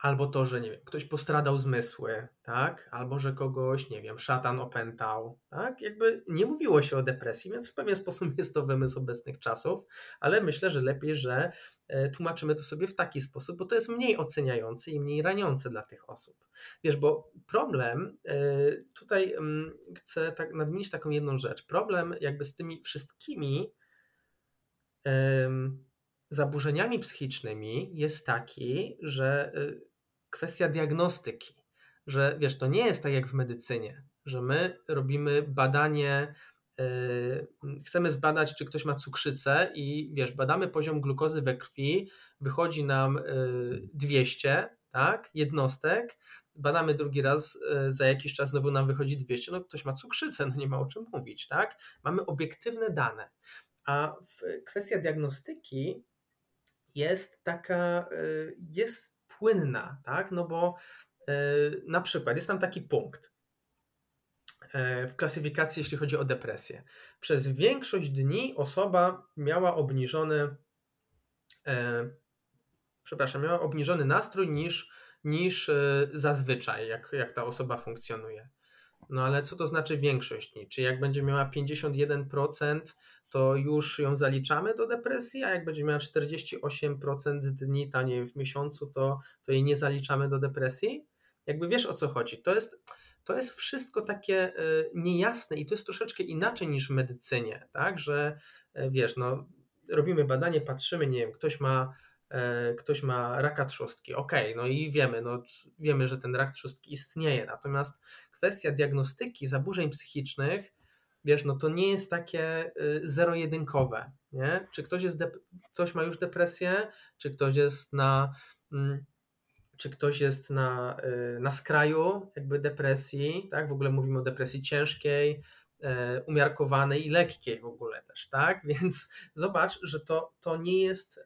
Albo to, że nie wiem, ktoś postradał zmysły, tak? Albo że kogoś, nie wiem, szatan opętał, tak? Jakby nie mówiło się o depresji, więc w pewien sposób jest to wymysł obecnych czasów, ale myślę, że lepiej, że e, tłumaczymy to sobie w taki sposób, bo to jest mniej oceniający i mniej raniące dla tych osób. Wiesz, bo problem, e, tutaj mm, chcę tak nadmienić taką jedną rzecz. Problem jakby z tymi wszystkimi zaburzeniami psychicznymi jest taki, że e, kwestia diagnostyki, że wiesz, to nie jest tak jak w medycynie, że my robimy badanie, yy, chcemy zbadać, czy ktoś ma cukrzycę i wiesz, badamy poziom glukozy we krwi, wychodzi nam yy, 200, tak, jednostek, badamy drugi raz, yy, za jakiś czas znowu nam wychodzi 200, no ktoś ma cukrzycę, no nie ma o czym mówić, tak? Mamy obiektywne dane. A w kwestia diagnostyki jest taka, y, jest płynna, tak? No bo na przykład jest tam taki punkt w klasyfikacji, jeśli chodzi o depresję. Przez większość dni osoba miała obniżony, przepraszam, miała obniżony nastrój niż, niż zazwyczaj, jak, jak ta osoba funkcjonuje. No ale co to znaczy większość dni? Czy jak będzie miała 51%, to już ją zaliczamy do depresji, a jak będzie miała 48% dni taniej w miesiącu, to, to jej nie zaliczamy do depresji? Jakby wiesz o co chodzi. To jest, to jest wszystko takie y, niejasne i to jest troszeczkę inaczej niż w medycynie, tak? Że y, wiesz, no, robimy badanie, patrzymy, nie wiem, ktoś ma y, ktoś ma raka trzustki. Okay, no i wiemy, no, wiemy, że ten rak trzustki istnieje. Natomiast kwestia diagnostyki zaburzeń psychicznych wiesz, no to nie jest takie y, zero-jedynkowe, nie? Czy ktoś, jest ktoś ma już depresję, czy ktoś jest na, mm, czy ktoś jest na, y, na skraju jakby depresji, tak? W ogóle mówimy o depresji ciężkiej, y, umiarkowanej i lekkiej w ogóle też, tak? Więc zobacz, że to, to nie jest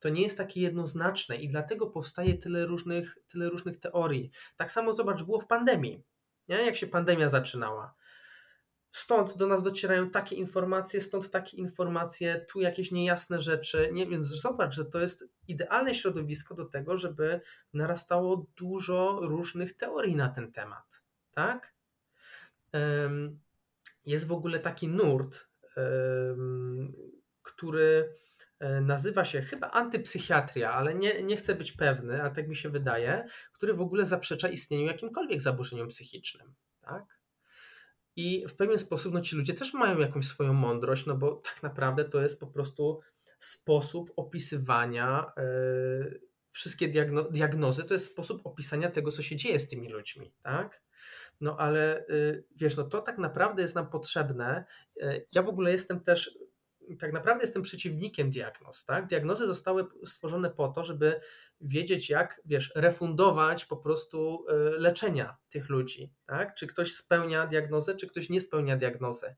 to nie jest takie jednoznaczne i dlatego powstaje tyle różnych, tyle różnych teorii. Tak samo zobacz, było w pandemii. Nie? Jak się pandemia zaczynała stąd do nas docierają takie informacje, stąd takie informacje, tu jakieś niejasne rzeczy. Nie, więc zobacz, że to jest idealne środowisko do tego, żeby narastało dużo różnych teorii na ten temat. Tak? Jest w ogóle taki nurt, który e, nazywa się chyba antypsychiatria, ale nie, nie chcę być pewny, ale tak mi się wydaje, który w ogóle zaprzecza istnieniu jakimkolwiek zaburzeniom psychicznym. Tak? I w pewien sposób no, ci ludzie też mają jakąś swoją mądrość, no bo tak naprawdę to jest po prostu sposób opisywania yy, wszystkie diagno diagnozy, to jest sposób opisania tego, co się dzieje z tymi ludźmi, tak? No ale yy, wiesz, no to tak naprawdę jest nam potrzebne. Yy, ja w ogóle jestem też tak naprawdę jestem przeciwnikiem diagnoz. Tak? Diagnozy zostały stworzone po to, żeby wiedzieć, jak wiesz, refundować po prostu e, leczenia tych ludzi. Tak? Czy ktoś spełnia diagnozę, czy ktoś nie spełnia diagnozy.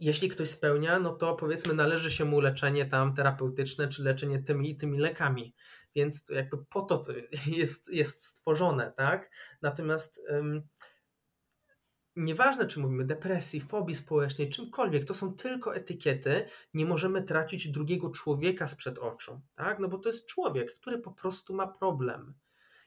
Jeśli ktoś spełnia, no to powiedzmy należy się mu leczenie tam terapeutyczne, czy leczenie tymi i tymi lekami. Więc to jakby po to, to jest, jest stworzone, tak? Natomiast Nieważne, czy mówimy depresji, fobii społecznej, czymkolwiek, to są tylko etykiety. Nie możemy tracić drugiego człowieka sprzed oczu, tak? No bo to jest człowiek, który po prostu ma problem.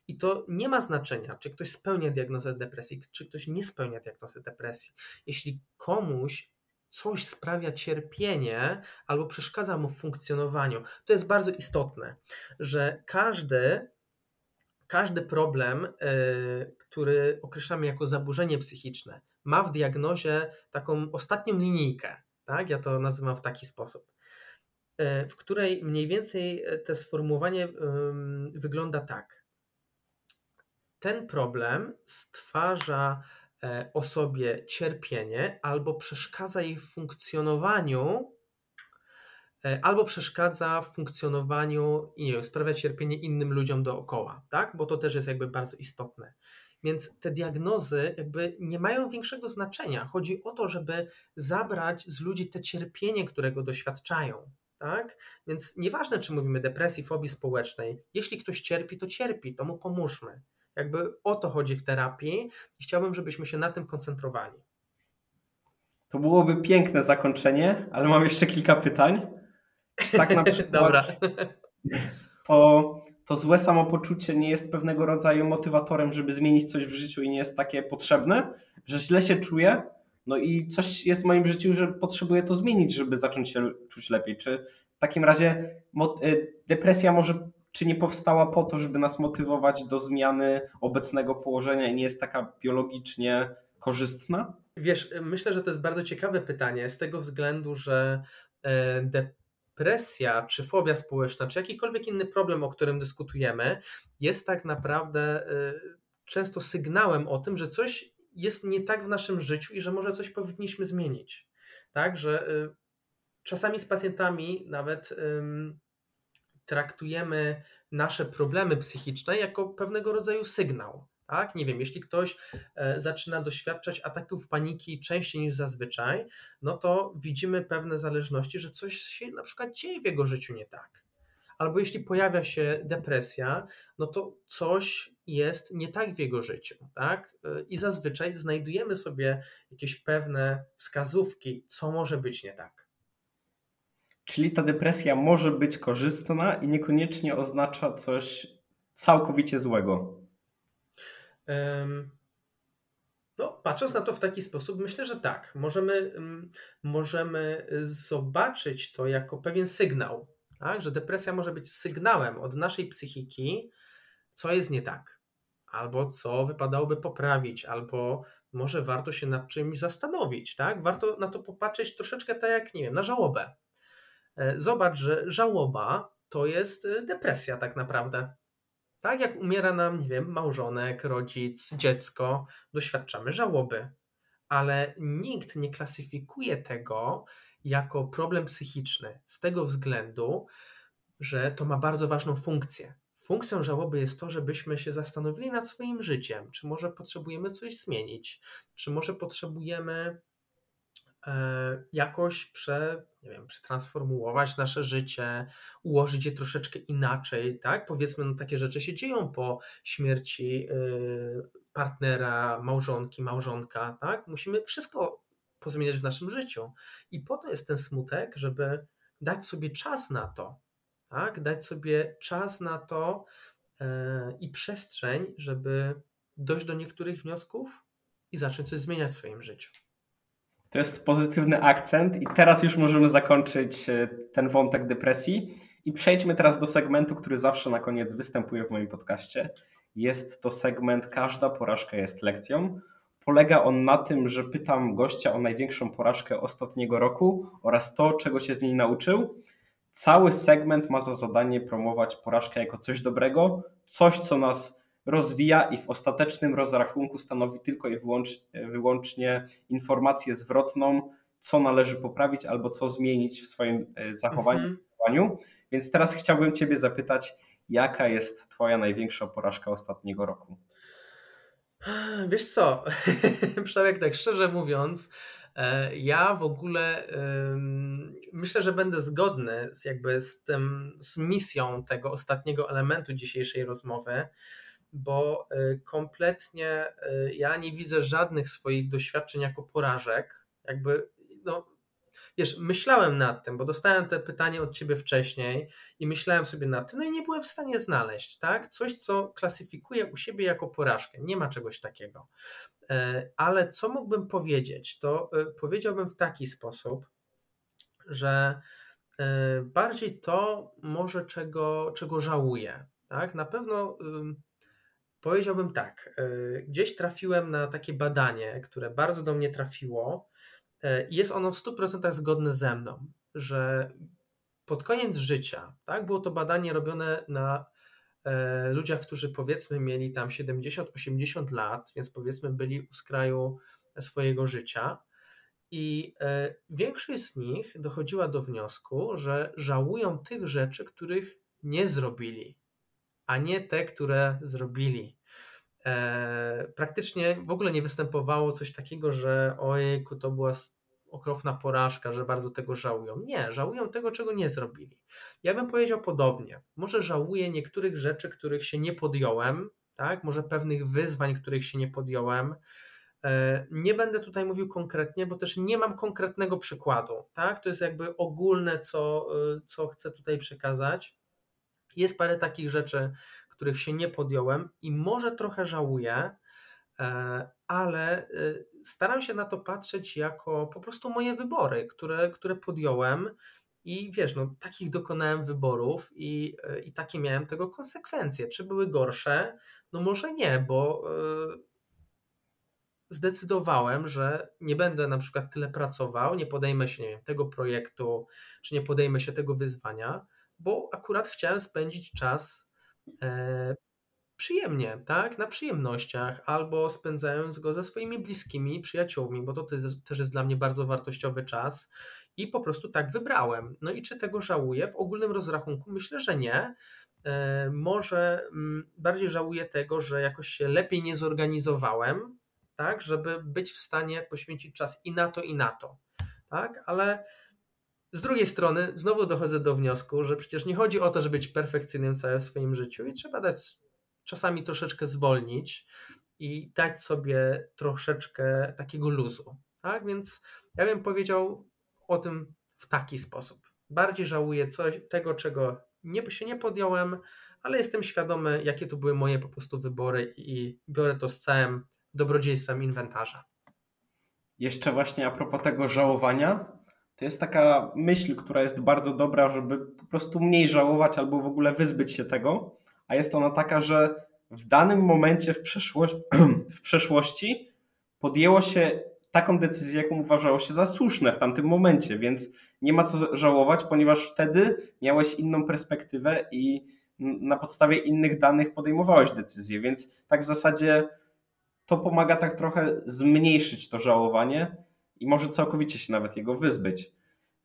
I to nie ma znaczenia, czy ktoś spełnia diagnozę depresji, czy ktoś nie spełnia diagnozy depresji. Jeśli komuś coś sprawia cierpienie albo przeszkadza mu w funkcjonowaniu, to jest bardzo istotne, że każdy każdy problem, y, który określamy jako zaburzenie psychiczne, ma w diagnozie taką ostatnią linijkę. Tak? Ja to nazywam w taki sposób, y, w której mniej więcej y, to sformułowanie wygląda tak. Ten problem stwarza e, osobie cierpienie albo przeszkadza jej w funkcjonowaniu E, albo przeszkadza w funkcjonowaniu i sprawia cierpienie innym ludziom dookoła, tak? Bo to też jest jakby bardzo istotne. Więc te diagnozy jakby nie mają większego znaczenia. Chodzi o to, żeby zabrać z ludzi te cierpienie, którego doświadczają. Tak? Więc nieważne, czy mówimy depresji, fobii społecznej, jeśli ktoś cierpi, to cierpi, to mu pomóżmy. Jakby o to chodzi w terapii i chciałbym, żebyśmy się na tym koncentrowali. To byłoby piękne zakończenie, ale mam jeszcze kilka pytań tak na przykład Dobra. To, to złe samopoczucie nie jest pewnego rodzaju motywatorem, żeby zmienić coś w życiu i nie jest takie potrzebne, że źle się czuję, no i coś jest w moim życiu, że potrzebuję to zmienić, żeby zacząć się czuć lepiej. Czy w takim razie y, depresja może czy nie powstała po to, żeby nas motywować do zmiany obecnego położenia i nie jest taka biologicznie korzystna? Wiesz, myślę, że to jest bardzo ciekawe pytanie z tego względu, że e, presja, czy fobia społeczna, czy jakikolwiek inny problem, o którym dyskutujemy, jest tak naprawdę y, często sygnałem o tym, że coś jest nie tak w naszym życiu i że może coś powinniśmy zmienić. Tak, że y, czasami z pacjentami nawet traktujemy nasze problemy psychiczne jako pewnego rodzaju sygnał. Tak? Nie wiem, jeśli ktoś e, zaczyna doświadczać ataków paniki częściej niż zazwyczaj, no to widzimy pewne zależności, że coś się na przykład dzieje w jego życiu nie tak. Albo jeśli pojawia się depresja, no to coś jest nie tak w jego życiu, tak? I zazwyczaj znajdujemy sobie jakieś pewne wskazówki, co może być nie tak. Czyli ta depresja może być korzystna i niekoniecznie oznacza coś całkowicie złego. No, patrząc na to w taki sposób, myślę, że tak. Możemy, możemy zobaczyć to jako pewien sygnał, tak? że depresja może być sygnałem od naszej psychiki, co jest nie tak, albo co wypadałoby poprawić, albo może warto się nad czymś zastanowić. Tak? Warto na to popatrzeć troszeczkę tak jak, nie wiem, na żałobę. E, zobacz, że żałoba to jest e, depresja tak naprawdę. Tak jak umiera nam, nie wiem, małżonek, rodzic, dziecko, doświadczamy żałoby, ale nikt nie klasyfikuje tego jako problem psychiczny z tego względu, że to ma bardzo ważną funkcję. Funkcją żałoby jest to, żebyśmy się zastanowili nad swoim życiem, czy może potrzebujemy coś zmienić, czy może potrzebujemy e, jakoś prze, nie wiem, przetransformułować nasze życie, ułożyć je troszeczkę inaczej, tak? Powiedzmy, no takie rzeczy się dzieją po śmierci y, partnera, małżonki, małżonka, tak? Musimy wszystko pozmieniać w naszym życiu. I po to jest ten smutek, żeby dać sobie czas na to, tak? Dać sobie czas na to yy, i przestrzeń, żeby dojść do niektórych wniosków i zacząć coś zmieniać w swoim życiu. To jest pozytywny akcent i teraz już możemy zakończyć e, ten wątek depresji i przejdźmy teraz do segmentu, który zawsze na koniec występuje w moim podcaście. Jest to segment Każda porażka jest lekcją. Polega on na tym, że pytam gościa o największą porażkę ostatniego roku oraz to, czego się z niej nauczył. Cały segment ma za zadanie promować porażkę jako coś dobrego, coś, co nas rozwija i w ostatecznym rozrachunku stanowi tylko i wyłącznie informację zwrotną, co należy poprawić albo co zmienić w swoim e, zachowaniu. Mhm. Więc teraz chciałbym Ciebie zapytać, jaka jest Twoja największa porażka ostatniego roku? Wiesz co, Przemek, tak szczerze mówiąc, e, ja w ogóle myślę, że będę zgodny z jakby z tym, z misją tego ostatniego elementu dzisiejszej rozmowy, bo y, kompletnie y, ja nie widzę żadnych swoich doświadczeń jako porażek. Jakby, no, wiesz, myślałem nad tym, bo dostałem te pytanie od ciebie wcześniej i myślałem sobie nad tym, no i nie byłem w stanie znaleźć, tak? Coś, co klasyfikuję u siebie jako porażkę. Nie ma czegoś takiego. E, ale co mógłbym powiedzieć? To powiedziałbym w taki sposób, że bardziej to może czego, czego żałuję. Tak? Na pewno Powiedziałbym tak. E, gdzieś trafiłem na takie badanie, które bardzo do mnie trafiło. E, jest ono w 100% zgodne ze mną, że pod koniec życia, tak, było to badanie robione na e, ludziach, którzy powiedzmy mieli tam 70-80 lat, więc powiedzmy byli u skraju swojego życia. I większość z nich dochodziła do wniosku, że żałują tych rzeczy, których nie zrobili a nie te, które zrobili. E, praktycznie w ogóle nie występowało coś takiego, że ojejku, to była okropna porażka, że bardzo tego żałują. Nie, żałują tego, czego nie zrobili. Ja bym powiedział podobnie. Może żałuję niektórych rzeczy, których się nie podjąłem, tak? może pewnych wyzwań, których się nie podjąłem. E, nie będę tutaj mówił konkretnie, bo też nie mam konkretnego przykładu. Tak? To jest jakby ogólne, co, e, co chcę tutaj przekazać. Jest parę takich rzeczy, których się nie podjąłem i może trochę żałuję, e, ale e, staram się na to patrzeć jako po prostu moje wybory, które, które podjąłem. I wiesz, no, takich dokonałem wyborów i, e, i takie miałem tego konsekwencje. Czy były gorsze? No może nie, bo zdecydowałem, że nie będę na przykład tyle pracował, nie podejmę się nie wiem, tego projektu, czy nie podejmę się tego wyzwania, bo akurat chciałem spędzić czas e, przyjemnie, tak, na przyjemnościach, albo spędzając go ze swoimi bliskimi, przyjaciółmi, bo to też jest, dla mnie bardzo wartościowy czas i po prostu tak wybrałem. No i czy tego żałuję? W ogólnym rozrachunku myślę, że nie. E, może m, mm, bardziej żałuję tego, że jakoś się lepiej nie zorganizowałem, tak, żeby być w stanie poświęcić czas i na to, i na to, tak, ale z drugiej strony, znowu dochodzę do wniosku, że przecież nie chodzi o to, żeby być perfekcyjnym całe w swoim życiu i trzeba dać czasami troszeczkę zwolnić i dać sobie troszeczkę takiego luzu. Tak? Więc ja bym powiedział o tym w taki sposób. Bardziej żałuję coś, tego, czego nie, się nie podjąłem, ale jestem świadomy, jakie to były moje po prostu wybory i biorę to z całym dobrodziejstwem inwentarza. Jeszcze właśnie a propos tego żałowania, to jest taka myśl, która jest bardzo dobra, żeby po prostu mniej żałować albo w ogóle wyzbyć się tego, a jest ona taka, że w danym momencie w, przeszłości, w przeszłości podjęło się taką decyzję, jaką uważało się za słuszne w tamtym momencie, więc nie ma co żałować, ponieważ wtedy miałeś inną perspektywę i na podstawie innych danych podejmowałeś decyzję, więc tak w zasadzie to pomaga tak trochę zmniejszyć to żałowanie i może całkowicie się nawet jego wyzbyć.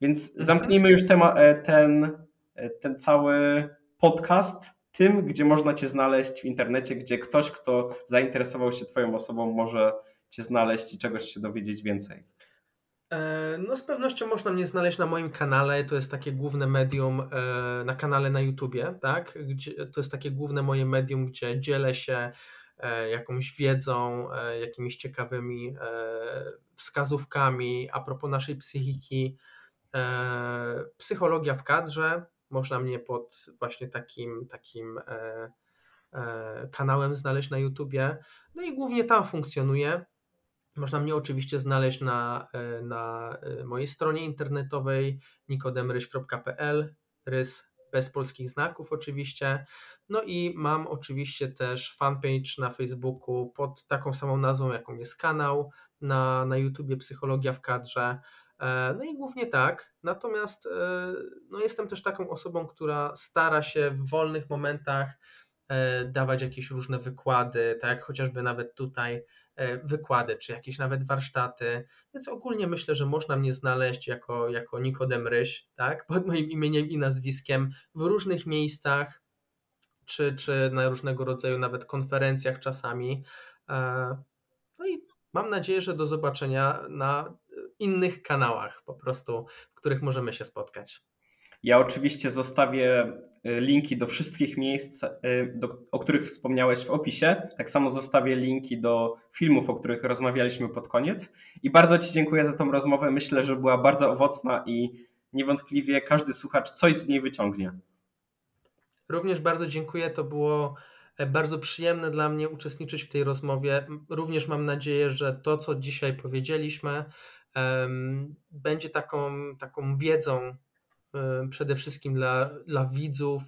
Więc mhm. zamknijmy już tema, e, ten, e, ten cały podcast tym, gdzie można Cię znaleźć w internecie, gdzie ktoś, kto zainteresował się Twoją osobą, może Cię znaleźć i czegoś się dowiedzieć więcej. E, no z pewnością można mnie znaleźć na moim kanale, to jest takie główne medium na kanale na YouTubie, tak? Gdzie, to jest takie główne moje medium, gdzie dzielę się jakąś wiedzą, jakimiś ciekawymi wskazówkami a propos naszej psychiki, psychologia w kadrze, można mnie pod właśnie takim, takim e, e, kanałem znaleźć na YouTubie. No i głównie tam funkcjonuje. Można mnie oczywiście znaleźć na, e, na mojej stronie internetowej nikodemryś.pl, rys bez polskich znaków oczywiście. No i mam oczywiście też fanpage na Facebooku pod taką samą nazwą, jaką jest kanał, na, na YouTubie Psychologia w kadrze. E, no i głównie tak. Natomiast e, no jestem też taką osobą, która stara się w wolnych momentach e, dawać jakieś różne wykłady, tak jak chociażby nawet tutaj wykłady, czy jakieś nawet warsztaty. Więc ogólnie myślę, że można mnie znaleźć jako, jako Nikodem Ryś, tak? pod moim imieniem i nazwiskiem w różnych miejscach, czy, czy na różnego rodzaju nawet konferencjach czasami. Mam nadzieję, że do zobaczenia na innych kanałach po prostu, w których możemy się spotkać. Ja oczywiście zostawię y, linki do wszystkich miejsc, y, do, o których wspomniałeś w opisie. Tak samo zostawię linki do filmów, o których rozmawialiśmy pod koniec. I bardzo Ci dziękuję za tą rozmowę. Myślę, że była bardzo owocna i niewątpliwie każdy słuchacz coś z niej wyciągnie. Również bardzo dziękuję. To było e, bardzo przyjemne dla mnie uczestniczyć w tej rozmowie. Również mam nadzieję, że to, co dzisiaj powiedzieliśmy, będzie taką, taką wiedzą przede wszystkim dla, dla widzów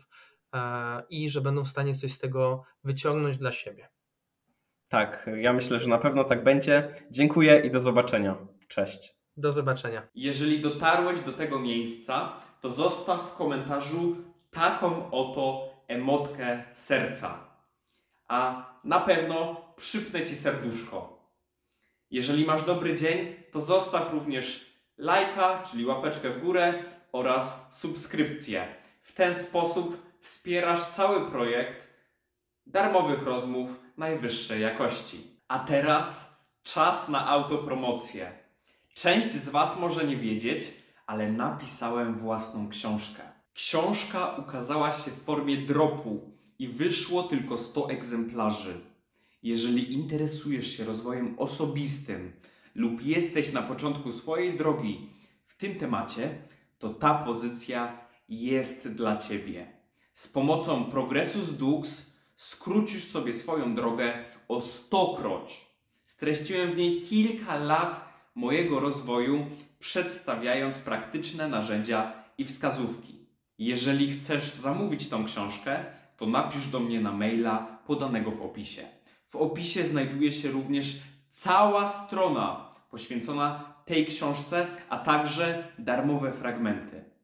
e, i że będą w stanie coś z tego wyciągnąć dla siebie. Tak, ja myślę, że na pewno tak będzie. Dziękuję i do zobaczenia. Cześć. Do zobaczenia. Jeżeli dotarłeś do tego miejsca, to zostaw w komentarzu taką oto emotkę serca. A na pewno przypnę ci serduszko. Jeżeli masz dobry dzień, to zostaw również lajka, czyli łapeczkę w górę oraz subskrypcję. W ten sposób wspierasz cały projekt darmowych rozmów najwyższej jakości. A teraz czas na autopromocję. Część z Was może nie wiedzieć, ale napisałem własną książkę. Książka ukazała się w formie dropu i wyszło tylko 100 egzemplarzy. Jeżeli interesujesz się rozwojem osobistym lub jesteś na początku swojej drogi w tym temacie, to ta pozycja jest dla Ciebie. Z pomocą Progressus Dux skrócisz sobie swoją drogę o stokroć. Streściłem w niej kilka lat mojego rozwoju, przedstawiając praktyczne narzędzia i wskazówki. Jeżeli chcesz zamówić tą książkę, to napisz do mnie na maila podanego w opisie. W opisie znajduje się również cała strona poświęcona tej książce, a także darmowe fragmenty.